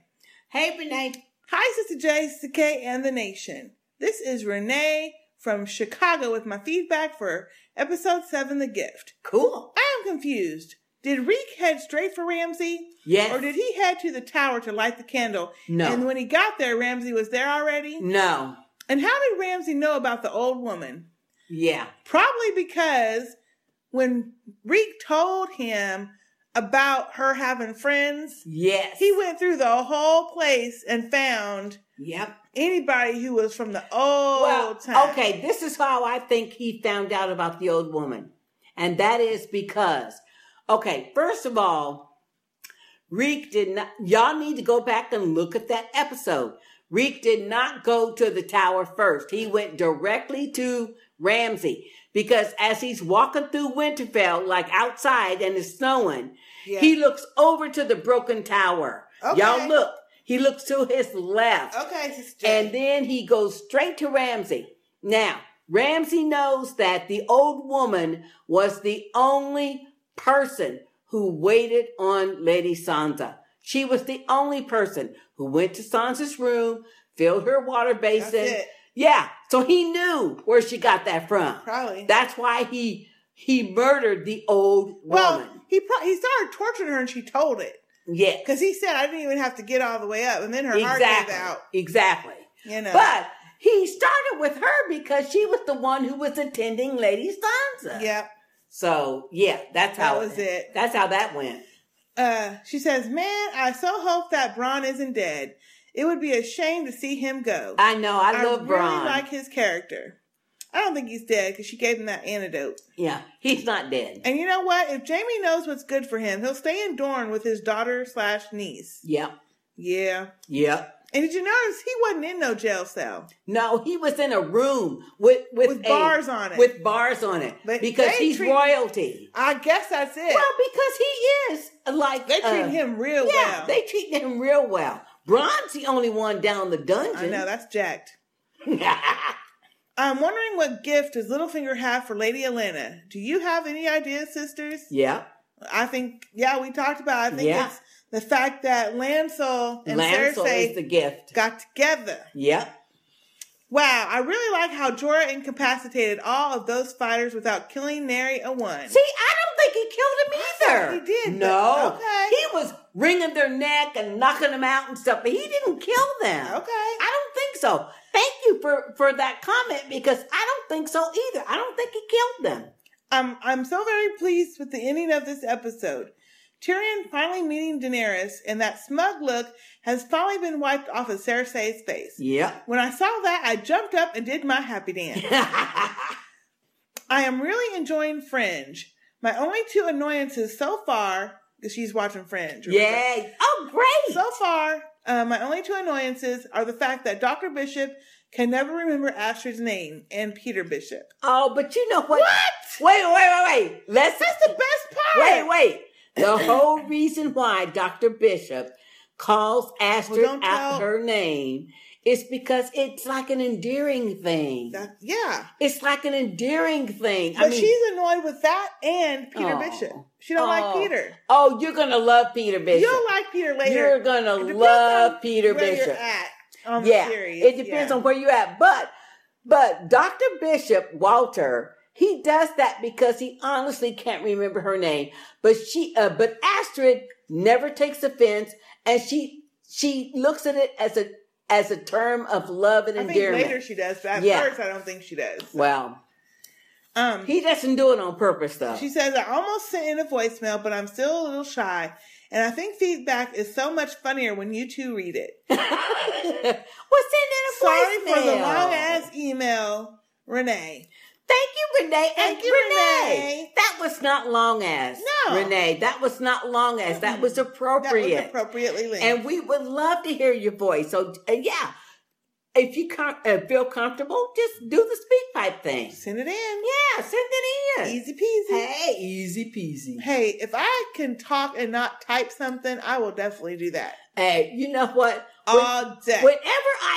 Hey, Renee. Hi, Sister J, Sister K, and the Nation. This is Renee from Chicago with my feedback for episode 7, The Gift. Cool. I am confused. Did Reek head straight for Ramsay? Yes. Or did he head to the tower to light the candle? No. And when he got there, Ramsay was there already? No. And how did Ramsay know about the old woman? Yeah. Probably because when Reek told him about her having friends, Yes. he went through the whole place and found Yep. anybody who was from the old Well, time. okay, this is how I think he found out about the old woman. And that is because, okay, first of all, Reek did not, y'all need to go back and look at that episode. Reek did not go to the tower first. He went directly to Ramsay because as he's walking through Winterfell, like outside and it's snowing, Yeah. he looks over to the broken tower. Okay. Y'all look. He looks to his left. Okay, And then he goes straight to Ramsay. Now, Ramsay knows that the old woman was the only person who waited on Lady Sansa. She was the only person who went to Sansa's room, filled her water basin. Yeah, so he knew where she got that from. Probably. That's why he he murdered the old well, woman. he pro- he started torturing her and she told it. Yeah, Because he said, I didn't even have to get all the way up. And then her heart exactly. gave out. Exactly. You know. But he started with her because she was the one who was attending Lady Sansa. Yep. So yeah, that's how That was it. That's how that went. Uh, she says, Man, I so hope that Bronn isn't dead. It would be a shame to see him go. I know. I love really Bronn. like his character. I don't think he's dead because she gave him that antidote. yeah, he's not dead. And you know what? If Jaime knows what's good for him, he'll stay in Dorne with his daughter slash niece. Yep. Yeah. Yep. And did you notice he wasn't in no jail cell? No, he was in a room with with, With a- bars on it. With bars on it. They- because he's treat- royalty. I guess that's it. Well, because he is like They treat uh, him real yeah, well. they treat him real well. Bronn's the only one down the dungeon. I know that's jacked. I'm wondering what gift does Littlefinger have for Lady Olenna? Do you have any ideas, sisters? Yeah. I think, yeah, we talked about. it. I think Yeah. it's the fact that Lancel and Lancel Cersei is the gift. got together. Yep. Wow, I really like how Jorah incapacitated all of those fighters without killing nary a one. See, I don't think he killed him either. he did, but- No. okay. He was wringing their neck and knocking them out and stuff, but he didn't kill them. Okay. I don't think so. Thank you for for that comment because I don't think so either. I don't think he killed them. I'm I'm so very pleased with the ending of this episode. Tyrion finally meeting Daenerys, and that smug look has finally been wiped off of Cersei's face. Yeah. When I saw that, I jumped up and did my happy dance. I am really enjoying Fringe. My only two annoyances so far, because she's watching Fringe. Yay. Oh, great. So far, uh, my only two annoyances are the fact that Dr. Bishop can never remember Astrid's name and Peter Bishop. Oh, but you know what? What? Wait, wait, wait, wait. Let's That's the best part. Wait, wait. The whole reason why Dr. Bishop calls Astrid Well, out tell- her name is because it's like an endearing thing. That, yeah. It's like an endearing thing. But I mean, she's annoyed with that and Peter Oh. Bishop. She don't like Oh. Peter. Oh, you're gonna love Peter Bishop. You'll like Peter later. You're gonna love Peter where Bishop. You're at on the yeah, series. it depends yeah. on where you're at. But but Dr. Bishop Walter, he does that because he honestly can't remember her name. But she, uh, but Astrid never takes offense, and she she looks at it as a as a term of love and I endearment. later she does, but at Yeah. first I don't think she does. well, Um, he doesn't do it on purpose though. She says, I almost sent in a voicemail, but I'm still a little shy. And I think feedback is so much funnier when you two read it. What's in it? Sorry for the long ass email, Renee. Thank you, Renee. Thank and you, Renee. Renee. That was not long as. No. Renee, that was not long as. That was appropriate. That was appropriately linked. and we would love to hear your voice. So, uh, yeah, if you com- uh, feel comfortable, just do the SpeakPipe thing. Send it in. Yeah, send it in. Easy peasy. Hey, easy peasy. Hey, if I can talk and not type something, I will definitely do that. Hey, you know what? All day. Whenever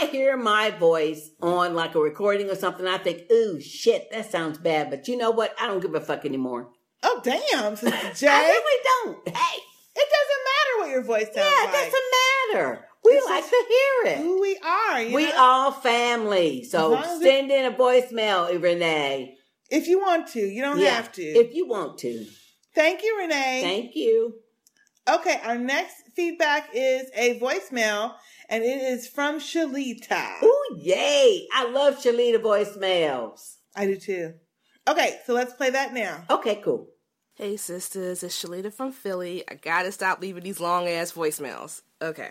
I hear my voice on like a recording or something, I think, ooh, shit, that sounds bad. But you know what? I don't give a fuck anymore. Oh, damn, Sister J. I really don't. Hey, It doesn't matter what your voice sounds like, yeah, it doesn't matter. We It's like to hear it. Who we are. You We know? all family. So As long as send in a voicemail, Renee. If you want to, you don't Yeah, have to. If you want to. Thank you, Renee. Thank you. Okay, our next feedback is a voicemail, and it is from Shalita. Ooh, yay. I love Shalita voicemails. I do too. Okay, so let's play that now. Okay, cool. Hey sisters, it's Shalita from Philly. I gotta stop leaving these long ass voicemails. Okay.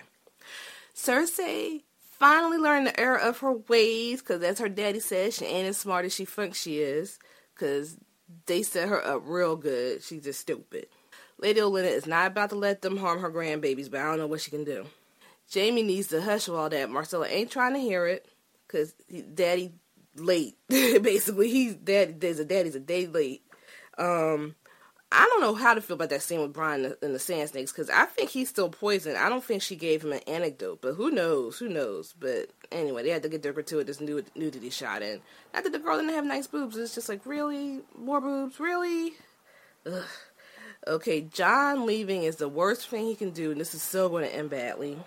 Cersei finally learned the error of her ways, because as her daddy says, she ain't as smart as she thinks she is, because they set her up real good. She's just stupid. Lady Olenna is not about to let them harm her grandbabies, but I don't know what she can do. Jaime needs to hush all that. Myrcella ain't trying to hear it, because daddy late. Basically, he's dad. There's a daddy's a day late. Um, I don't know how to feel about that scene with Bronn and the, and the Sand Snakes because I think he's still poisoned. I don't think she gave him an anecdote, but who knows? Who knows? But anyway, they had to get their gratuitous nud- nudity shot in. Not that the girl didn't have nice boobs. It's just like really more boobs, really. Ugh. Okay, Jon leaving is the worst thing he can do, and this is still going to end badly.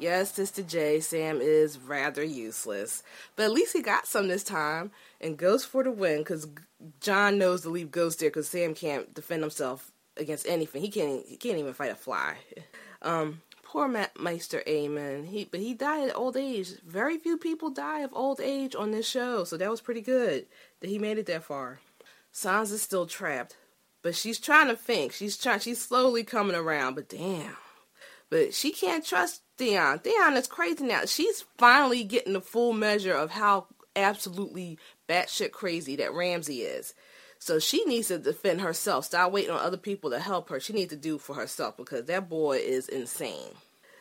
Yes, Sister J, Sam is rather useless. But at least he got some this time and goes for the win because Jon knows to leave Ghost there because Sam can't defend himself against anything. He can't. He can't even fight a fly. Um, poor Ma- Maester Aemon. He but he died at old age. Very few people die of old age on this show, so that was pretty good that he made it that far. Sansa's still trapped, but she's trying to think. She's trying. She's slowly coming around. But damn. But she can't trust Theon. Theon is crazy now. She's finally getting the full measure of how absolutely batshit crazy that Ramsay is. So she needs to defend herself. Stop waiting on other people to help her. She needs to do for herself because that boy is insane.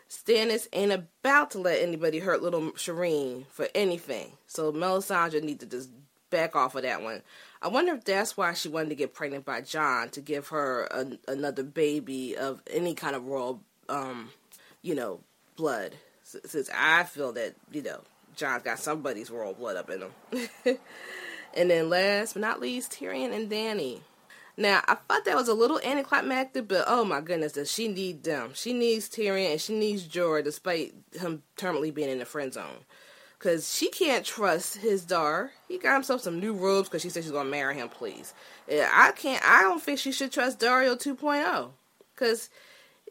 Stannis ain't about to let anybody hurt little Shireen for anything. So Melisandre need to just back off of that one. I wonder if that's why she wanted to get pregnant by Jon to give her another baby of any kind of royal, um, you know, blood. Since I feel that you know Jon's got somebody's royal blood up in him. and then last but not least, Tyrion and Dany. Now, I thought that was a little anticlimactic, but oh my goodness, does she need them? She needs Tyrion and she needs Jorah, despite him terminally being in the friend zone. Because she can't trust his daughter. He got himself some new robes because she said she's to marry him, please. Yeah, I can't, I don't think she should trust Daario 2.0. Because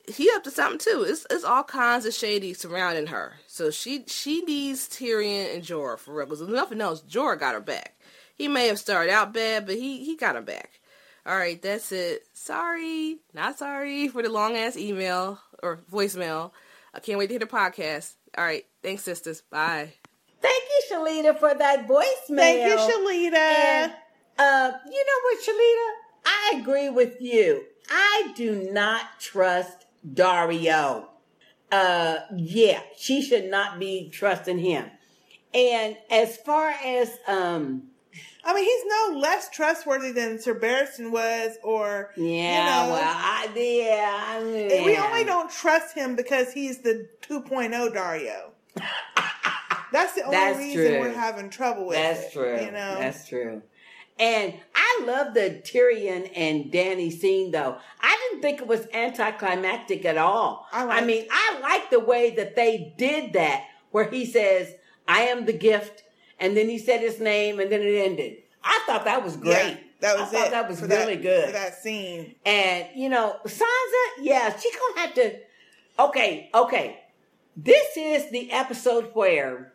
he up to something too. It's, it's all kinds of shady surrounding her. So she she needs Tyrion and Jorah for real. Because if nothing else, Jorah got her back. He may have started out bad, but he, he got her back. All right, that's it. Sorry, not sorry for the long ass email or voicemail. I can't wait to hear the podcast. All right, thanks, sisters. Bye. Thank you, Shalita, for that voicemail. Thank you, Shalita. And, uh, you know what, Shalita? I agree with you. I do not trust Daario. Uh, yeah, she should not be trusting him. And as far as um, I mean, he's no less trustworthy than Sir Barristan was, or yeah, you know, well, I, yeah, I mean, we only don't trust him because he's the 2.0 Daario. That's the only That's reason true. we're having trouble with That's it. true. You know, That's true. And I love the Tyrion and Dany scene though. I didn't think it was anticlimactic at all. I, like I mean, I like the way that they did that where he says, I am the gift, and then he said his name and then it ended. I thought that was great. Yeah, that was I thought it that was really that, good. that scene. And you know, Sansa, yeah, she's gonna have to. Okay, okay. This is the episode where,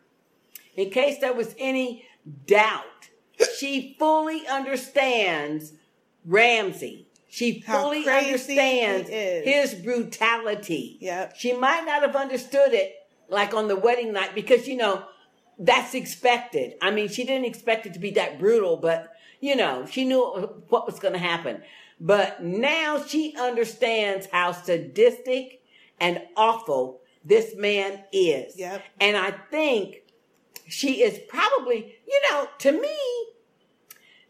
in case there was any doubt, she fully understands Ramsay. She fully understands his brutality. Yep. She might not have understood it like on the wedding night because you know that's expected. I mean, she didn't expect it to be that brutal, but you know, she knew what was going to happen. But now she understands how sadistic and awful this man is. Yep. And I think she is probably, you know, to me,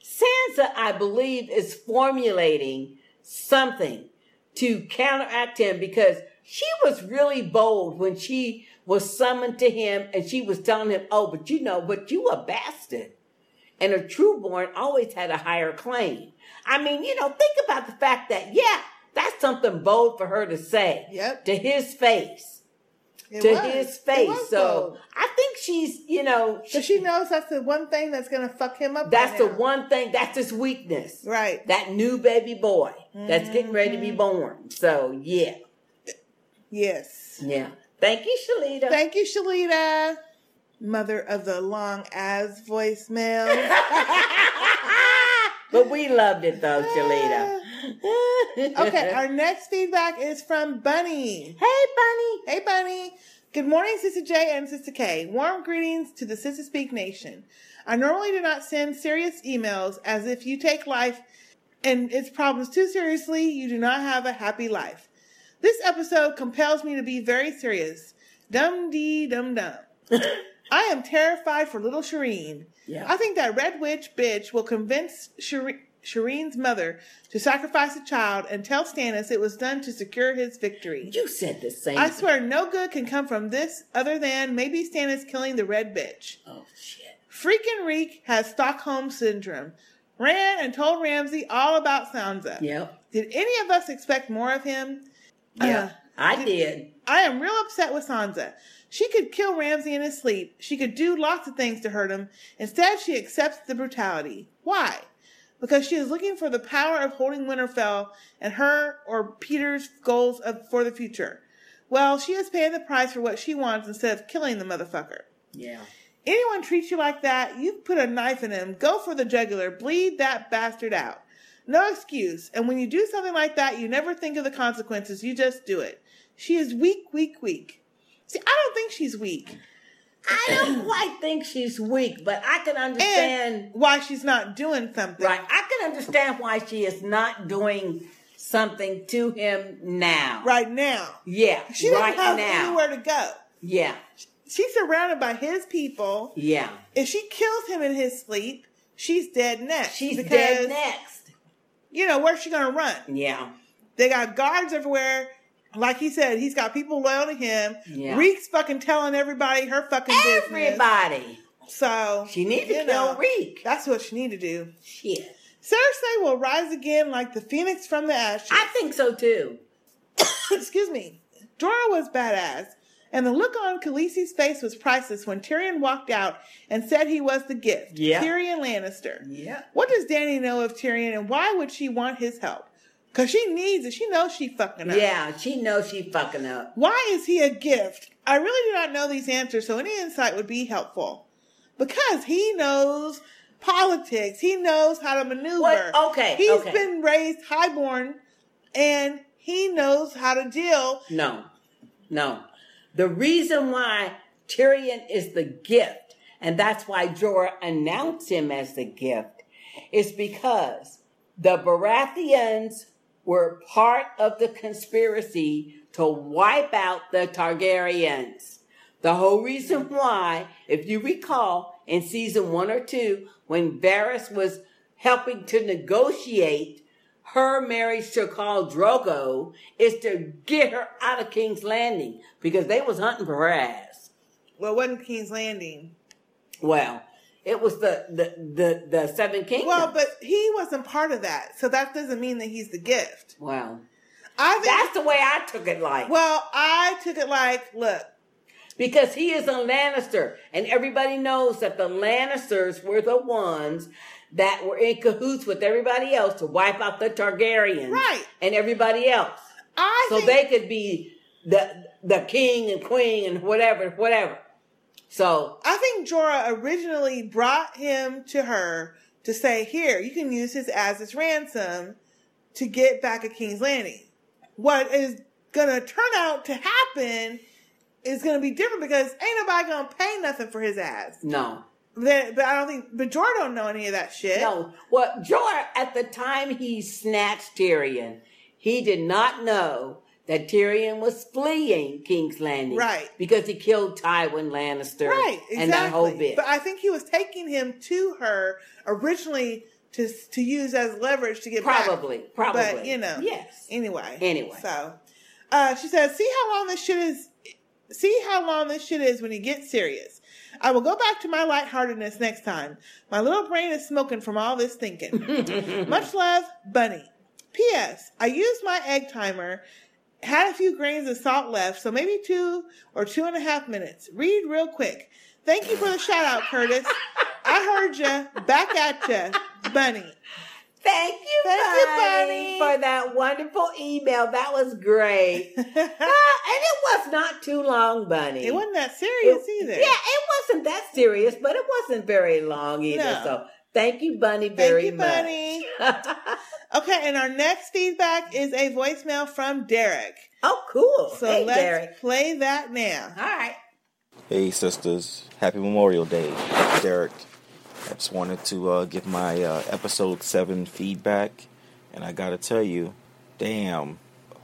Sansa, I believe, is formulating something to counteract him because she was really bold when she was summoned to him and she was telling him, Oh, but you know, but you a bastard. And a trueborn always had a higher claim. I mean, you know, think about the fact that, yeah, that's something bold for her to say Yep. to his face. It to was. his face. So. I think she's, you know, So she knows that's the one thing that's going to fuck him up. that's right the one thing, that's his weakness. Right. That new baby boy that's getting ready to be mm-hmm. born. So yeah. Yes. Yeah. Thank you, Shalita. Thank you, Shalita. Mother of the long as voicemail. But we loved it though, Shalita. Okay, our next feedback is from Bunny. Hey, Bunny. Hey, Bunny. Good morning, Sister J and Sister K. Warm greetings to the Sistah Speak Nation. I normally do not send serious emails as if you take life and its problems too seriously, you do not have a happy life. This episode compels me to be very serious. Dum dee dum dum. I am terrified for little Shireen. Yeah. I think that Red Witch bitch will convince Shireen, Shireen's mother to sacrifice a child and tell Stannis it was done to secure his victory. You said the same. I swear no good can come from this other than maybe Stannis killing the Red Bitch. Oh shit. Freaking Reek has Stockholm syndrome. Ran and told Ramsay all about Sansa. Yep. Did any of us expect more of him? Yeah. Uh, I did. I am real upset with Sansa. She could kill Ramsay in his sleep. She could do lots of things to hurt him. Instead, she accepts the brutality. Why? Because she is looking for the power of holding Winterfell and her or Petyr's goals of, for the future. Well, she is paying the price for what she wants instead of killing the motherfucker. Yeah. Anyone treats you like that, you put a knife in him, go for the jugular, bleed that bastard out. No excuse. And when you do something like that, you never think of the consequences. You just do it. She is weak, weak, weak. See, I don't think she's weak. I don't quite think she's weak, but I can understand why she's not doing something. Right. I can understand why she is not doing something to him now. Right now. Yeah. She doesn't right have now. anywhere to go. Yeah. She's surrounded by his people. Yeah. If she kills him in his sleep, she's dead next. She's because, dead next. You know, where's she gonna run? Yeah. They got guards everywhere. Like he said, he's got people loyal to him. Yeah. Reek's fucking telling everybody her fucking business. Everybody. So She needs to kill know, Reek. That's what she need to do. Shit. Cersei will rise again like the phoenix from the ashes. I think so too. Excuse me. Dora was badass, and the look on Khaleesi's face was priceless when Tyrion walked out and said he was the gift. Yeah. Tyrion Lannister. Yeah. What does Dany know of Tyrion, and why would she want his help? Because she needs it. She knows she fucking up. Yeah, she knows she fucking up. Why is he a gift? I really do not know these answers, so any insight would be helpful. Because he knows politics. He knows how to maneuver. What? Okay, He's okay. been raised highborn and he knows how to deal. No, no. The reason why Tyrion is the gift, and that's why Jorah announced him as the gift, is because the Baratheons were part of the conspiracy to wipe out the Targaryens. The whole reason why, if you recall, in season one or two, when Varys was helping to negotiate her marriage to Khal Drogo, is to get her out of King's Landing because they was hunting for her ass. Well, it wasn't King's Landing. Well, it was the the the, the Seven Kingdoms. Well, but he wasn't part of that, so that doesn't mean that he's the gift. Well, I think, that's the way I took it. Like, well, I took it like, look, because he is a Lannister, and everybody knows that the Lannisters were the ones that were in cahoots with everybody else to wipe out the Targaryens, Right. and everybody else, I so think, they could be the the king and queen and whatever, whatever. So I think Jorah originally brought him to her to say, here, you can use this as his ransom to get back at King's Landing. What is gonna turn out to happen is gonna be different because ain't nobody gonna pay nothing for his ass. no, But, but I don't think, but Jorah don't know any of that shit. No. Well, Jorah, at the time he snatched Tyrion, he did not know that Tyrion was fleeing King's Landing. Right. Because he killed Tywin Lannister. Right, exactly. And that whole bit. But I think he was taking him to her originally to to use as leverage to get back. Probably, probably. But you know, Yes. Anyway, Anyway. So, uh, she says, "See how long this shit is. See how long this shit is when you get serious. I will go back to my lightheartedness next time. My little brain is smoking from all this thinking. Much love, Bunny. P.S. I used my egg timer." Had a few grains of salt left, so maybe two or two and a half minutes. Read real quick. Thank you for the shout out, Curtis. I heard you. Back at you, Bunny. Thank you, Thank you, Bunny, Bunny. for that wonderful email. That was great. Ah, and it was not too long, Bunny. It wasn't that serious It- either. Yeah, it wasn't that serious, but it wasn't very long either. No. So thank you, Bunny, Thank you, much. Bunny. okay, and our next feedback is a voicemail from Derek. Oh, cool. So Hey, let's Derek. play that now. All right. Hey, sisters. Happy Memorial Day. Derek. I just wanted to uh, give my uh, episode 7 feedback. And I gotta tell you, damn,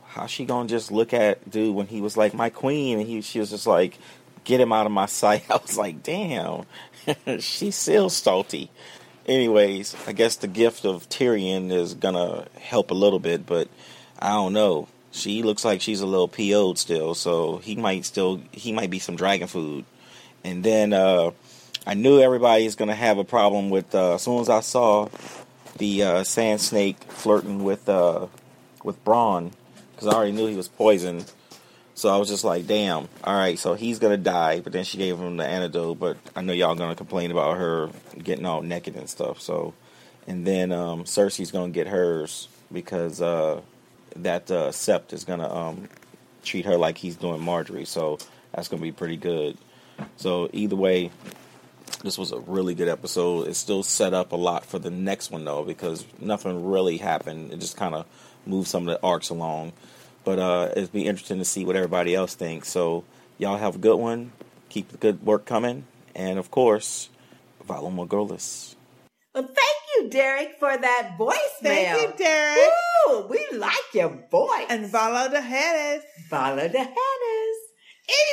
how she gonna just look at dude when he was like my queen and he she was just like, get him out of my sight. I was like, damn, she's still salty. Anyways, I guess the gift of Tyrion is gonna help a little bit, but I don't know. She looks like she's a little PO'd still, so he might still he might be some dragon food. And then uh I knew everybody's gonna have a problem with uh as soon as I saw the uh, sand snake flirting with uh with Bronn, because I already knew he was poisoned. So I was just like, damn, all right, so he's gonna die. But then she gave him the antidote. But I know y'all gonna complain about her getting all naked and stuff. So, and then um, Cersei's gonna get hers because uh, that uh, Sept is gonna um, treat her like he's doing Margaery. So that's gonna be pretty good. So either way, this was a really good episode. It still set up a lot for the next one though, because nothing really happened. It just kind of moved some of the arcs along. But uh, it'd be interesting to see what everybody else thinks. So y'all have a good one. Keep the good work coming, and of course, follow Morgolis. Well, thank you, Derek, for that voicemail. Thank you, Derek. Ooh, we like your voice. And follow the Hedis. Follow the Hedis.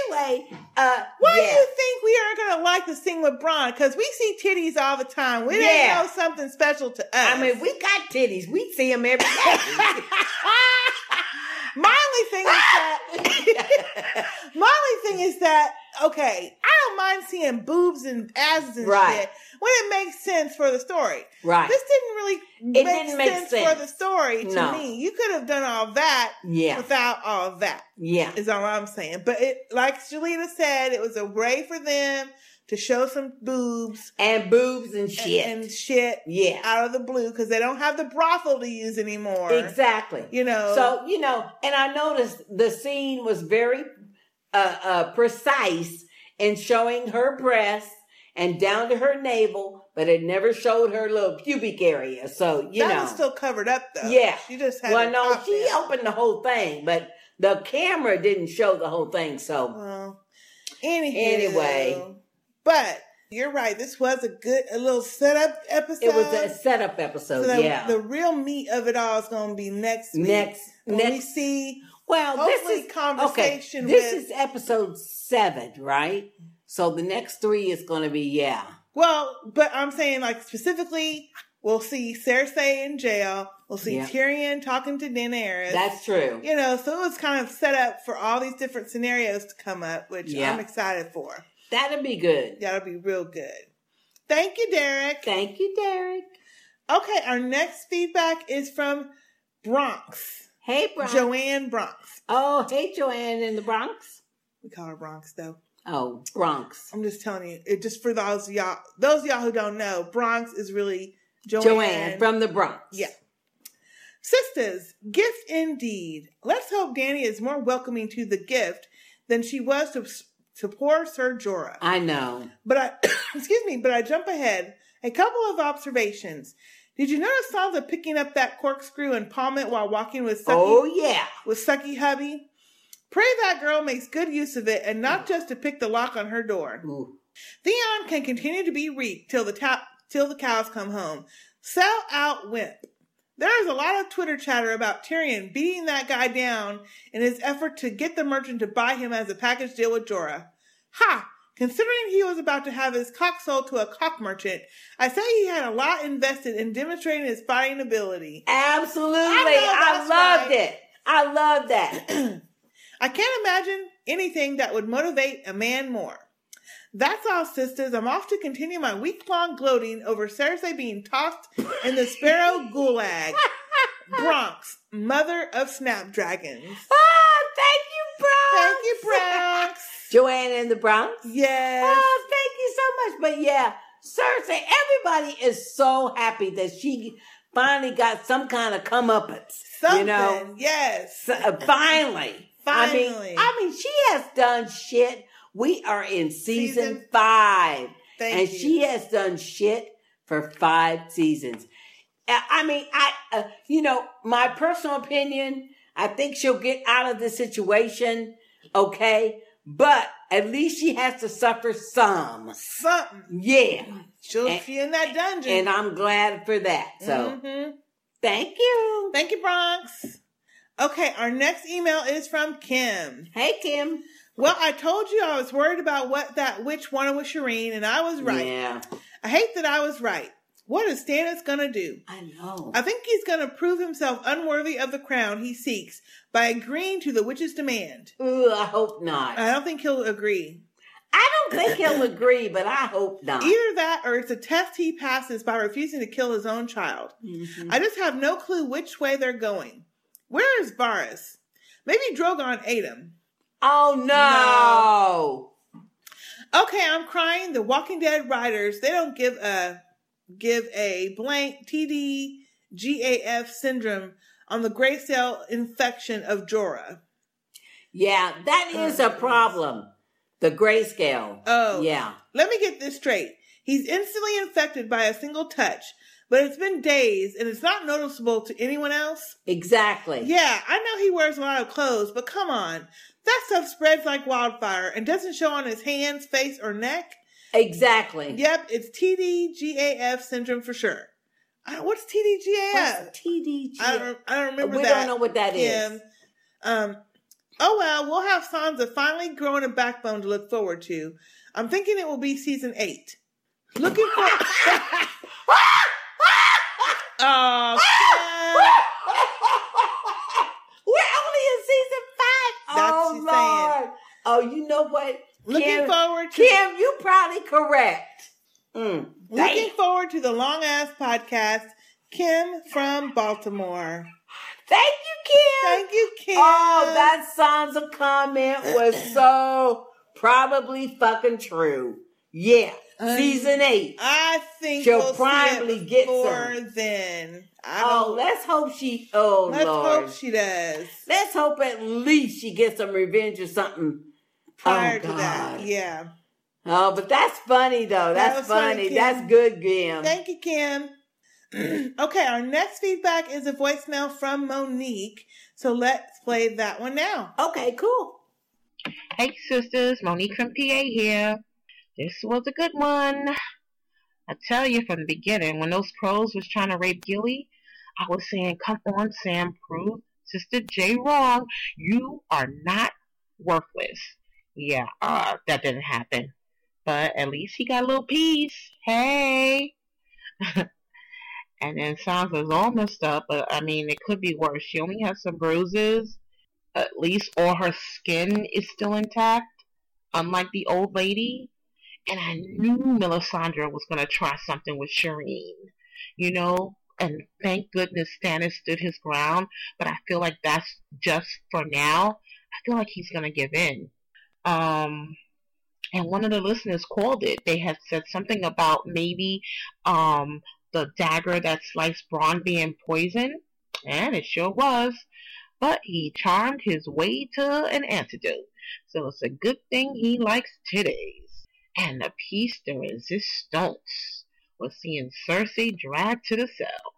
Anyway, uh, Why do you think we aren't going to like to sing with Bronn? Because we see titties all the time. We Yeah. didn't know something special to us. I mean, we got titties. We see them every day. My only thing is that my only thing is that okay, I don't mind seeing boobs and asses and Right. shit when it makes sense for the story. Right. This didn't really It make, didn't make sense, for the story to No. me. You could have done all that Yeah. without all that. Yeah. Is all I'm saying. But it like Julita said, it was a way for them to show some boobs and boobs and shit and, shit yeah out of the blue because they don't have the brothel to use anymore Exactly. you know So, you know, and I noticed the scene was very uh, uh, precise in showing her breasts and down to her navel, but it never showed her little pubic area. So, you that know. was still covered up though yeah. she just had well, no, she opened the whole thing, but the camera didn't show the whole thing. So, well, Anyway. But you're right. This was a good, a little setup episode. it was a setup episode. So the, yeah. the real meat of it all is going to be next week. Next- when we next- see. Well, this is conversation. Okay, this with, is episode seven, right? So the next three is going to be yeah. well, but I'm saying like specifically, we'll see Cersei in jail. We'll see Yeah. Tyrion talking to Daenerys. That's true. You know, so it was kind of set up for all these different scenarios to come up, which Yeah. I'm excited for. That'll be good. That'll be real good. Thank you, Derek. Thank you, Derek. Okay, our next feedback is from Bronx. Hey, Bronx. Joanne Bronx. Oh, hey, Joanne in the Bronx. We call her Bronx though. Oh, Bronx. I'm just telling you, it just for those of y'all, those of y'all who don't know, Bronx is really Joanne, Joanne from the Bronx. Yeah. Sisters, gift indeed. Let's hope Dany is more welcoming to the gift than she was to, to poor Sir Jorah. I know. But I, excuse me, but I jump ahead. A couple of observations. Did you notice Sansa picking up that corkscrew and palm it while walking with Sucky? Oh, yeah. With Sucky hubby? Pray that girl makes good use of it and not just to pick the lock on her door. Theon can continue to be reeked till the ta- till the cows come home. Sell out Wimp. There is a lot of Twitter chatter about Tyrion beating that guy down in his effort to get the merchant to buy him as a package deal with Jorah. Ha! Considering he was about to have his cock sold to a cock merchant, I say he had a lot invested in demonstrating his fighting ability. Absolutely. I, that's loved right. it. I love that. I can't imagine anything that would motivate a man more. That's all, sisters. I'm off to continue my week long gloating over Cersei being tossed in the Sparrow Gulag. Bronx, mother of snapdragons. Oh, thank you, Bronx. Thank you, Bronx. Joanne in the Bronx. Yes. Oh, thank you so much. But yeah, Cersei, everybody is so happy that she finally got some kind of comeuppance. Something, You know, yes. So, uh, finally. I mean, Finally. I mean, she has done shit. We are in season, Season- five, Thank and you. she has done shit for five seasons. Uh, I mean, I, uh, you know, my personal opinion, I think she'll get out of the situation, okay? But at least she has to suffer some. Something. Yeah. She'll And- be in that dungeon. And I'm glad for that. So, Mhm. thank you. Thank you, Bronx. Okay, our next email is from Kim. Hey, Kim. Well, I told you I was worried about what that witch wanted with Shireen, and I was right. Yeah. I hate that I was right. What is Stannis gonna do? I know. I think he's gonna prove himself unworthy of the crown he seeks by agreeing to the witch's demand. Ooh, I hope not. I don't think he'll agree. I don't think he'll agree, but I hope not. Either that or it's a test he passes by refusing to kill his own child. Mm-hmm. I just have no clue which way they're going. Where is Varys? Maybe Drogon ate him. Oh no. Okay, I'm crying. The Walking Dead writers, they don't give a give a blank TDGAF syndrome on the gray cell infection of Jorah. Yeah, that is a problem. The grayscale. Oh. Yeah. Let me get this straight. He's instantly infected by a single touch, but it's been days and it's not noticeable to anyone else. Exactly. Yeah, I know he wears a lot of clothes, but come on. That stuff spreads like wildfire and doesn't show on his hands, face, or neck. Exactly. Yep, it's TDGAF syndrome for sure. What's TDGAF? What's TDGAF? I don't, I don't remember We that. don't know what that is. Um, oh well, we'll have Sansa finally growing a backbone to look forward to. I'm thinking it will be season eight. Looking for. oh, We're only in season five. That's oh Lord. Oh, you know what? Looking Kim, forward to- Kim, you probably correct. Mm, Looking forward to the long ass podcast. Kim from Baltimore. Thank you, Kim. Thank you, Kim. Oh, that Sansa comment was so probably fucking true. Yeah, season eight. I think she'll we'll probably get some. then. I Oh, don't- let's hope she. Oh, Let's Lord. hope she does. Let's hope at least she gets some revenge or something Prior oh, to that, God. yeah. Oh, but that's funny though. That's was funny, funny. That's good, Kim. Thank you, Kim. okay, our next feedback is a voicemail from Monique. So let's play that one now. Okay, cool. Hey sisters, Monique from PA here. This was a good one. I tell you from the beginning, when those pros was trying to rape Gilly, I was saying, come on, Sam, prove Sister J wrong. You are not worthless. Yeah, uh, that didn't happen. But at least he got a little peace. Hey. and then Sansa's all messed up, but I mean, it could be worse. She only has some bruises. At least all her skin is still intact, unlike the old lady. And I knew Melisandre was going to try something with Shireen, you know? And thank goodness Stannis stood his ground, but I feel like that's just for now. I feel like he's to give in. Um, and one of the listeners called it. They had said something about maybe um, the dagger that sliced Bronn being poison, and it sure was. But he charmed his way to an antidote, so it's a good thing he likes titties. And the piece de resistance was seeing Cersei dragged to the cell.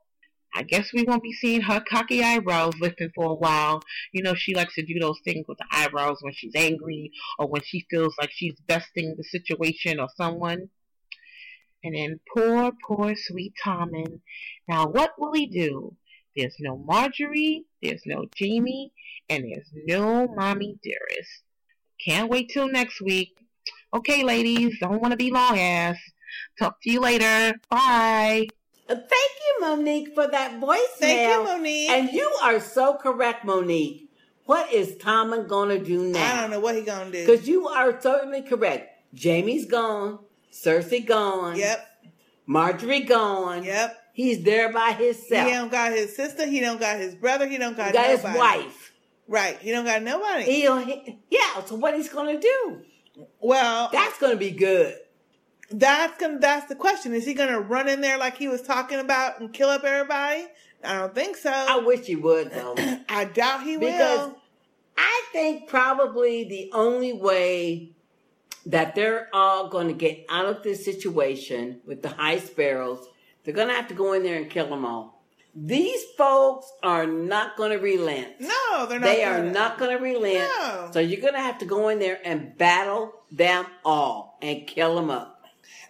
I guess we won't be seeing her cocky eyebrows lifting for a while. You know, she likes to do those things with the eyebrows when she's angry or when she feels like she's besting the situation or someone. And then poor, poor sweet Tommen. Now, what will he do? There's no Margaery, there's no Jaime, and there's no Mommy Dearest. Can't wait till next week. Okay, ladies, don't want to be long ass. Talk to you later. Bye. Thank you, Monique, for that voicemail. Thank you, Monique. And you are so correct, Monique. What is Tommen gonna do now? I don't know what he gonna do. Because you are totally correct. Jaime's gone. Cersei gone. Yep. Margaery gone. Yep. He's there by himself. He don't got his sister. He don't got his brother. He don't got, He got his nobody. wife. Right. He don't got nobody. He'll, he, yeah. So what he's gonna do? Well, That's gonna be good. That's gonna. That's the question. Is he gonna run in there like he was talking about and kill up everybody? I don't think so. I wish he would though. I doubt he because will. I think probably the only way that they're all going to get out of this situation with the high sparrows, they're going to have to go in there and kill them all. These folks are not going to relent. No, they're not. They are gonna. not going to relent. No. So you're going to have to go in there and battle them all and kill them up.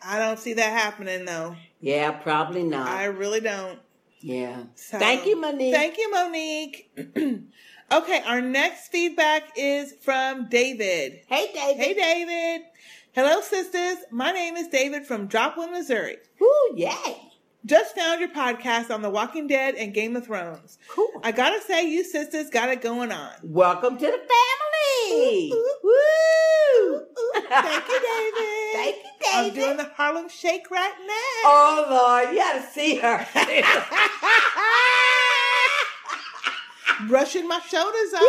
I don't see that happening though. Yeah, probably not. I really don't. yeah. So- Thank you, Monique. Thank you, Monique. okay, our next feedback is from David. Hey, David. Hey, David. Hello, sisters. My name is David from Joplin, Missouri. Ooh, yay. Just found your podcast on The Walking Dead and Game of Thrones. Cool. I gotta say, you sisters got it going on. Welcome to the family. Woo! Thank you, David. Thank you, I'm doing the Harlem Shake right now. Oh Lord, you gotta see her. Brushing my shoulders off.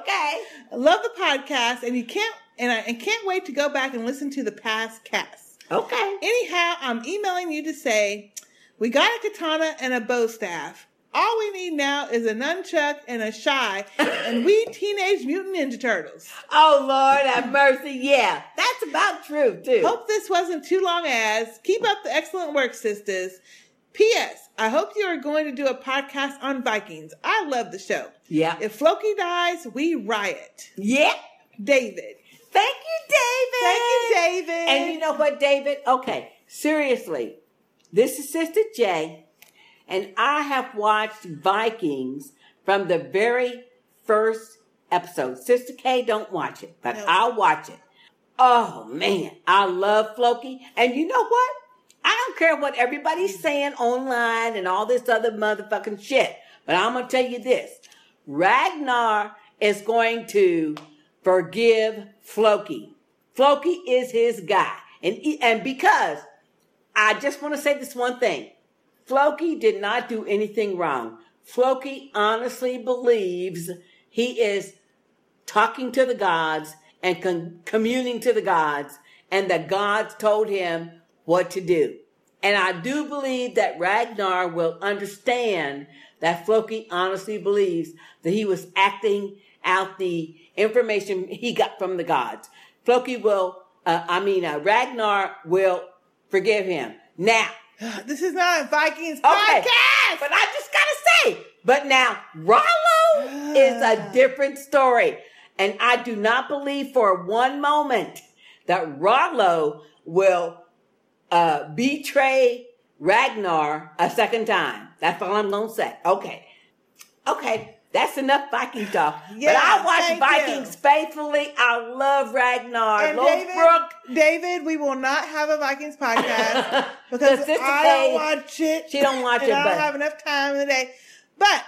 okay. Love the podcast, and you can't and I and can't wait to go back and listen to the past casts. Okay. Anyhow, I'm emailing you to say we got a katana and a bow staff. All we need now is a nunchuck and a sai, and we teenage mutant ninja turtles. Oh Lord, have mercy. Yeah, that's about true too. Hope this wasn't too long. As keep up the excellent work, sisters. P.S. I hope you are going to do a podcast on Vikings. I love the show. Yeah. If Floki dies, we riot. Yeah. David. Thank you, David. Thank you, David. And you know what, David? Okay, seriously. This is Sister J, and I have watched Vikings from the very first episode. Sister K don't watch it, but I'll watch it. Oh man, I love Floki. And you know what? I don't care what everybody's mm. saying online and all this other motherfucking shit. But I'm gonna tell you this. Ragnar is going to forgive Floki. Floki is his guy. And, and because I just want to say this one thing. Floki did not do anything wrong. Floki honestly believes he is talking to the gods and con- communing to the gods, and the gods told him what to do. And I do believe that Ragnar will understand that Floki honestly believes that he was acting out the information he got from the gods. Floki will, uh, I mean, uh, Ragnar will forgive him. Now, This is not a Vikings Okay, podcast. but I just gotta say. But now Rollo is a different story, and I do not believe for one moment that Rollo will uh, betray Ragnar a second time. That's all I'm gonna say. Okay, okay. That's enough Viking talk. Yeah, but I watch Vikings faithfully. I love Ragnar. And. David, David, we will not have a Vikings podcast because I don't watch it. she don't watch it, I don't but- have enough time in the day. But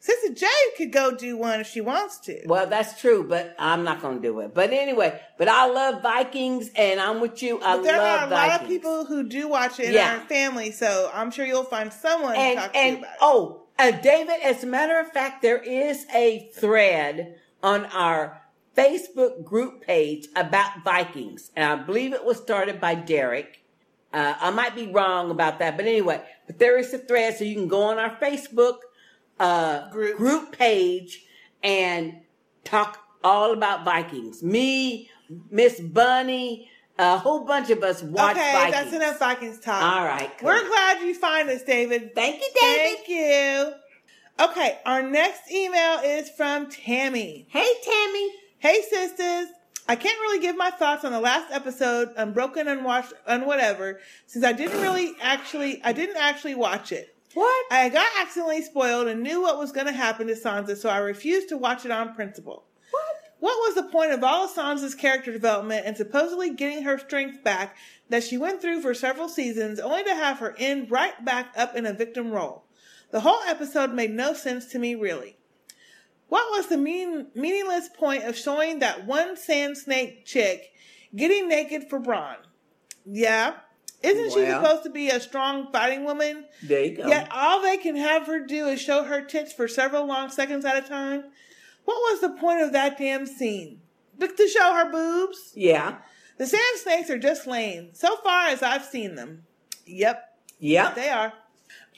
Sister J could go do one if she wants to. Well, that's true, but I'm not going to do it. But anyway, but I love Vikings, and I'm with you. I But there love are a Vikings. lot of people who do watch it in Yeah. our family, so I'm sure you'll find someone to and talk to and about it. oh, uh, David. As a matter of fact, there is a thread on our Facebook group page about Vikings, and I believe it was started by Derek. Uh, I might be wrong about that, but anyway, but there is a thread, so you can go on our Facebook uh, group. page and talk all about Vikings. Me, Miss Bunny, a whole bunch of us watch okay, Vikings. that's enough Vikings talk. All right, cool. We're glad you find us, David. Thank you, David. Thank you. Okay, our next email is from Tammy. Hey, Tammy. Hey, sisters. I can't really give my thoughts on the last episode, Unbroken, Unwatched, and whatever, since I didn't really actually, I didn't actually watch it. What? I got accidentally spoiled and knew what was going to happen to Sansa, so I refused to watch it on principle. What? Was the point of all of Sansa's character development and supposedly getting her strength back that she went through for several seasons, only to have her end right back up in a victim role? The whole episode made no sense to me, really. What was the mean, meaningless point of showing that one sand snake chick getting naked for Bronn? Yeah. Isn't she supposed to be a strong fighting woman? There you go. Yet all they can have her do is show her tits for several long seconds at a time. What was the point of that damn scene? To show her boobs? Yeah. The sand snakes are just lame, so far as I've seen them. Yep. Yep. They are.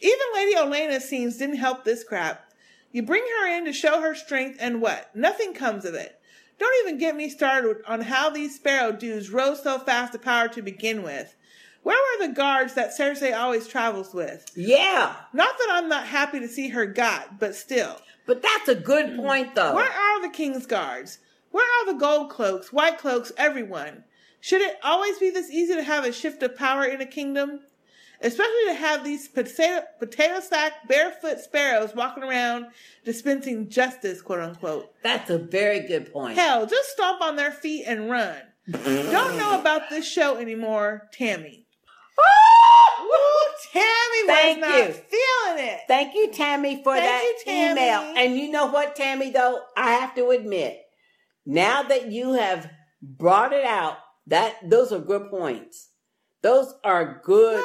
Even Lady Olenna's scenes didn't help this crap. You bring her in to show her strength, and what? Nothing comes of it. Don't even get me started on how these sparrow dudes rose so fast to power to begin with. Where were the guards that Cersei always travels with? Yeah. Not that I'm not happy to see her got, but still. But that's a good point, though. Where are the king's guards? Where are the gold cloaks, white cloaks, everyone? Should it always be this easy to have a shift of power in a kingdom? Especially to have these potato, potato sack, barefoot sparrows walking around dispensing justice, quote unquote. That's a very good point. Hell, just stomp on their feet and run. Don't know about this show anymore, Tammy. Tammy was Thank not you. feeling it. Thank you, Tammy, for Thank that you, Tammy. email. And you know what, Tammy, though? I have to admit, now that you have brought it out, that those are good points. Those are good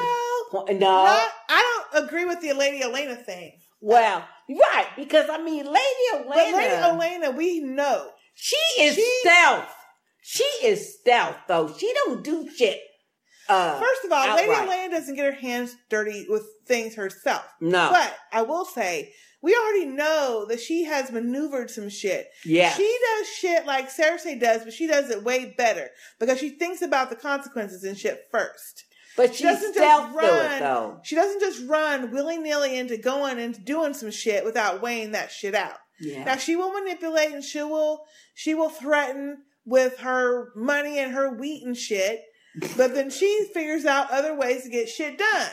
points. No. Not- I don't agree with the Lady Olenna thing. well, right, because I mean, Lady Olenna. But Lady Olenna, we know. She is stealth. She is stealth, though. She don't do shit. Uh, First of all, Lady outright. Olenna doesn't get her hands dirty with things herself. No. But I will say, we already know that she has maneuvered some shit. Yeah. She does shit like Cersei does, but she does it way better because she thinks about the consequences and shit first. But She doesn't just it, run- though. She doesn't just run willy nilly into going and doing some shit without weighing that shit out. Yeah. Now she will manipulate and she will she will threaten with her money and her wheat and shit, but then she figures out other ways to get shit done.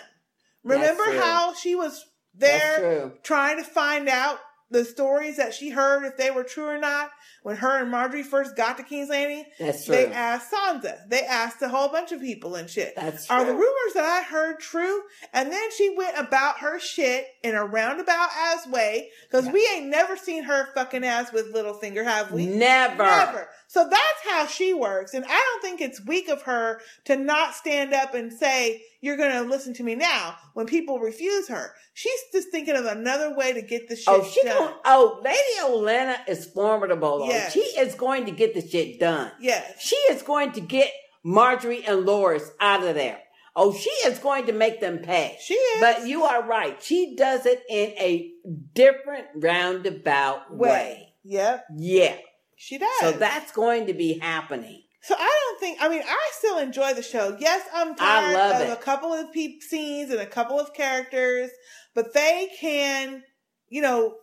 Remember how she was there trying to find out the stories that she heard if they were true or not when her and Margaery first got to King's Landing? That's true. They asked Sansa. They asked a whole bunch of people and shit. That's true. Are the rumors that I heard true? And then she went about her shit in a roundabout ass way because we ain't never seen her fucking ass with Littlefinger, have we? Never. Never. So that's how she works. And I don't think it's weak of her to not stand up and say, you're going to listen to me now when people refuse her. She's just thinking of another way to get the oh, shit Oh, she done. going oh, Lady Olenna is formidable. though. Yes. She is going to get the shit done. Yes. She is going to get Margaery and Loras out of there. Oh, she is going to make them pay. She is. But you are right. She does it in a different roundabout way. Way. Yep. Yeah. She does. So that's going to be happening. So I don't think. I mean, I still enjoy the show. Yes, I'm tired of it. a couple of peep scenes and a couple of characters, but they can, you know,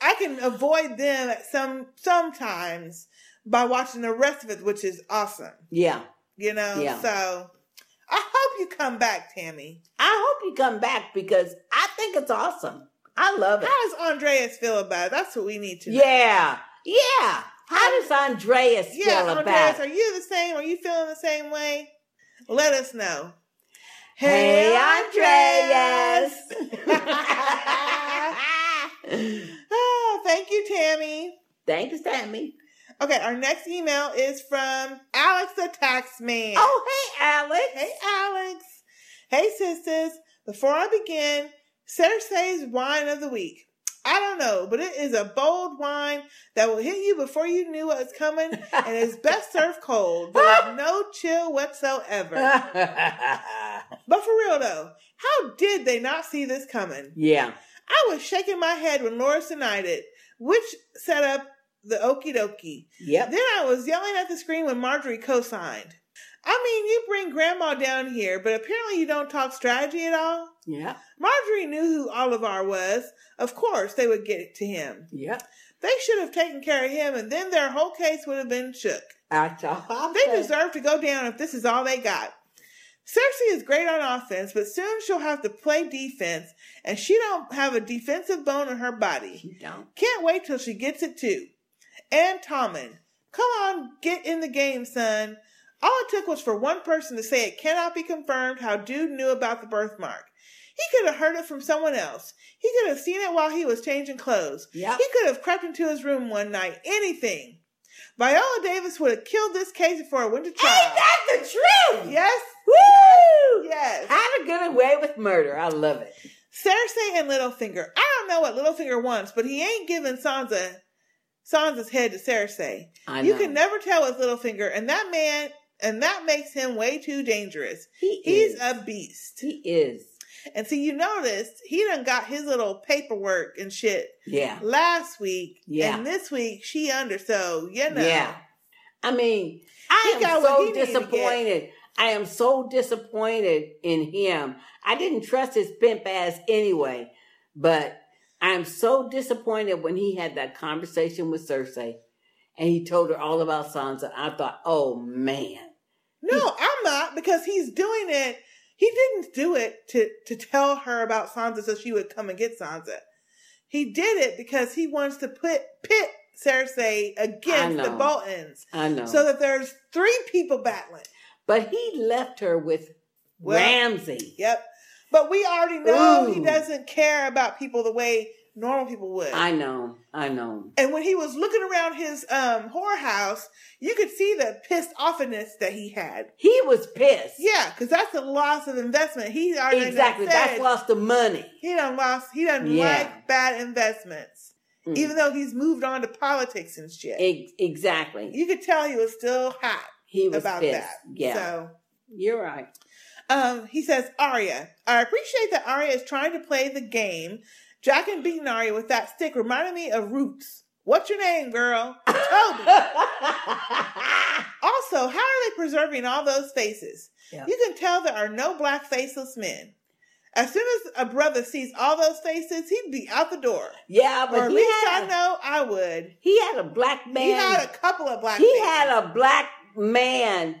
I can avoid them at some sometimes by watching the rest of it, which is awesome. Yeah. You know. Yeah. So I hope you come back, Tammy. I hope you come back because I think it's awesome. I love it. How does Andreas feel about it? That's what we need to know. Yeah. Yeah. How does Andreas Yeah, feel about Andreas, it? are you the same? Are you feeling the same way? Let us know. Hey, Andreas. oh, thank you, Tammy. Thanks, Tammy. Okay, our next email is from Alex the Taxman. Oh, hey, Alex. Hey, Alex. Hey, sisters. Before I begin, Cersei's wine of the week. I don't know, but it is a bold wine that will hit you before you knew what was coming and is best served cold. There's no chill whatsoever. But for real though, how did they not see this coming? yeah. I was shaking my head when Loras denied it, which set up the okie dokie. Yep. Then I was yelling at the screen when Margaery co-signed. I mean, you bring grandma down here, but apparently you don't talk strategy at all. Yeah. Margaery knew who Olyvar was. Of course, they would get it to him. Yeah. They should have taken care of him, and then their whole case would have been shook. All They deserve to go down if this is all they got. Cersei is great on offense, but soon she'll have to play defense, and she don't have a defensive bone in her body. She don't. Can't wait till she gets it too. And Tommen, come on, get in the game, son. All it took was for one person to say it cannot be confirmed how dude knew about the birthmark. He could have heard it from someone else. He could have seen it while he was changing clothes. Yep. He could have crept into his room one night. Anything. Viola Davis would have killed this case before it went to trial. Ain't that the truth? Yes. Woo! Yes. How to get away with murder. I love it. Cersei and Littlefinger. I don't know what Littlefinger wants, but he ain't giving Sansa Sansa's head to Cersei. I You can never tell with Littlefinger, and that man, and that makes him way too dangerous. He He's is. a beast. He is. And see, you noticed he done got his little paperwork and shit Yeah. last week, Yeah. and this week she under. So you know, Yeah. I mean, I am so he needed to get. disappointed. I am so disappointed in him. I didn't trust his pimp ass anyway, but I'm so disappointed when he had that conversation with Cersei and he told her all about Sansa. I thought, oh man. No, I'm not because he's doing it. He didn't do it to to tell her about Sansa so she would come and get Sansa. He did it because he wants to put pit Cersei against the. Boltons, I know. so that there's three people battling. but he left her with Well, Ramsay. Yep. But we already know he doesn't care about people the way normal people would. I know. I know. and when he was looking around his um whorehouse, you could see the pissed offness that he had. He was pissed. Yeah, because that's a loss of investment. He already Exactly. That's lost the money. He done lost. He done Yeah. like bad investments, Mm. even though he's moved on to politics and shit. Ex- exactly. you could tell he was still hot He was about pissed. that. Yeah. So You're right. Um, he says, Arya, I appreciate that Arya is trying to play the game. Jaqen beating Arya with that stick reminded me of Roots. What's your name, girl? Toby. also, how are they preserving all those faces? Yeah. You can tell there are no black faceless men. As soon as a brother sees all those faces, he'd be out the door. Yeah, or but at he least I know I would. he had a black man. He had a couple of black He faces. had a black man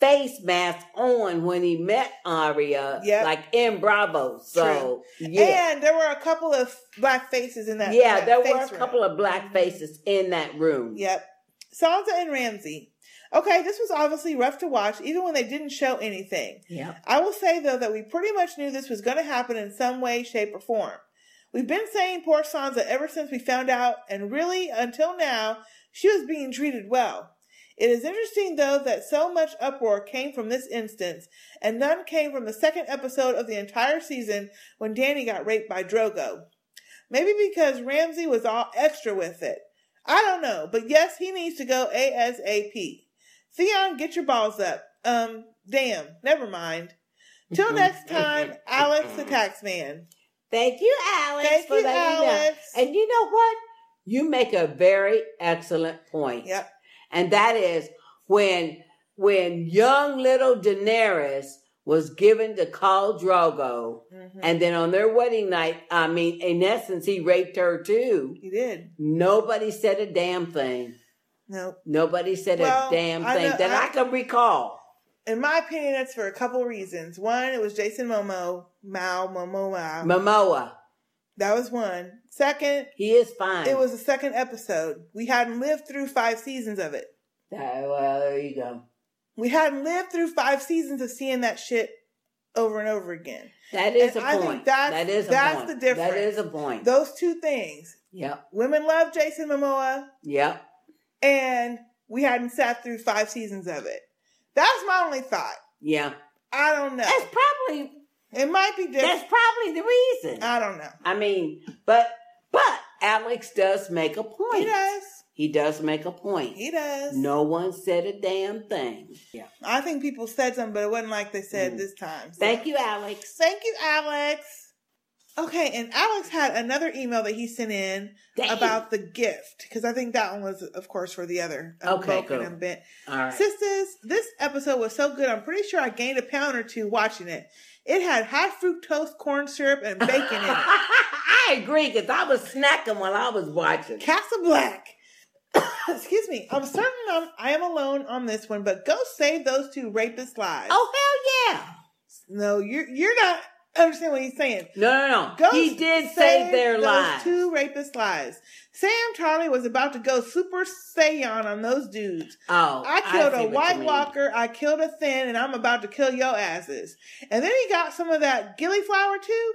face mask on when he met Arya, Yep. like in Braavos. So yeah, And there were a couple of black faces in that. yeah, that there were a room. couple of black mm-hmm. faces in that room. Yep. Sansa and Ramsay. Okay, this was obviously rough to watch, even when they didn't show anything. Yeah. I will say though that we pretty much knew this was going to happen in some way, shape, or form. We've been saying poor Sansa ever since we found out, and really until now, she was being treated well. It is interesting though that so much uproar came from this instance, and none came from the second episode of the entire season when Dany got raped by Drogo. Maybe because Ramsay was all extra with it. I don't know, but yes, he needs to go ASAP. Theon, get your balls up. Um, damn, never mind. Till next time, Alex the Taxman. Thank you, Alex, Thank for you, letting me know. Alex. And you know what? You make a very excellent point. Yep. And that is when when young little Daenerys was given to Khal Drogo, Mm-hmm. and then on their wedding night, I mean, in essence, he raped her too. He did. Nobody said a damn thing. No. Nobody said Well, a damn I thing know- that I, I- can recall. In my opinion, that's for a couple reasons. One, it was Jason Momo, Mao, Momo, Mao. Momoa. That was one. Second, He is fine. it was the second episode. We hadn't lived through five seasons of it. Uh, well, there you go. We hadn't lived through five seasons of seeing that shit over and over again. That is And a I point. think that's, that is a that's point. the difference. That is a point. Those two things. Yep. Women love Jason Momoa, Yep. and we hadn't sat through five seasons of it. That's my only thought. Yeah. I don't know. That's probably it might be different. That's probably the reason. I don't know. I mean, but but Alex does make a point. He does. He does make a point. He does. No one said a damn thing. Yeah. I think people said something, but it wasn't like they said this time. so. Thank you, Alex. Thank you, Alex. Okay, and Alex had another email that he sent in Damn. about the gift because I think that one was, of course, for the other um, Okay, cool. and bent. All right. Sisters, this episode was so good. I'm pretty sure I gained a pound or two watching it. It had high fructose corn syrup and bacon in it. I agree because I was snacking while I was watching. Castle Black. Excuse me. I'm certain I'm, I am alone on this one, but go save those two rapist lives. Oh hell yeah! No, you're you're not understand what he's saying. No, no, no. Go he did save their those lives. Two rapist lives. Sam Tarly was about to go super Saiyan on those dudes. Oh, I killed a White. Walker, I killed a Thenn, and I'm about to kill your asses. And then he got some of that gilly flour too.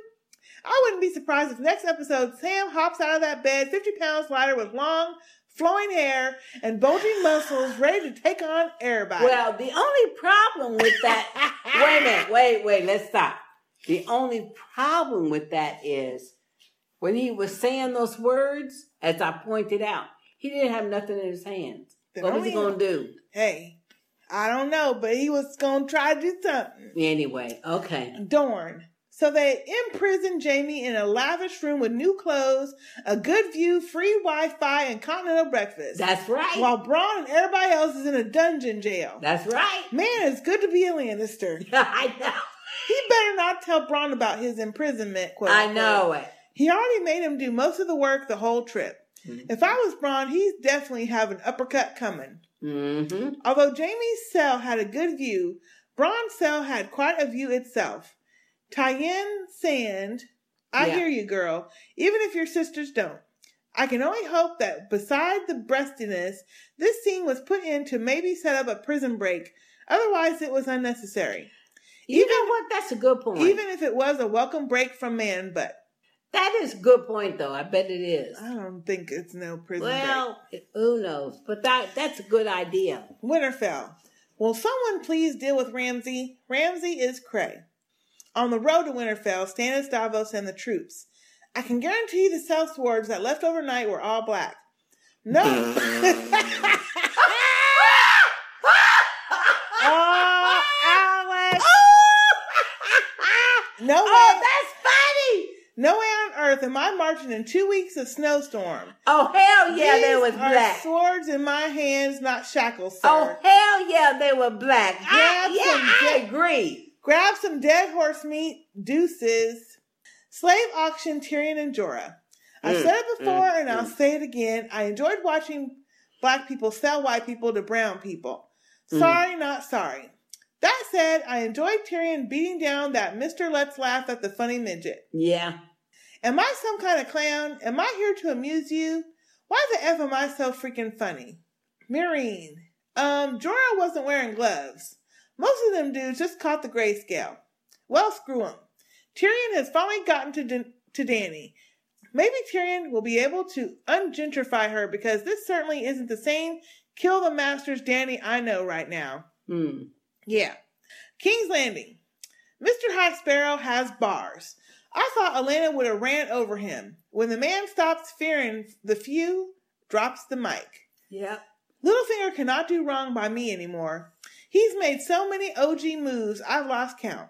I wouldn't be surprised if next episode Sam hops out of that bed, 50 pounds lighter with long, flowing hair and bulging muscles, ready to take on everybody. Well, the only problem with that. wait a minute. Wait, wait. Let's stop. The only problem with that is when he was saying those words, as I pointed out, he didn't have nothing in his hands. Then what was he going to do? hey, I don't know, but he was going to try to do something. Anyway, okay. Dorn. So they imprison Jaime in a lavish room with new clothes, a good view, free Wi-Fi, and continental breakfast. That's right. While Bronn and everybody else is in a dungeon jail. That's right. Man, it's good to be a Lannister. I know. He better not tell Bronn about his imprisonment. Quote, I know it. He already made him do most of the work the whole trip. If I was Bronn, he's definitely have an uppercut coming. Mm-hmm. Although Jaime's cell had a good view, Bronn's cell had quite a view itself. Tyene Sand, I Yeah. hear you, girl, even if your sisters don't. I can only hope that beside the breastiness, this scene was put in to maybe set up a prison break. Otherwise, it was unnecessary. You know what? That's a good point. Even if it was a welcome break from man but That is a good point, though. I bet it is. I don't think it's no prison break. Well, who knows? But that that's a good idea. Winterfell. Will someone please deal with Ramsay? Ramsay is cray. On the road to Winterfell, Stannis, Davos, and the troops. I can guarantee the sellswords that left overnight were all black. No. oh, Alex. No way. Oh, that's funny. No way on earth am I marching in two weeks of snowstorm. Oh hell yeah, These they was are black. Swords in my hands, not shackles, sir. Oh hell yeah, they were black. I, yeah, some I dead- agree. Grab some dead horse meat, deuces. Slave auction, Tyrion and Jorah. I've Mm, said it before mm, and I'll say it again. I enjoyed watching black people sell white people to brown people. Mm. Sorry, not sorry. That said, I enjoyed Tyrion beating down that Mr. Let's Laugh at the funny midget. Yeah. Am I some kind of clown? Am I here to amuse you? Why the F am I so freaking funny? Meereen. Um, Jorah wasn't wearing gloves. Most of them dudes just caught the grayscale. Well, screw 'em. Tyrion has finally gotten to, Dan- to Dany. Maybe Tyrion will be able to ungentrify her because this certainly isn't the same kill the masters Dany I know right now. Hmm. Yeah. King's Landing. Mr. High Sparrow has bars. I thought Olenna would have ran over him. When the man stops fearing the few, drops the mic. Yep. Littlefinger cannot do wrong by me anymore. He's made so many OG moves, I've lost count.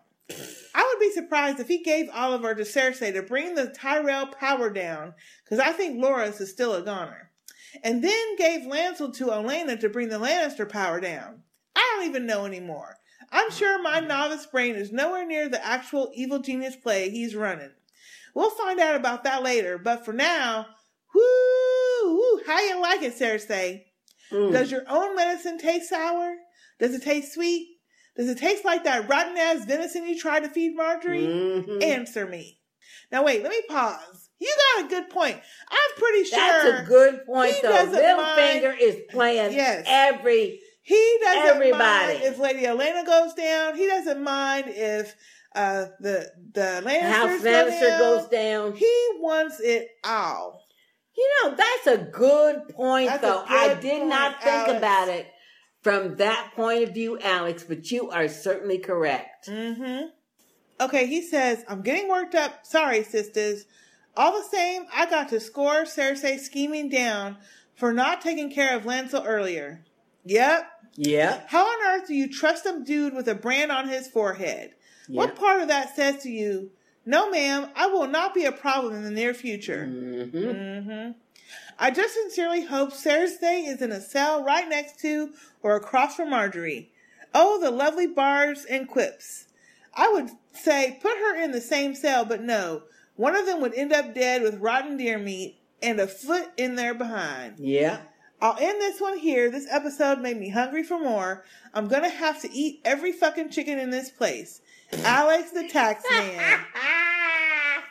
I would be surprised if he gave Olyvar to Cersei to bring the Tyrell power down, because I think Loras is still a goner. And then gave Lancel to Olenna to bring the Lannister power down. I don't even know anymore. I'm sure my novice brain is nowhere near the actual evil genius play he's running. We'll find out about that later, but for now, whoo, whoo how you like it, Cersei? Mm. Does your own medicine taste sour? Does it taste sweet? Does it taste like that rotten ass venison you tried to feed Margaery? Mhm. Answer me. Now wait, let me pause. You got a good point. I'm pretty sure That's a good point, though. Littlefinger is playing Yes. every. He doesn't Everybody. mind if Lady Olenna goes down. He doesn't mind if uh, the the Lannisters House go Lannister down. goes down. He wants it all. You know, that's a good point, That's though. I did point, not think Alex. about it from that point of view, Alex, but you are certainly correct. Mm-hmm. Okay, he says, I'm getting worked up. Sorry, sisters. All the same, I got to score Cersei scheming down for not taking care of Lancel earlier. Yep. Yep. How on earth do you trust a dude with a brand on his forehead? What part of that says to you, no ma'am, I will not be a problem in the near future? Mm-hmm. Mm-hmm. I just sincerely hope Cersei is in a cell right next to or across from Margaery. Oh, the lovely bars and quips. I would say put her in the same cell, but no. One of them would end up dead with rotten deer meat and a foot in there behind. Yeah. I'll end this one here. This episode made me hungry for more. I'm gonna have to eat every fucking chicken in this place. Alex the tax man.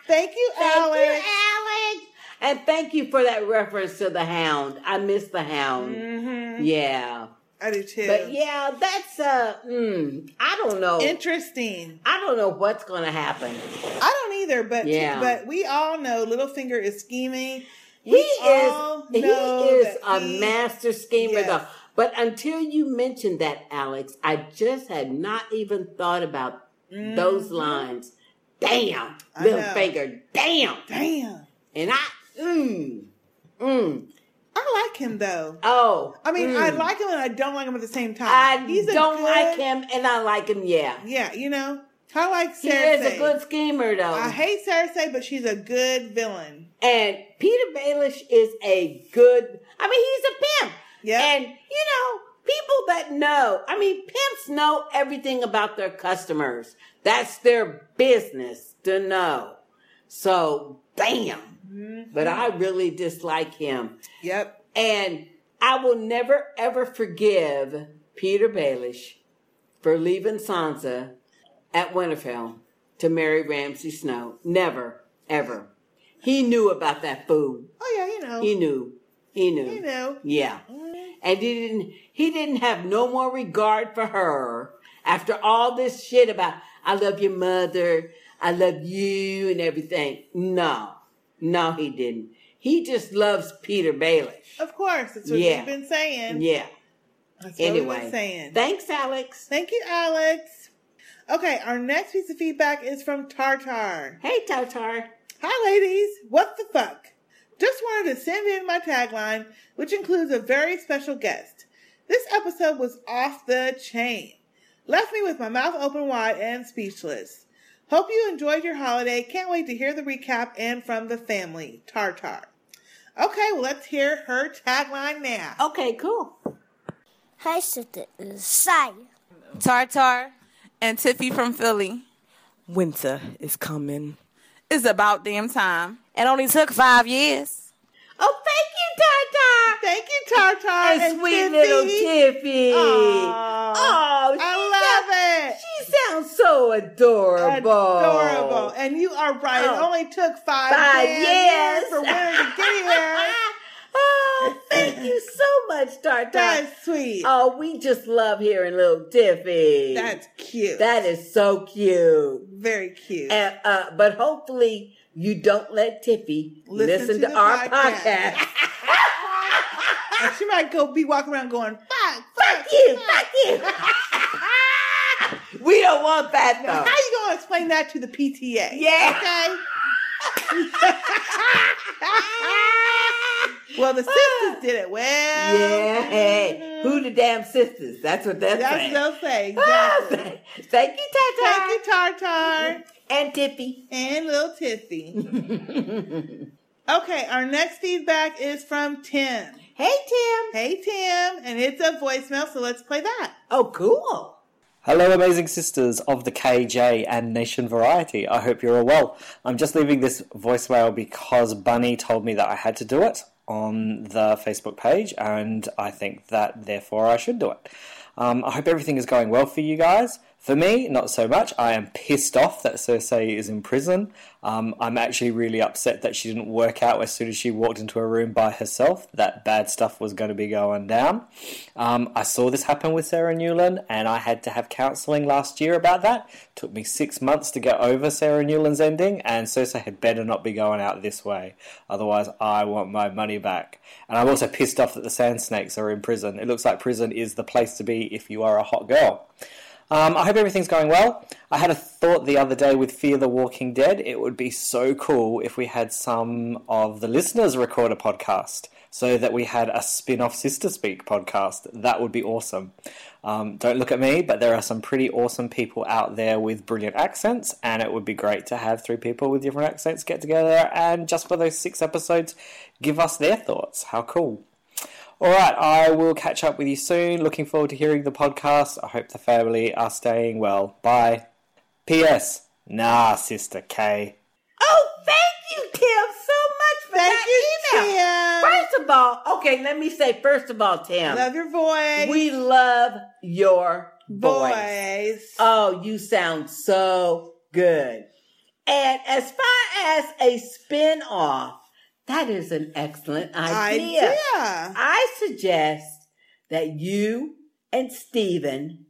Thank you, Thank Alex. you, Alex. And thank you for that reference to the hound. I miss the hound. Mm-hmm. Yeah. I do too. But yeah, that's uh mm, I don't know. Interesting. I don't know what's gonna happen. I don't either, but Yeah. but we all know Littlefinger is scheming. He We is all he is a he- master schemer Yes. though. But until you mentioned that, Alex, I just had not even thought about those Mhm. lines. Damn, I little know. finger, damn. Damn. And I mm, mm. I like him though. Oh. I mean, mm. I like him and I don't like him at the same time. I He's don't good- like him and I like him, yeah. Yeah, you know, I like Cersei. He is a good schemer though. I hate Cersei, but she's a good villain. And Petyr Baelish is a good. I mean, he's a pimp. Yeah. And you know, people that know. I mean, pimps know everything about their customers. That's their business to know. So, damn. Mm-hmm. But I really dislike him. Yep. And I will never ever forgive Petyr Baelish for leaving Sansa at Winterfell to marry Ramsay Snow. Never, ever. He knew about that food. Oh yeah, you know. He knew. He knew. You know. Yeah. Mm-hmm. And he didn't he didn't have no more regard for her after all this shit about I love your mother, I love you and everything. No. No, he didn't. He just loves Petyr Baelish. Of course, that's what Yeah. you've been saying. Yeah. That's what we've Anyway. been saying. Thanks, Alex. Thank you, Alex. Okay, our next piece of feedback is from Tartar. Hey, Tartar. Hi, ladies. What the fuck? Just wanted to send in my tagline, which includes a very special guest. This episode was off the chain. Left me with my mouth open wide and speechless. Hope you enjoyed your holiday. Can't wait to hear the recap and from the family. Tartar. Okay, well, let's hear her tagline now. Okay, cool. Hi, sister. Sai. Tartar and Tiffy from Philly. Winter is coming. It's about damn time. It only took five years. Oh, thank you, Tartar. Thank you, Tartar. And, And sweet Tiffy. little Tiffy. Aw. Oh, I she love it. She sounds so adorable. Adorable. And you are right. It Oh. only took five, Five damn years. for Winter to get here. Oh, thank you so much, Tartar. That's sweet. Oh, we just love hearing little Tiffy. That's cute. That is so cute. Very cute. And, uh, but hopefully you don't let Tiffy Listen listen, to to, our podcast. podcast. And she might go be walking around going, fuck, fuck you, fuck you. we don't want that Now, though. how are you gonna explain that to the PTA? Yeah. Okay. Well, the sisters did it well. Yeah, hey, who the damn sisters? That's what they're That's saying. what they'll say. Ah, exactly. Thank you, Tartar. Thank you, Tartar. And Tiffy. And little Tiffy. okay, our next feedback is from Tim. Hey, Tim. Hey, Tim. And it's a voicemail, so let's play that. Oh, cool. Hello, amazing sisters of the KJ and Nation Variety. I hope you're all well. I'm just leaving this voicemail because Bunny told me that I had to do it on the Facebook page, and I think that therefore I should do it. Um, I hope everything is going well for you guys. For me, not so much. I am pissed off that Cersei is in prison. Um, I'm actually really upset that she didn't work out as soon as she walked into a room by herself that bad stuff was going to be going down. Um, I saw this happen with Sarah Newland, and I had to have counselling last year about that. It took me six months to get over Sarah Newland's ending, and Cersei had better not be going out this way. Otherwise, I want my money back. And I'm also pissed off that the Sand Snakes are in prison. It looks like prison is the place to be if you are a hot girl. Um, I hope everything's going well. I had a thought the other day with Fear the Walking Dead. It would be so cool if we had some of the listeners record a podcast so that we had a spin off Sistah Speak podcast. That would be awesome. Um, don't look at me, but there are some pretty awesome people out there with brilliant accents, and it would be great to have three people with different accents get together and just for those six episodes give us their thoughts. How cool! All right, I will catch up with you soon. Looking forward to hearing the podcast. I hope the family are staying well. Bye. P.S. Nah, Sister K. Oh, thank you, Tim, so much for Thank that you, email. Tim. First of all, okay, let me say, first of all, Tim. Love your voice. We love your voice. Voice. Oh, you sound so good. And as far as a spin off, that is an excellent idea. Idea. I suggest that you and Stephen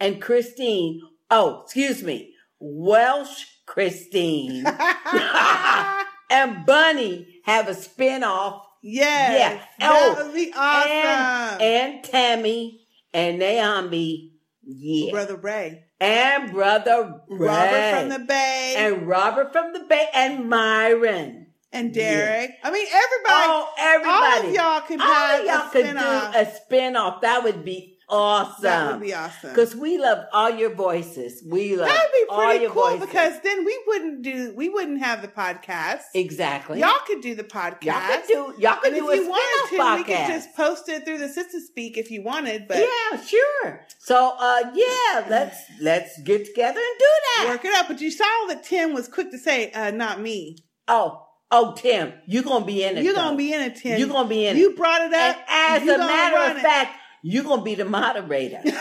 and Christine, oh, excuse me, Welsh Christine and Bunny have a spin off. Yes. Yeah. That Oh, would be awesome. And, and Tammy and Naomi. Yeah. Brother Ray. And brother Ray. Robert from the Bay. And Robert from the Bay and Myron. And Derek. I mean, everybody. Oh, everybody. All of y'all can All of y'all a could spin-off. do a spin-off. That would be awesome. That would be awesome. Because we love all your voices. We love That'd be all pretty your cool voices. because then we wouldn't do we wouldn't have the podcast. Exactly. Y'all could do the podcast. Y'all could do y'all could and do if a you wanted to, spin-off we could just post it through the Sistah Speak if you wanted. But yeah, sure. So uh yeah, let's let's get together and do that. work it out. But you saw that Tim was quick to say, uh, "Not me." Oh, oh, Tim, you're gonna be in it. You're though. gonna be in it, Tim. You're gonna be in You it. brought it up. And as a matter of it. fact, you're gonna be the moderator. okay,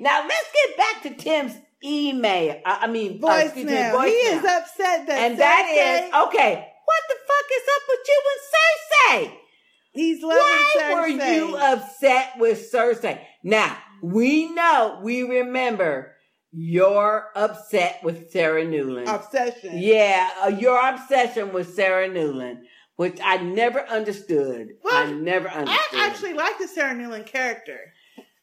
now let's get back to Tim's email. I, mean, oh, excuse me, voicemail. He is upset that and that is okay. What the fuck is up with you and Cersei? He's loving Why were you upset with Cersei? Now we know, we remember you're upset with Sarah Newland. obsession. Yeah, uh, your obsession with Sarah Newland, which I never understood. I never understood. I actually like the Sarah Newland character.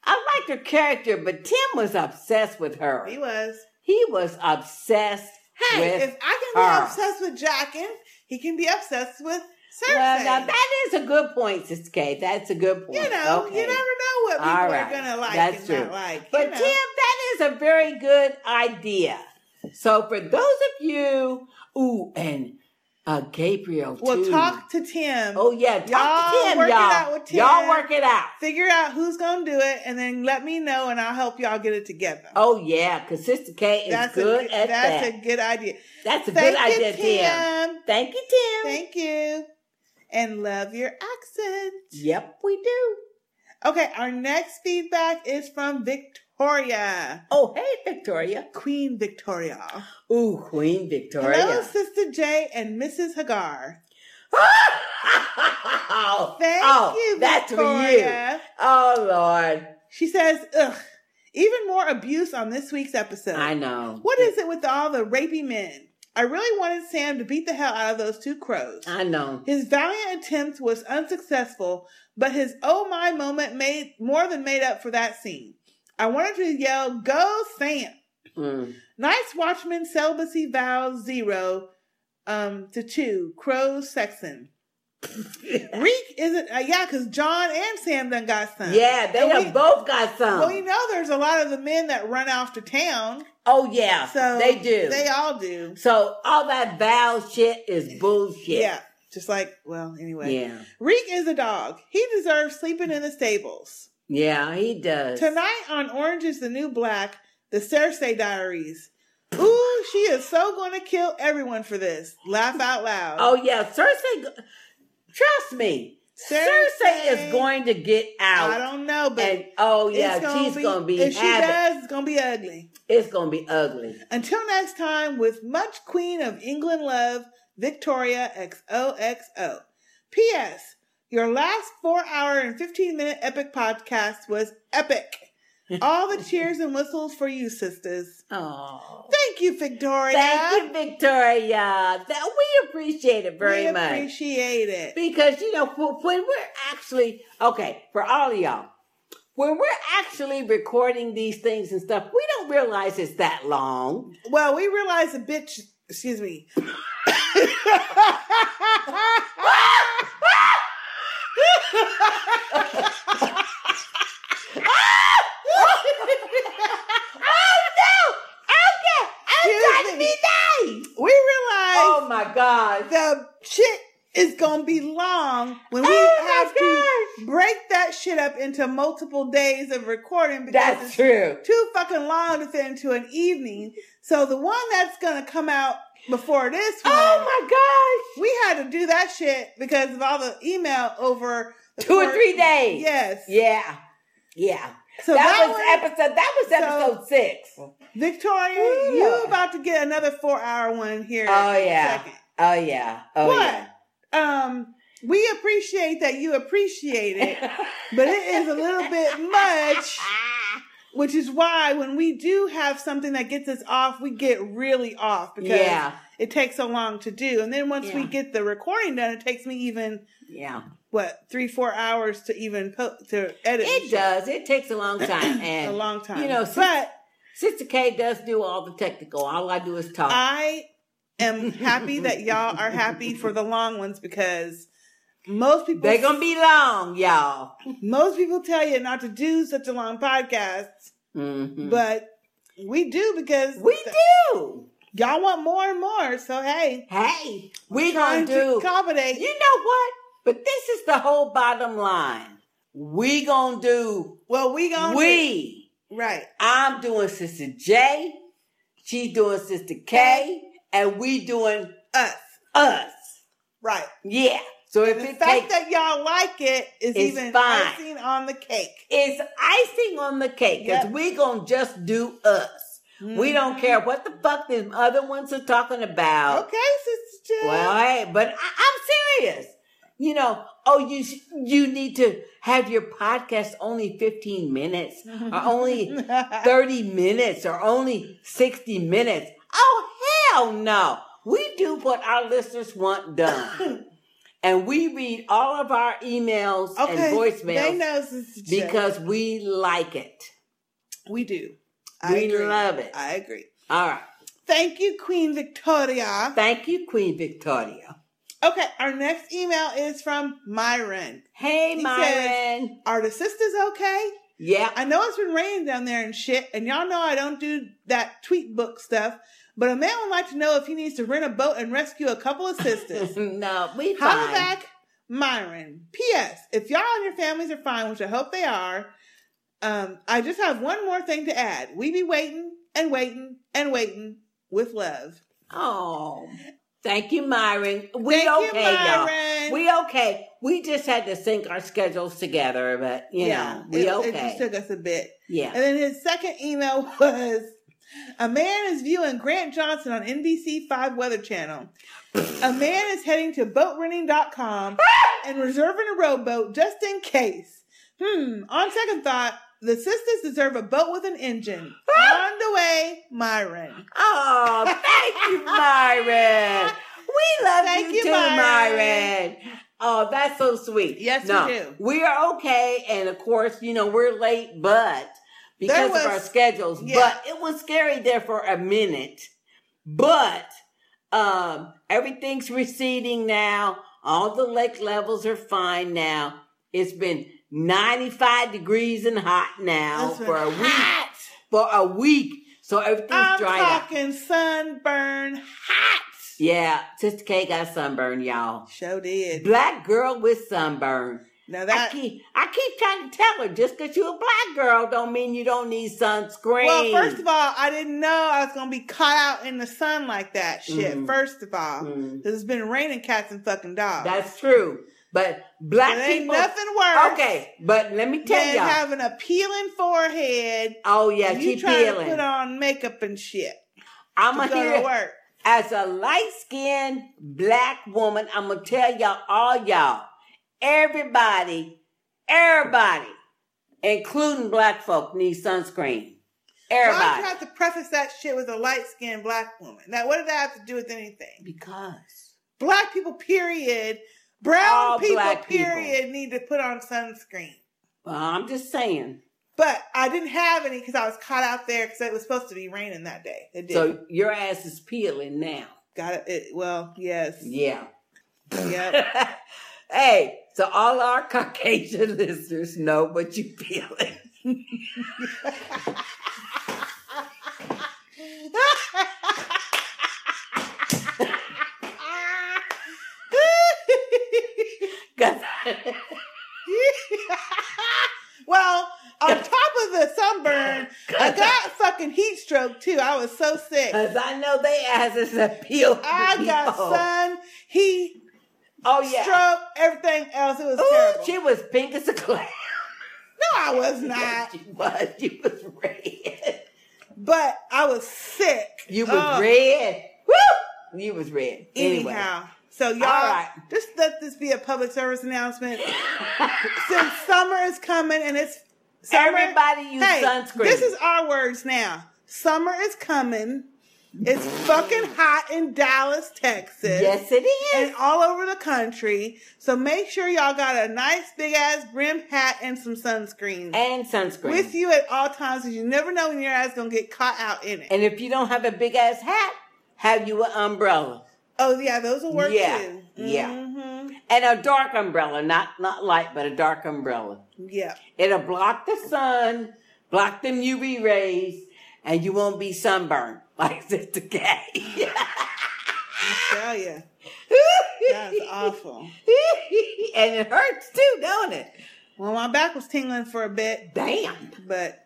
I liked her character, but Tim was obsessed with her. He was. He was obsessed Hey, with if I can her. be obsessed with Jaqen, he can be obsessed with Cersei. Well, now that is a good point, Sister Kate. That's a good point. you know, Okay. you never know what people All are gonna like That's and true. not like. But you know. Tim, that is a very good idea. So for those of you, ooh, and uh, Gabriel too. well, too. talk to Tim. Oh yeah, talk y'all to Tim, work y'all. it out with Tim. Y'all work it out. Figure out who's gonna do it, and then let me know, and I'll help y'all get it together. Oh yeah, because Sister Kate is that's good a, at That's that. a good idea. That's a Thank good idea, Tim. Tim. Thank you, Tim. Thank you. And love your accent. Yep, we do. Okay, our next feedback is from Victoria. Oh, hey, Victoria. Queen Victoria. Ooh, Queen Victoria. Hello, Sister J and Mrs. Hagar. oh, Thank oh, you, that's for you. Victoria. Oh, Lord. She says, ugh, even more abuse on this week's episode. I know. What is it with all the rapey men? I really wanted Sam to beat the hell out of those two crows. I know. His valiant attempt was unsuccessful, but his oh my moment made more than made up for that scene. I wanted to yell, Go Sam! Mm. Night's Watchman celibacy vows zero um, to two. Crows Sexton. Reek isn't, uh, yeah, because Jon and Sam done got some. Yeah, they we- both got some. Well, you know, there's a lot of the men that run off to town. Oh, yeah. So they do. They all do. So all that vow shit is bullshit. Yeah. Just like, well, anyway. Yeah. Reek is a dog. He deserves sleeping in the stables. Yeah, he does. Tonight on Orange is the New Black, the Cersei Diaries. Ooh, she is so going to kill everyone for this. Laugh out loud. Oh, yeah. Cersei, trust me. Cersei, is going to get out. I don't know, but and, oh yeah, gonna she's be- gonna be If she does, it's gonna be ugly. It's gonna be ugly. Until next time, with much Queen of England love, Victoria XOXO. P.S. Your last four hour and 15 minute epic podcast was epic. All the cheers and whistles for you, sisters. Oh. Thank you, Victoria. Thank you, Victoria. That we appreciate it very much. we much. appreciate it. Because you know when we're actually okay for all of y'all, when we're actually recording these things and stuff, we don't realize it's that long. Well, we realize a bitch, excuse me. Oh, Excuse me. We realize Oh my God. the shit is gonna be long when we Oh have to break that shit up into multiple days of recording because That's it's true. too fucking long to fit into an evening. So the one that's gonna come out before this oh, one, Oh my gosh. we had to do that shit because of all the email over Two or three days. Yes. Yeah. Yeah. So that, that was episode. That was episode six. Victoria, you about to get another four hour one here. Oh in a yeah. second. Oh yeah. Oh What? yeah. Um, we appreciate that you appreciate it, but it is a little bit much. Which is why when we do have something that gets us off, we get really off because Yeah. it takes so long to do. And then once we get the recording done, it takes me even Yeah. What three, four hours to even po- to edit. It does. It takes a long time. And a long time. You know, but Sister K does do all the technical. All I do is talk. I am happy that y'all are happy for the long ones because most people They're gonna be long, y'all. most people tell you not to do such a long podcast, Mhm. but we do because we do. Y'all want more and more, so hey, Hey, we trying gonna do. to accommodate. You know what? But this is the whole bottom line. We gonna do. Well, we gonna we. right. I'm doing Sister J. She's doing Sister K, and we doing us. Us. Right. Yeah. So if The fact takes, that y'all like it is even fine. icing on the cake. it's icing on the cake because Yep. we gonna just do us. We don't Mhm. care what the fuck them other ones are talking about. Okay, Sister J. Well, hey, but I, I'm serious. You know, oh, you you need to have your podcast only 15 minutes, or only 30 minutes, or only 60 minutes. Oh hell no! We do what our listeners want done, and we read all of our emails Okay, and voicemails they know, Sister J. because we like it. we do. I We agree. love it. I agree. All right. Thank you, Queen Victoria. Thank you, Queen Victoria. Okay, our next email is from Myron. Hey, He Myron. says, Are the sisters okay? Yeah. I know it's been raining down there and shit, and y'all know I don't do that tweet book stuff, but a man would like to know if he needs to rent a boat and rescue a couple of sisters. no, we Holla fine. back, Myron. P.S. If y'all and your families are fine, which I hope they are, um, I just have one more thing to add. We be waiting and waiting and waiting with love. Oh, thank you, Myron. We Thank you, okay, y'all. We okay. We just had to sync our schedules together, but you know, we it, okay. It just took us a bit. Yeah. And then his second email was a man is viewing Grant Johnson on NBC 5 Weather Channel. a man is heading to boatrenting.com and reserving a rowboat just in case. Hmm. On second thought, the sisters deserve a boat with an engine. on the way, Myron. Oh, thank you, Myron. We love Thank you, you, too, Myron. Myron. Oh, that's so sweet. Yes, we do. We are okay, and of course, you know we're late, but because There of our schedules. yeah. But it was scary there for a minute. But um, everything's receding now. All the lake levels are fine now. It's been 95 degrees and hot now It's for a week. For a week. So everything's I'm dried up. talking sunburn hot. Yeah, Sister K got sunburn, y'all. Sure did. Black girl with sunburn. Now that I keep, I keep trying to tell her just because you're a black girl don't mean you don't need sunscreen. Well, first of all, I didn't know I was gonna be caught out in the sun like that. Shit. Mhm. First of all. 'Cause it's been raining cats and fucking dogs. That's true. But black It ain't people. nothing worse. Okay, but let me tell y'all. having a peeling forehead. oh yeah, you trying peeling. to put on makeup and shit. I'm gonna go hear work. as a light skinned black woman. I'm gonna tell y'all, all y'all, everybody, everybody, including black folk, needs sunscreen. Everybody. Why do you have to preface that shit with a light skinned black woman? Now, what does that have to do with anything? Because black people, period, brown All people, black people. period, need to put on sunscreen. Well, I'm just saying. But I didn't have any because I was caught out there because it was supposed to be raining that day. It did. So your ass is peeling now. Got it. it well, yes. Yeah. Yep. Hey, so all our Caucasian listeners know what you well, on top of the sunburn, I got fucking heat stroke too. I was so sick. Cause I know they asses have peeled. I got sun, heat, oh yeah, stroke, everything else. It was Ooh, terrible. she was pink as a clam. No, I was not. she was. She was red. But I was sick. You was Ugh. red. Woo! You was red. Anyway. So y'all, All right. just let this be a public service announcement. Since summer is coming and it's summer, Everybody use hey, sunscreen. This is our words now. Summer is coming. It's fucking hot in Dallas, Texas. Yes, it is. And all over the country. So make sure y'all got a nice big ass brim hat and some sunscreen. And sunscreen. With you at all times because you never know when your ass gonna get caught out in it. And if you don't have a big ass hat, have you an umbrella. Oh yeah, those will work yeah. too. Yeah. Mhm. And a dark umbrella, not not light, but a dark umbrella. Yeah. It'll block the sun, block them UV rays, and you won't be sunburned like Sister K. I tell you. That's awful. and it hurts too, don't it? Well, my back was tingling for a bit. Damn. But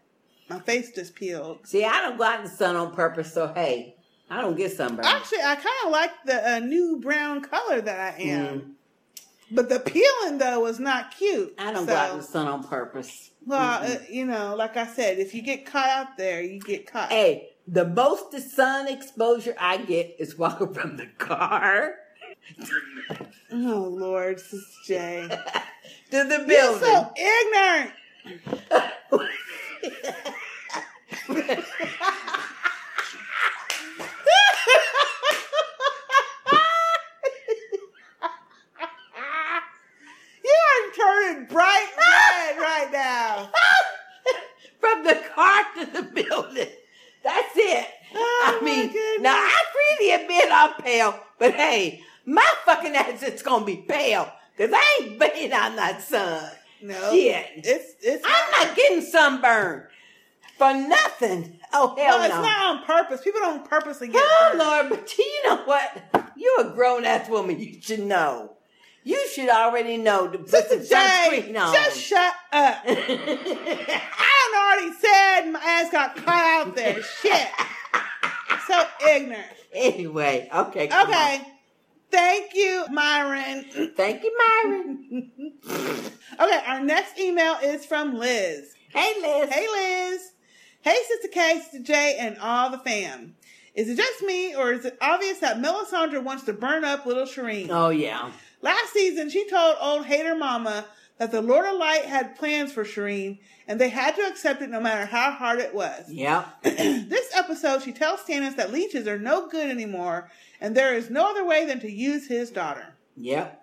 my face just peeled. See, I don't go out in the sun on purpose, so hey, I don't get sunburned. Actually, I kind of like the uh, new brown color that I am. Mm. But the peeling, though, was not cute. I don't So, go out in the sun on purpose. Well, Mm-mm. uh, you know, like I said, if you get caught out there, you get caught. Hey, the most the sun exposure I get is walking from the car Oh, Lord, Sister J. to the You're building. so ignorant. You are turning bright red right now. from the car to the building. That's it. Oh, I my mean, goodness. now I freely admit I'm pale, but hey, my fucking ass is gonna be pale because I ain't been on that sun. No, Shit. it's it's. I'm not getting sunburned for nothing. Oh hell no! it's no. not on purpose. People don't purposely get. Oh. Lord, but you know what? You're a grown ass woman. You should know. You should already know to put Sister J, sunscreen on. just shut up. I already said my ass got caught out there. Shit. So ignorant. anyway, okay. Okay. Thank you, Myron. Thank you, Myron. okay, our next email is from Liz. Hey, Liz. Hey, Liz. Hey, Sister K, Sister J, and all the fam. Is it just me, or is it obvious that Melisandre wants to burn up little Shireen? Oh, yeah. Last season, she told old hater mama that the Lord of Light had plans for Shireen, and they had to accept it no matter how hard it was. Yep. this episode, she tells Stannis that leeches are no good anymore, and there is no other way than to use his daughter. Yep.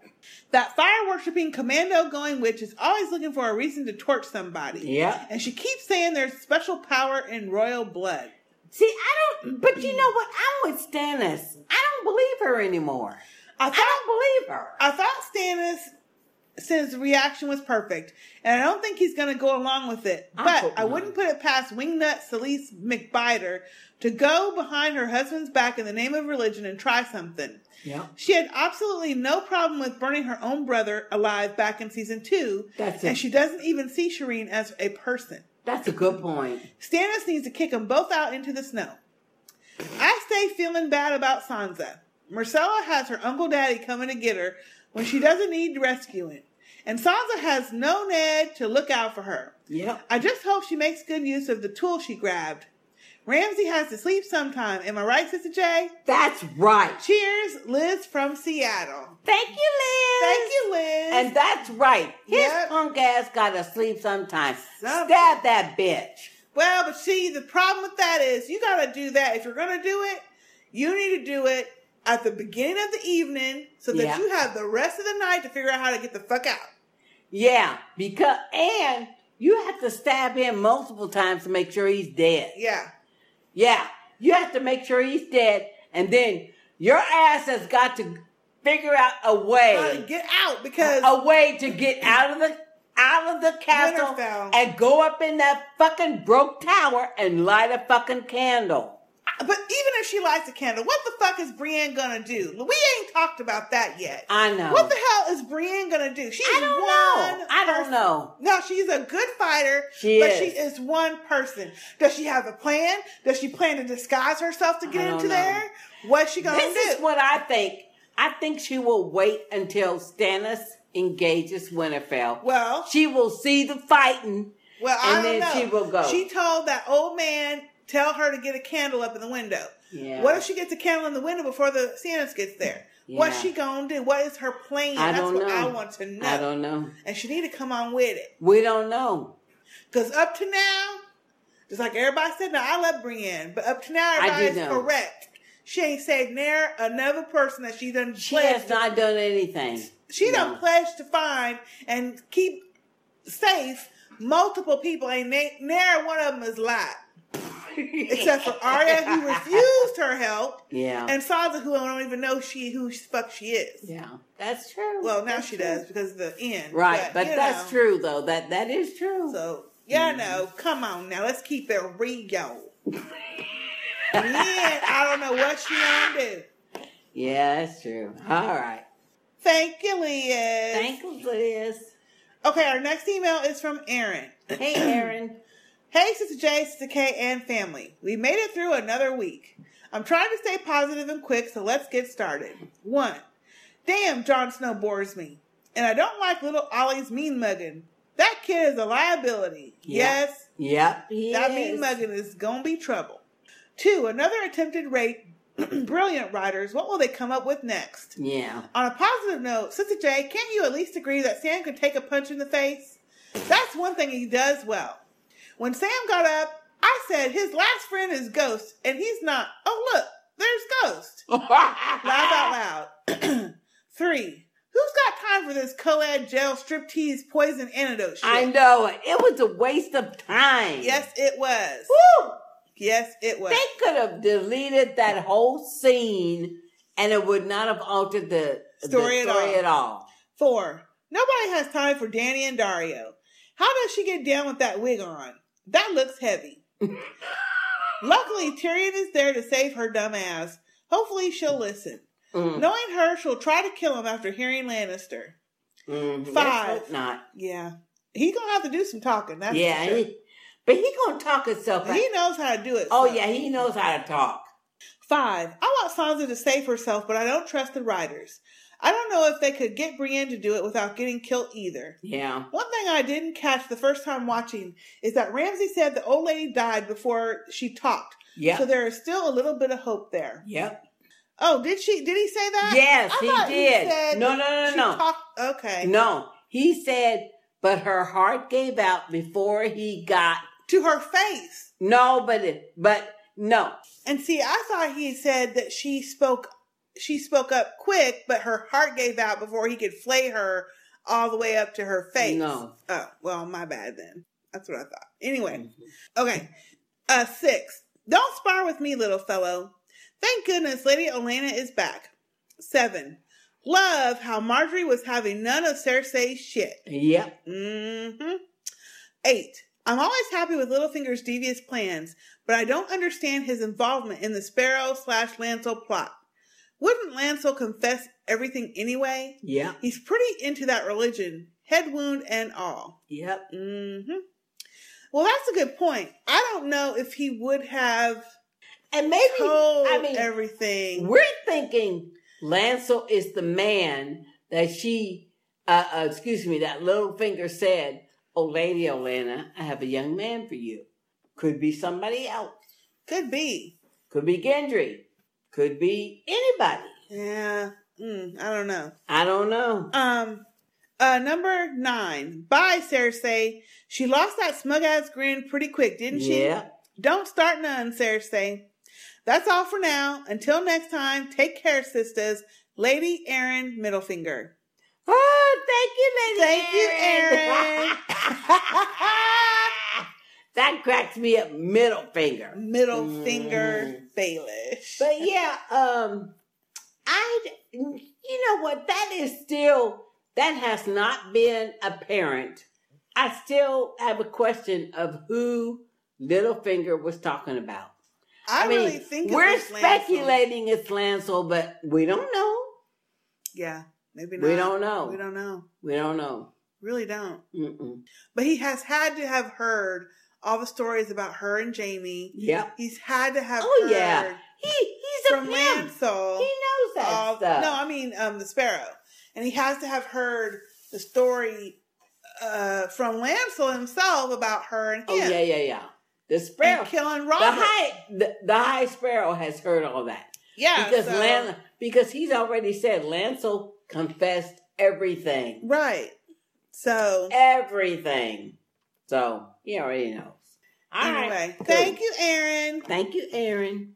That fire worshipping commando going witch is always looking for a reason to torch somebody. Yep. And she keeps saying there's special power in royal blood. See, I don't, but you know what? I'm with Stannis. I don't believe her anymore. I, thought, I don't believe her. I thought Stannis says reaction was perfect, and I don't think he's going to go along with it. I But I wouldn't put it past Wingnut Celeste McBiter to go behind her husband's back in the name of religion and try something. Yep. She had absolutely no problem with burning her own brother alive back in season two, That's it. and she doesn't even see Shireen as a person. That's a good point. Stannis needs to kick them both out into the snow. I stay feeling bad about Sansa. Myrcella has her Uncle Daddy coming to get her when she doesn't need rescuing. And Sansa has no Ned to look out for her. Yep. I just hope she makes good use of the tool she grabbed. Ramsay has to sleep sometime. Am I right, Sister J? That's right. Cheers, Liz from Seattle. Thank you, Liz. Thank you, Liz. And that's right. His Yep. punk ass gotta sleep sometime. Some- Stab that bitch. Well, but see, the problem with that is you got to do that. If you're going to do it, you need to do it at the beginning of the evening so that Yeah. you have the rest of the night to figure out how to get the fuck out. Yeah, because and you have to stab him multiple times to make sure he's dead. Yeah. Yeah, you have to make sure he's dead, and then your ass has got to figure out a way How to get out because a way to get out of the out of the castle Winterfell. and go up in that fucking broke tower and light a fucking candle. But even if she lights a candle, what the fuck is Brienne gonna do? We ain't talked about that yet. I know. What the hell is Brienne gonna do? She's I don't one know. I don't person. know. No, she's a good fighter, She but is. she is one person. Does she have a plan? Does she plan to disguise herself to get into know. there? What's she gonna This do? This is what I think. I think she will wait until Stannis engages Winterfell. Well, she will see the fighting. Well, and I don't then know. she will go. She told that old man tell her to get a candle up in the window. Yeah. What if she gets a candle in the window before the Stannis gets there? What's she gonna do? What is her plan? I That's don't what know. I want to know. I don't know. And she need to come on with it. We don't know. Cause up to now, just like everybody said, now I love Brienne, but up to now everybody's correct. She ain't saved near another person that she done She has not done anything. she done No. pledged to find and keep safe multiple people. Ain't na- near one of them is lied. Except for Arya, who refused her help, Yeah. and Sansa, who I don't even know she who the fuck she is. Yeah, that's true. Well, now That's she true. does because of the end. Right, but you that's know. true though. That that is true. So yeah, mm-hmm. no, come on now, let's keep it real. Brienne, I don't know what she gonna do. Yeah, that's true. All right. Thank you, Liz. Thank you, Liz. Okay, our next email is from Aaron. Hey, Aaron. Hey, Sister J, Sister K, and family. We made it through another week. I'm trying to stay positive and quick, so let's get started. One, damn, Jon Snow bores me. And I don't like little Ollie's mean mugging. That kid is a liability. Yeah. Yes, Yep. He that is. mean mugging is gonna be trouble. Two, another attempted rape. Brilliant writers. What will they come up with next? Yeah. On a positive note, Sister J, can't you at least agree that Sam could take a punch in the face? That's one thing he does well. When Sam got up, I said his last friend is Ghost, and he's not. Oh, look, there's Ghost. Laugh out loud. Three, who's got time for this co-ed jail striptease poison antidote shit? I know it. Was a waste of time. Yes, it was. Woo! Yes, it was. They could have deleted that whole scene, and it would not have altered the the Story at all. at all. Four, nobody has time for Dany and Daario. How does she get down with that wig on? That looks heavy. Luckily, Tyrion is there to save her dumb ass. Hopefully, she'll listen. Mm. Knowing her, she'll try to kill him after hearing Lannister. Mm, Five. hope not. Yeah. He's gonna have to do some talking. That's yeah, sure. he, but he gonna talk himself. out. He knows how to do it. Oh so. yeah, he knows how to talk. Five, I want Sansa to save herself, but I don't trust the writers. I don't know if they could get Brienne to do it without getting killed either. Yeah. One thing I didn't catch the first time watching is that Ramsay said the old lady died before she talked. Yep. So there is still a little bit of hope there. Yep. Oh, did she? Did he say that? Yes, I he did. said no, no, no, she no. talked- okay. No, he said, but her heart gave out before he got to her face. No, but it, but no. And see, I thought he said that she spoke. She spoke up quick, but her heart gave out before he could flay her all the way up to her face. No. Oh, well, my bad then. That's what I thought. Anyway, okay. Uh, six. Don't spar with me, little fellow. Thank goodness Lady Olenna is back. Seven. Love how Margaery was having none of Cersei's shit. Yep. Mm-hmm. Eight. I'm always happy with Littlefinger's devious plans, but I don't understand his involvement in the Sparrow slash Lancel plot. Wouldn't Lancel confess everything anyway? Yeah. He's pretty into that religion, head wound and all. Yep. Mm-hmm. Well, that's a good point. I don't know if he would have and maybe told I mean everything. We're thinking Lancel is the man that she, uh, uh, excuse me, that little finger said, "Oh, Lady Olenna, I have a young man for you." Could be somebody else. Could be. Could be Gendry. Could be anybody. Yeah. Mm, I don't know. I don't know. Um, uh, number nine. Bye, Cersei. She lost that smug ass grin pretty quick, didn't she? Yeah. Don't start none, Cersei. That's all for now. Until next time, take care, sisters. Lady Aaron Middlefinger. Oh, thank you, Lady Thank you, Aaron. that cracks me up. Middle finger. Middle Mm. finger Baelish. But yeah, um, I, you know what? That is still that has not been apparent. I still have a question of who Littlefinger was talking about. I, mean, really think we're Lancel. speculating it's Lancel, but we don't know. Yeah, maybe not. We don't know. We don't know. We don't know. Really don't. Mm-mm. But he has had to have heard all the stories about her and Jaime. Yep. He's had to have Oh heard yeah, he he's from a pimp. Lancel. He knows that all- stuff. No, I mean um, the Sparrow, and he has to have heard the story uh, from Lancel himself about her and him. Oh yeah, yeah, yeah. The sparrow And killing The high, the, the high sparrow has heard all that. Yeah, because so- Lan, because he's already said Lancel confessed everything, Right. So everything. So he already knows. All right, anyway, cool. thank you, Aaron. Thank you, Aaron.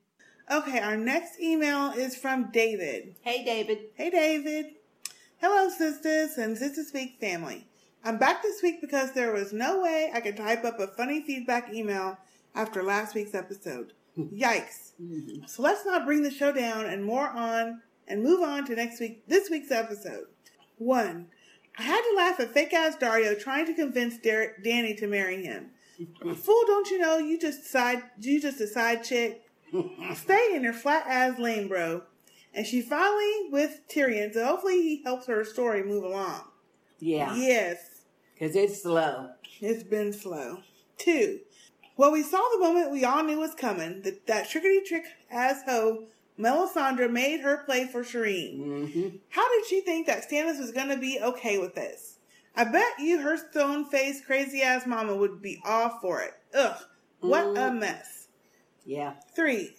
Okay, our next email is from David. Hey, David. Hey, David. Hello, sisters and Sistah Speak family. I'm back this week because there was no way I could type up a funny feedback email after last week's episode. Yikes. Mm-hmm. So let's not bring the show down and more on and move on to next week this week's episode. One. I had to laugh at fake ass Daario trying to convince Dar- Dany to marry him. Fool, don't you know you just side you just a side chick? Stay in your flat ass lane, bro. And she finally with Tyrion, so hopefully he helps her story move along. Yeah, Yes, because it's slow. it's been slow. Two. Well, we saw the moment we all knew was coming. That that trickety trick ass hoe Melisandre made her play for Shireen. Mm-hmm. How did she think that Stannis was going to be okay with this? I bet you her stone faced crazy ass mama would be all for it. Ugh, what a Mm. mess. Yeah. Three.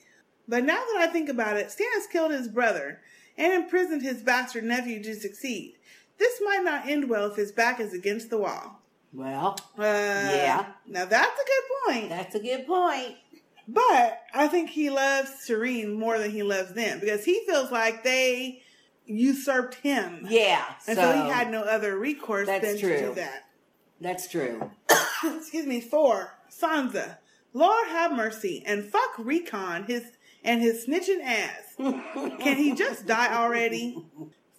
But now that I think about it, Stannis killed his brother and imprisoned his bastard nephew to succeed. This might not end well if his back is against the wall. Well, Uh, yeah, Now that's a good point. that's a good point. But I think he loves Shireen more than he loves them because he feels like they usurped him. Yeah, And so, so he had no other recourse That's than to true. do that. That's true. Excuse me. Four. Sansa. Lord have mercy. And fuck Recon his and his snitching ass. Can he just die already?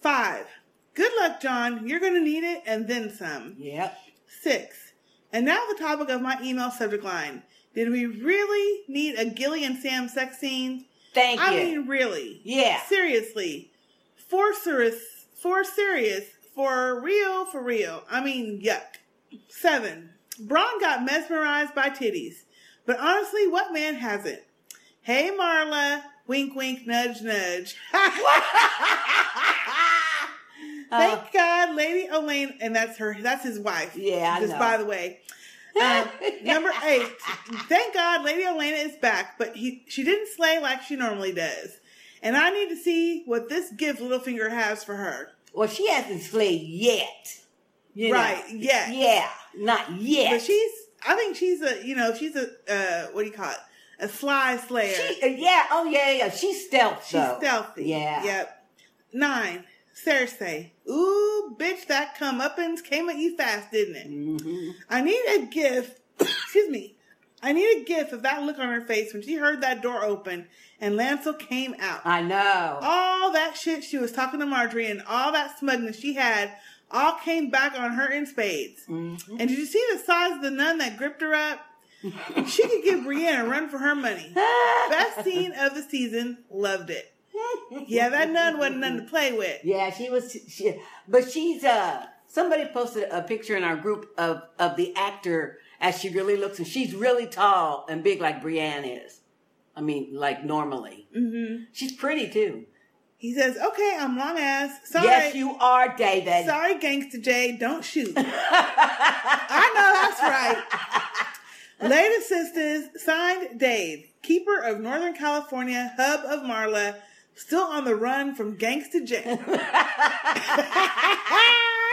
Five. Good luck, Jon. You're gonna need it and then some. Yep. Six. And now the topic of my email subject line. Did we really need a Gilly and Sam sex scene? Thank I you. I mean, really? Yeah. Seriously. For serious. For serious. For real. For real. I mean, yuck. Seven. Bronn got mesmerized by titties. But honestly, what man hasn't? Hey, Marla. Wink, wink, nudge, nudge. Uh. Thank God, Lady Elaine, and that's her. That's his wife. Yeah, I Just know. by the way. Um, number eight. Thank God, Lady Olenna is back, but he she didn't slay like she normally does, and I need to see what this gift Littlefinger has for her. Well, she hasn't slayed yet. You know. right? Yeah. Yeah. Not yet. But she's. I think she's a. You know, she's a. Uh, what do you call it? A sly slayer. She, uh, yeah. Oh, yeah, yeah. She's stealth. She's though. stealthy. Yeah. Yep. Nine. Cersei. Ooh, bitch, that comeuppance came at you fast, didn't it? Mm-hmm. I need a gift. excuse me. I need a gift of that look on her face when she heard that door open and Lancel came out. I know. All that shit she was talking to Margaery and all that smugness she had all came back on her in spades. Mm-hmm. And did you see the size of the nun that gripped her up? she could give Brienne a run for her money. Best scene of the season. Loved it. Yeah, that nun wasn't nothing to play with. Yeah, she was. She, but she's. uh Somebody posted a picture in our group of of the actor as she really looks, and she's really tall and big like Brienne is. I mean, like normally. Mm-hmm. She's pretty too. He says, "Okay, I'm long ass. Sorry, Yes, you are, David. Sorry, Gangsta J. Don't shoot. I know that's right. Later sisters, signed Dave, keeper of Northern California, hub of Marla, still on the run from Gangsta J.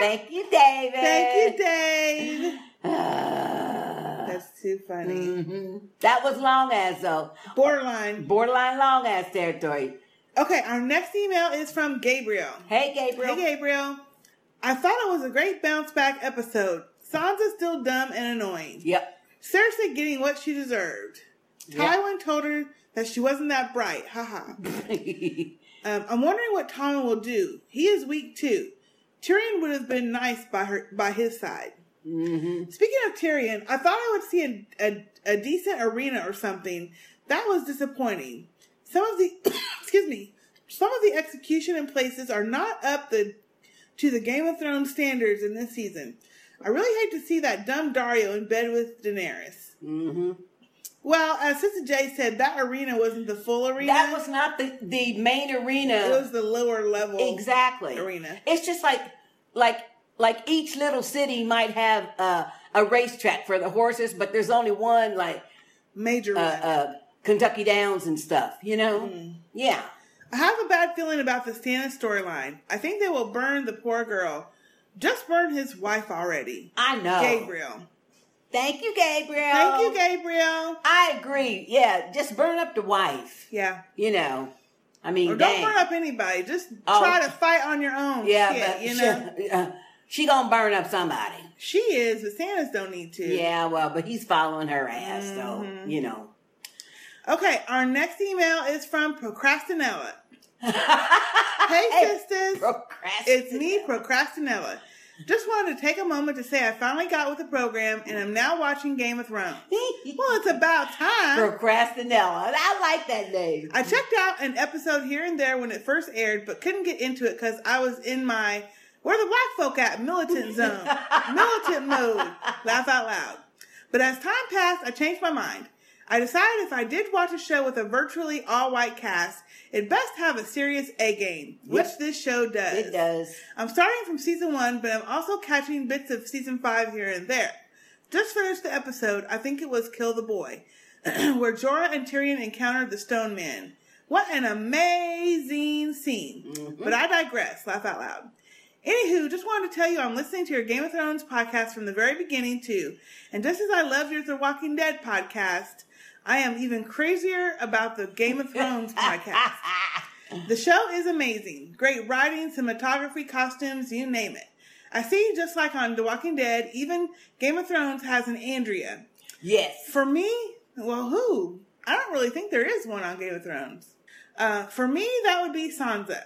Thank you, David. Thank you, Dave. That's too funny. Mhm. That was long ass though. Borderline. Borderline long ass territory. Okay, our next email is from Gabriel. Hey, Gabriel. Hey, Gabriel. I thought it was a great bounce back episode. Sansa's still dumb and annoying. Yep. Cersei getting what she deserved. Yep. Tywin told her that she wasn't that bright. Haha. um, I'm wondering what Tommen will do. He is weak too. Tyrion would have been nice by her by his side. Mm-hmm. Speaking of Tyrion, I thought I would see a, a, a decent arena or something. That was disappointing. Some of the excuse me, some of the execution in places are not up the to the Game of Thrones standards in this season. I really hate to see that dumb Daario in bed with Daenerys. Mm-hmm. Well, as Sister J said, that arena wasn't the full arena. That was not the the main arena. It was the lower level exactly arena. It's just like like like each little city might have uh, a racetrack for the horses, but there's only one like major uh, uh, Kentucky Downs and stuff. You know, Mm. yeah. I have a bad feeling about the Stannis storyline. I think they will burn the poor girl. Just burn his wife already. I know. Gabriel. Thank you, Gabriel. Thank you, Gabriel. I agree. Yeah, just burn up the wife. Yeah. You know, I mean, Or don't dang. burn up anybody. Just Oh. try to fight on your own. Yeah, shit, but you she, know. uh, she gonna burn up somebody. She is, but Stannis don't need to. Yeah, well, but he's following her ass, though. You know. Okay, our next email is from Procrastinella. hey, sisters. It's me, Procrastinella. Just wanted to take a moment to say I finally got with the program and I'm now watching Game of Thrones. well, it's about time. Procrastinella. I like that name. I checked out an episode here and there when it first aired, but couldn't get into it because I was in my where the black folk at militant zone, militant mode. Laugh out loud. But as time passed, I changed my mind. I decided if I did watch a show with a virtually all white cast, it'd best have a serious A game, which Yep. this show does. It does. I'm starting from season one, but I'm also catching bits of season five here and there. Just finished the episode, I think it was Kill the Boy, where Jorah and Tyrion encountered the Stone Man. What an amazing scene. Mm-hmm. But I digress. Laugh out loud. Anywho, just wanted to tell you I'm listening to your Game of Thrones podcast from the very beginning too. And just as I loved your The Walking Dead podcast, I am even crazier about the Game of Thrones podcast. The show is amazing. Great writing, cinematography, costumes, you name it. I see, just like on The Walking Dead, even Game of Thrones has an Andrea. Yes. For me, well, who? I don't really think there is one on Game of Thrones. Uh, for me, that would be Sansa.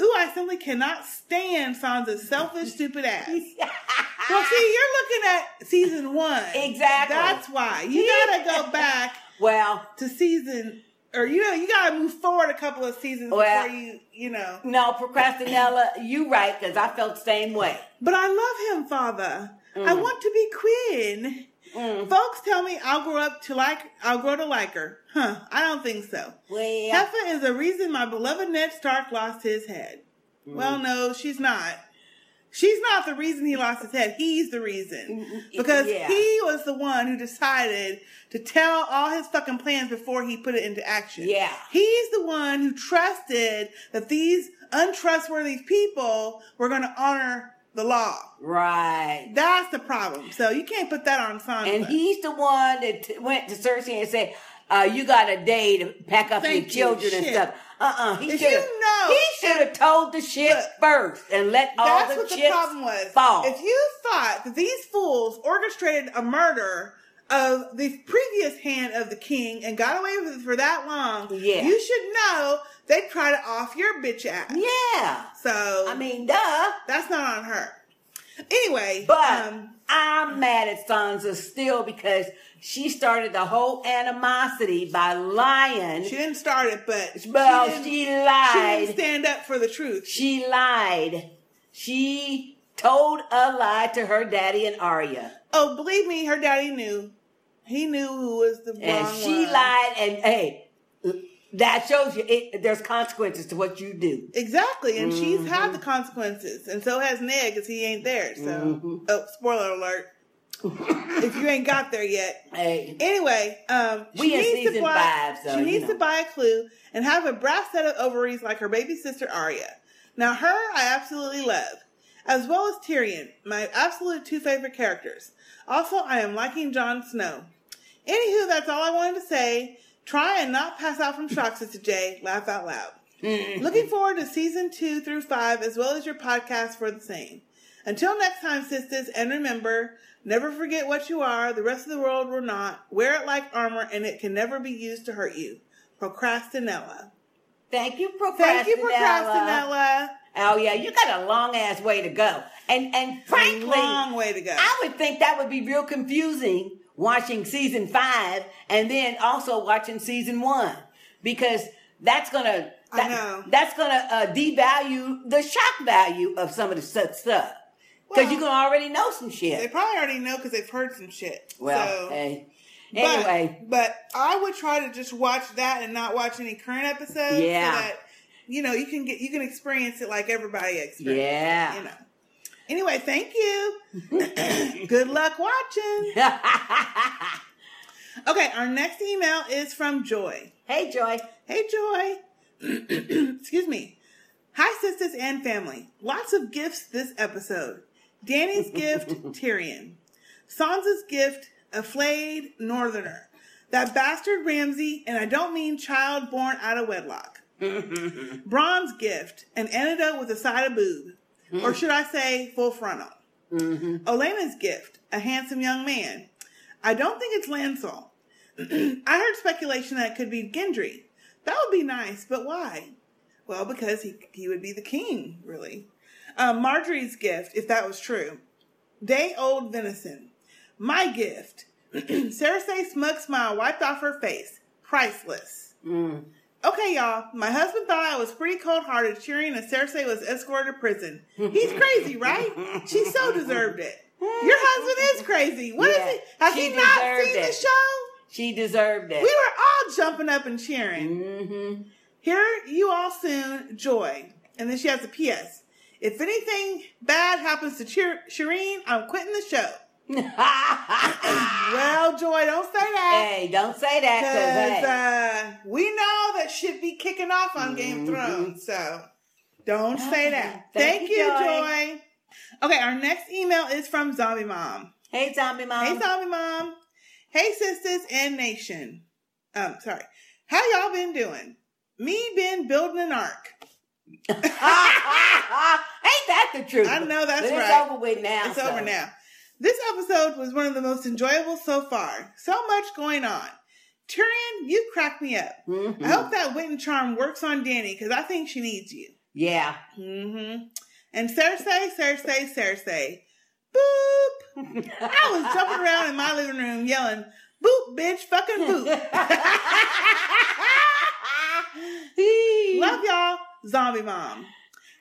Ooh, I simply cannot stand Sansa's selfish, stupid ass. well, see, you're looking at season one. Exactly. That's why. You gotta go back Well, to season, or you know, you gotta move forward a couple of seasons Well- before you, you know. no, Procrastinella, you right, because I felt the same way. But I love him, Father. I Mm. want to be queen. Mm. Folks tell me I'll grow up to like I'll grow to like her. Huh? I don't think so. Well, Heffa is the reason my beloved Ned Stark lost his head. Mm. Well, no, she's not. She's not the reason he lost his head. He's the reason. Because yeah. he was the one who decided to tell all his fucking plans before he put it into action. Yeah. He's the one who trusted that these untrustworthy people were going to honor the law. Right. That's the problem. So you can't put that on Sansa. And he's the one that t- went to Cersei and said, uh, "You got a day to pack up Thank your you. children and stuff." Uh uh He If should you know- he should have told the shit first and let all That's the what the problem was. fall. If you thought that these fools orchestrated a murder of the previous hand of the king and got away with it for that long, Yeah. you should know they'd try to off your bitch ass. Yeah. So I mean, duh. That's not on her. Anyway, But um, I'm mad at Sansa still because she started the whole animosity by lying. She didn't start it, but well, she, she she lied. didn't stand up for the truth. She lied. She told a lie to her daddy and Arya. Oh, believe me, her daddy knew. He knew who was the And wrong she one. lied, and hey, that shows you it, there's consequences to what you do. Exactly, and she's Mhm. had the consequences, and so has Ned because he ain't there. So, Mhm. oh, spoiler alert! if you ain't got there yet. Hey. Anyway, um, We she in needs to buy. five, so, she needs know. to buy a clue and have a brass set of ovaries like her baby sister Arya. Now, her I absolutely love, as well as Tyrion, my absolute two favorite characters. Also, I am liking Jon Snow. Anywho, that's all I wanted to say. Try and not pass out from shock, Sister J. Laugh out loud. Looking forward to season two through five, as well as your podcast for the same. Until next time, sisters, and remember, never forget what you are. The rest of the world will not. Wear it like armor, and it can never be used to hurt you. Procrastinella. Thank you, Procrastinella. Thank you, Procrastinella. Procrastinella. Oh yeah, you got a long ass way to go, and and frankly, long way to go. I would think that would be real confusing watching season five and then also watching season one because that's gonna that- know. that's gonna uh, devalue the shock value of some of the stuff because you can already know some shit. They probably already know because they've heard some shit. Well, so, hey. but- Anyway, but, I would try to just watch that and not watch any current episodes. Yeah. So that you know you can get you can experience it like everybody experiences. Yeah. You know. Anyway, thank you. Good luck watching. okay, our next email is from Joy. Hey, Joy. Hey, Joy. Excuse me. Hi, sisters and family. Lots of gifts this episode. Dany's gift, Tyrion. Sansa's gift, a flayed northerner. That bastard Ramsay, and I don't mean child born out of wedlock. Bronn's gift, an antidote with a side of boob. Or mm-hmm. should I say, full frontal. Mm-hmm. Olenna's gift, a handsome young man. I don't think it's Lancel. I heard speculation that it could be Gendry. That would be nice, but why? Well, because he he would be the king, really. Uh, Margaery's gift, if that was true. Day old venison. My gift. Cersei's smug smile wiped off her face. Priceless. Mm. Okay, y'all. My husband thought I was pretty cold hearted cheering as Cersei was escorted to prison. He's crazy, right? She so deserved it. Your husband is crazy. What is Yeah, he? Has she he not seen the show? She deserved it. We were all jumping up and cheering. Mm-hmm. Hear you all soon, Joy. And then she has a P.S. If anything bad happens to Shireen, I'm quitting the show. well, Joy, don't say that. Hey, don't say that because hey. uh, we know that shit be kicking off on Game of Thrones. So don't say that. Thank Thank, you, Joy. Joy. Okay, our next email is from Zombie Mom. Hey, Zombie Mom. Hey, Zombie Mom. Hey, sisters and nation. Um, sorry. How y'all been doing? Me been building an ark. Ain't that the truth? I know that's But right. It's over with now. It's so. over now. This episode was one of the most enjoyable so far. So much going on. Tyrion, you crack me up. Mhm. I hope that wit and charm works on Dany because I think she needs you. Yeah. Mm-hmm. And Cersei, Cersei, Cersei. Boop. I was jumping around in my living room yelling, boop, bitch, fucking boop. Love y'all, zombie mom.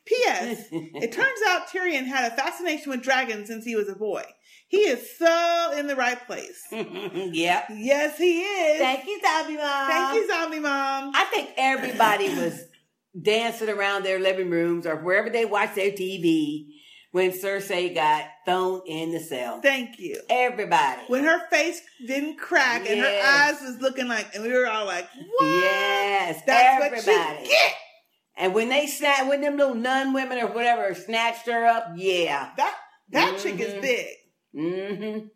P.S. it turns out Tyrion had a fascination with dragons since he was a boy. He is so in the right place. yep. Yes, he is. Thank you, Zombie Mom. Thank you, Zombie Mom. I think everybody was dancing around their living rooms or wherever they watch their TV when Cersei got thrown in the cell. Thank you. Everybody. When her face didn't crack and her eyes was looking like, and we were all like, what? Yes, That's everybody. what you get. And when they snatched, when them little nun women or whatever snatched her up, yeah. That that chick is mm-hmm. big. Mm-hmm.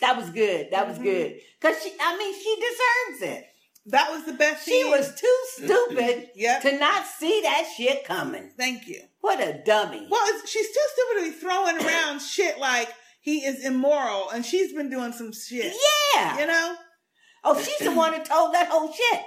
That was good. That was Mhm. good. Cause she, I mean, she deserves it. That was the best She was too stupid Yep. to not see that shit coming. Thank you. What a dummy. Well, it's, she's too stupid to be throwing around shit like he is immoral, and she's been doing some shit. Yeah. You know? Oh, she's the one who told that whole shit.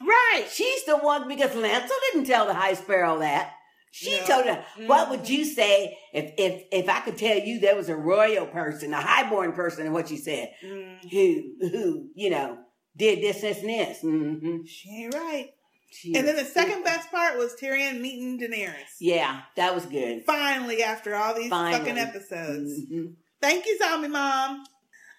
Right. She's the one because Lancel didn't tell the High Sparrow that. She Yeah. told her, "What would you say if if if I could tell you there was a royal person, a highborn person, and what you said, Mm. who who you know did this, this, and this." Mm-hmm. She ain't right. She and then the second best part was Tyrion meeting Daenerys. Yeah, that was good. Finally, after all these Finally. fucking episodes. Mhm. Thank you, Zombie Mom.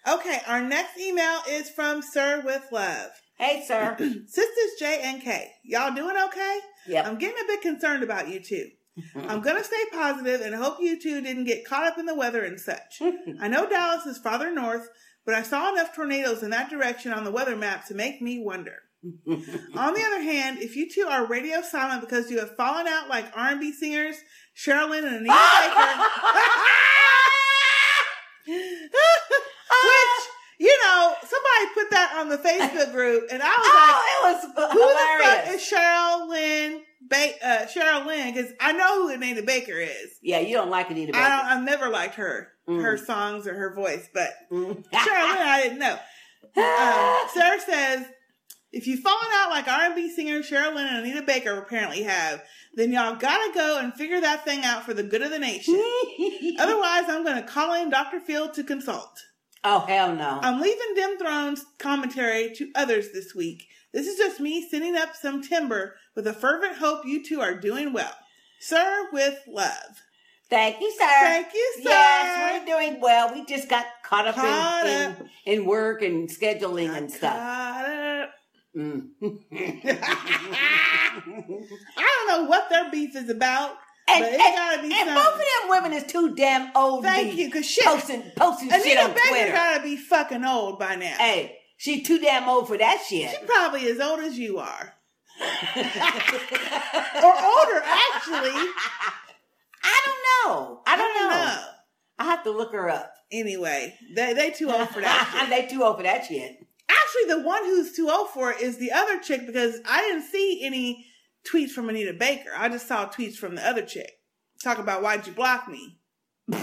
Okay, our next email is from Sir with Love. Hey, sir. Sisters J and K. Y'all doing okay? Yep. I'm getting a bit concerned about you two. Mm-hmm. I'm going to stay positive and hope you two didn't get caught up in the weather and such. Mm-hmm. I know Dallas is farther north, but I saw enough tornadoes in that direction on the weather map to make me wonder. Mm-hmm. on the other hand, if you two are radio silent because you have fallen out like R&B singers Cheryl Lynn and Anita Baker, ah! which you know, somebody put that on the Facebook group, and I was Oh, like, it was "Who the fuck is Cheryl Lynn? Ba- uh, Cheryl Lynn? Because I know who Anita Baker is. Yeah, you don't like Anita I Baker. don't. I've never liked her, her Mm. songs or her voice, but Cheryl Lynn, I didn't know. Um, Sarah says, if you've fallen out like R&B singer Cheryl Lynn and Anita Baker apparently have, then y'all gotta go and figure that thing out for the good of the nation. Otherwise, I'm gonna call in Dr. Field to consult. Oh hell no. I'm leaving Dim Thrones commentary to others this week. This is just me sending up some timber with a fervent hope you two are doing well. Sir, with love. Thank you, sir. Thank you, sir. Yes, we're doing well. We just got caught up Caught in, up. in in work and scheduling and stuff. Caught up. Mm. I don't know what their beef is about, And, but and, gotta be and something. both of them women is too damn old. Thank you, cause shit, posting posting shit Anita on Baker Twitter. gotta be fucking old by now. Hey, she too damn old for that shit. She probably as old as you are, or older actually. I don't know. I don't, know. know. I have to look her up. Anyway, they they too old for that. shit. they too old for that shit. Actually, the one who's too old for it is the other chick because I didn't see any tweets from Anita Baker. I just saw tweets from the other chick. Talk about why'd you block me? Because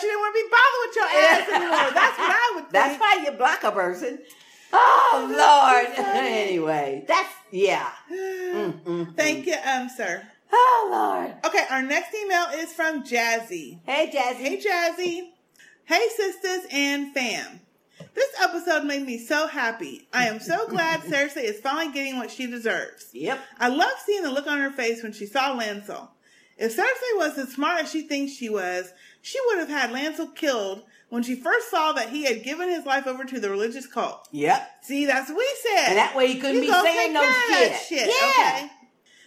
she didn't want to be bothered with your ass anymore. That's what I would think. That's why you block a person. Oh Lord. anyway, that's yeah. Mm, mm, Thank you, um, sir. Oh Lord. Okay, our next email is from Jazzy. Hey Jazzy. Hey Jazzy. Hey sisters and fam. This episode made me so happy. I am so glad Cersei is finally getting what she deserves. Yep. I love seeing the look on her face when she saw Lancel. If Cersei was as smart as she thinks she was, she would have had Lancel killed when she first saw that he had given his life over to the religious cult. Yep. See, that's what we said. And that way he couldn't You be saying no care of that shit. shit. Yeah. Okay.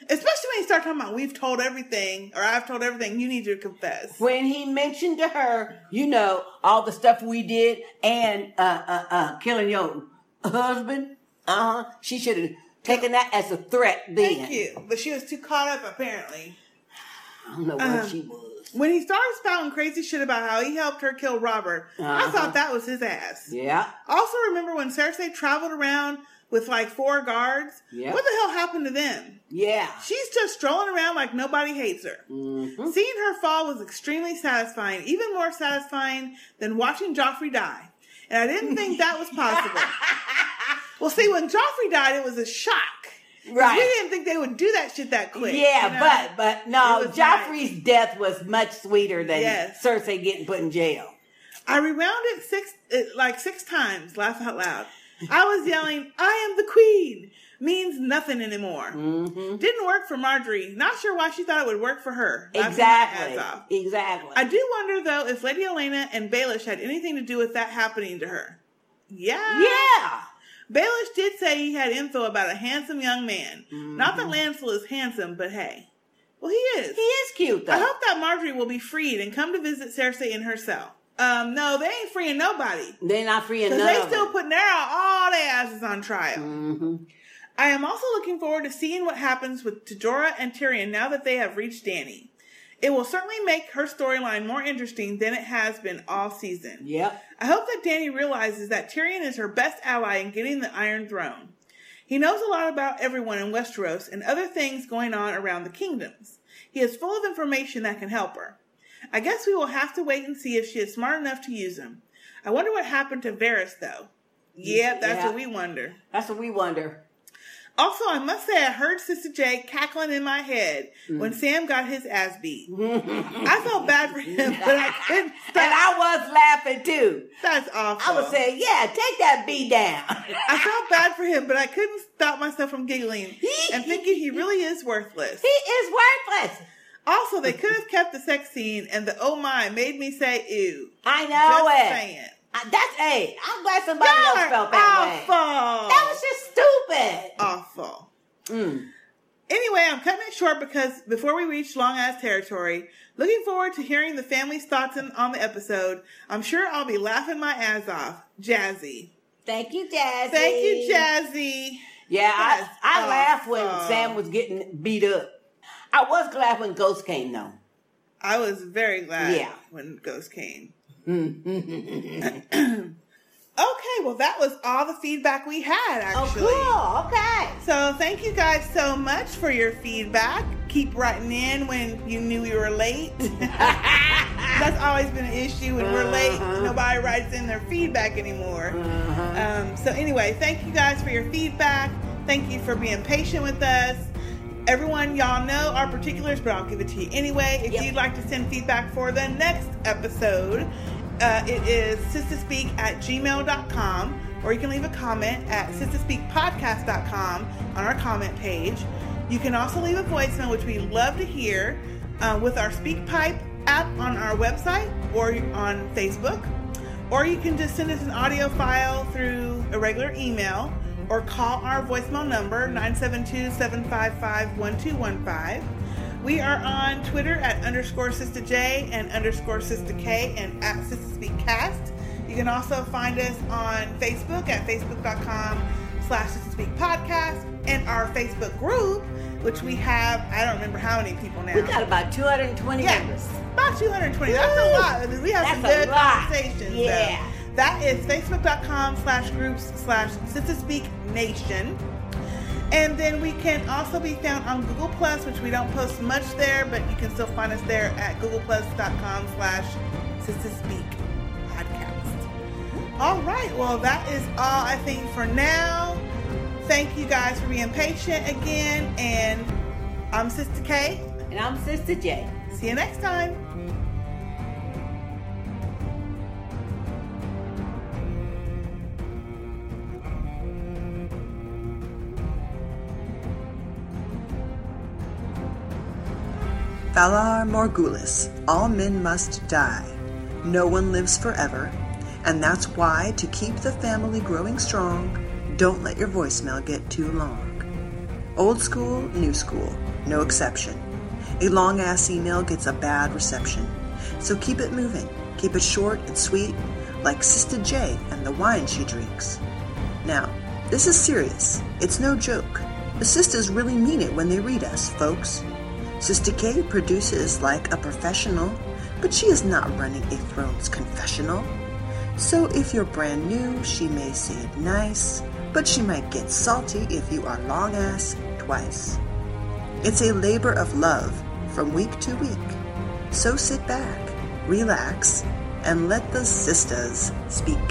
Especially when you start talking about we've told everything or I've told everything, you need to confess. When he mentioned to her, you know, all the stuff we did and uh uh uh killing your husband, uh huh. She should have taken that as a threat then. Thank you. But she was too caught up apparently. I don't know where Um, she was. When he started spouting crazy shit about how he helped her kill Robert, I Uh-huh. thought that was his ass. Yeah. Also, remember when Cersei traveled around with like four guards? Yeah. What the hell happened to them? Yeah. She's just strolling around like nobody hates her. Mm-hmm. Seeing her fall was extremely satisfying, even more satisfying than watching Joffrey die. And I didn't think that was possible. well, see, when Joffrey died, it was a shock. Right. We didn't think they would do that shit that quick. Yeah, you know? but but no, Joffrey's death was much sweeter than Yes. Cersei getting put in jail. I rewound it six, it, like six times, laugh out loud. I was yelling, I am the queen. means nothing anymore. Mm-hmm. Didn't work for Margaery. Not sure why she thought it would work for her. Exactly. Exactly. I do wonder though if Lady Olenna and Baelish had anything to do with that happening to her. Yeah. Yeah. Baelish did say he had info about a handsome young man. Not Mm-hmm. that Lancel is handsome, but hey. Well, he is. He is cute though. I hope that Margaery will be freed and come to visit Cersei in her cell. Um, no, they ain't freeing nobody. They're not freeing Because they still putting their all their asses on trial. Mm-hmm. I am also looking forward to seeing what happens with Tadora and Tyrion now that they have reached Dany. It will certainly make her storyline more interesting than it has been all season. Yep. I hope that Dany realizes that Tyrion is her best ally in getting the Iron Throne. He knows a lot about everyone in Westeros and other things going on around the kingdoms. He is full of information that can help her. I guess we will have to wait and see if she is smart enough to use them. I wonder what happened to Varys, though. Yep, that's Yeah. what we wonder. That's what we wonder. Also, I must say, I heard Sister J cackling in my head Mm. when Sam got his ass beat. I felt bad for him, but I couldn't stop. And I was laughing too. That's awful. I was saying, yeah, take that B down. I felt bad for him, but I couldn't stop myself from giggling and thinking he really is worthless. He is worthless. Also, they could have kept the sex scene, and the oh my made me say ew. I know Just it. saying. I- That's hey, I'm glad somebody Y'all else felt that way. awful. That was just stupid. Awful. Mm. Anyway, I'm cutting it short because before we reach long ass territory, looking forward to hearing the family's thoughts in, on the episode. I'm sure I'll be laughing my ass off. Jazzy. Thank you, Jazzy. Thank you, Jazzy. Yeah, I, I laughed when. Sam was getting beat up. I was glad when Ghost came though. I was very glad Yeah. when Ghost came. Mm-hmm. oh, Okay, well, that was all the feedback we had, oh, actually. Oh, cool. Okay. So, thank you guys so much for your feedback. Keep writing in when you knew we were late. That's always been an issue when we're late. Uh-huh. Nobody writes in their feedback anymore. Uh-huh. Um, so, anyway, thank you guys for your feedback. Thank you for being patient with us. Everyone, y'all know our particulars, but I'll give it to you anyway. If you'd like to send feedback for the next episode, uh, it is sistahspeak at gmail.com, or you can leave a comment at sisterspeakpodcast.com on our comment page. You can also leave a voicemail, which we love to hear, uh, with our SpeakPipe app on our website or on Facebook. Or you can just send us an audio file through a regular email or call our voicemail number 972-755-1215. We are on Twitter at underscore Sister J and underscore Sister K and at Sistah Speak Cast. You can also find us on Facebook at facebook.com slash Sistah Speak Podcast and our Facebook group, which we have, I don't remember how many people now. We got about 220 Yeah. members. About 220. That's a lot. We have some That's a good conversations. Yeah. though. That is facebook.com slash groups slash Sistah Speak Nation. And then we can also be found on Google Plus, which we don't post much there, but you can still find us there at googleplus.com slash Sistah Speak Podcast. All right. Well, that is all I think for now. Thank you guys for being patient again. And I'm Sister K. And I'm Sister J. See you next time. Valar Morgulis, all men must die. No one lives forever, and that's why, to keep the family growing strong, don't let your voicemail get too long. Old school, new school, no exception. A long ass email gets a bad reception, so keep it moving. Keep it short and sweet, like Sister J and the wine she drinks. Now, this is serious. It's no joke. The sisters really mean it when they read us, folks. Sister K produces like a professional, but she is not running a Thrones confessional. So if you're brand new, she may say it nice, but she might get salty if you are long ass twice. It's a labor of love from week to week. So sit back, relax, and let the sisters speak.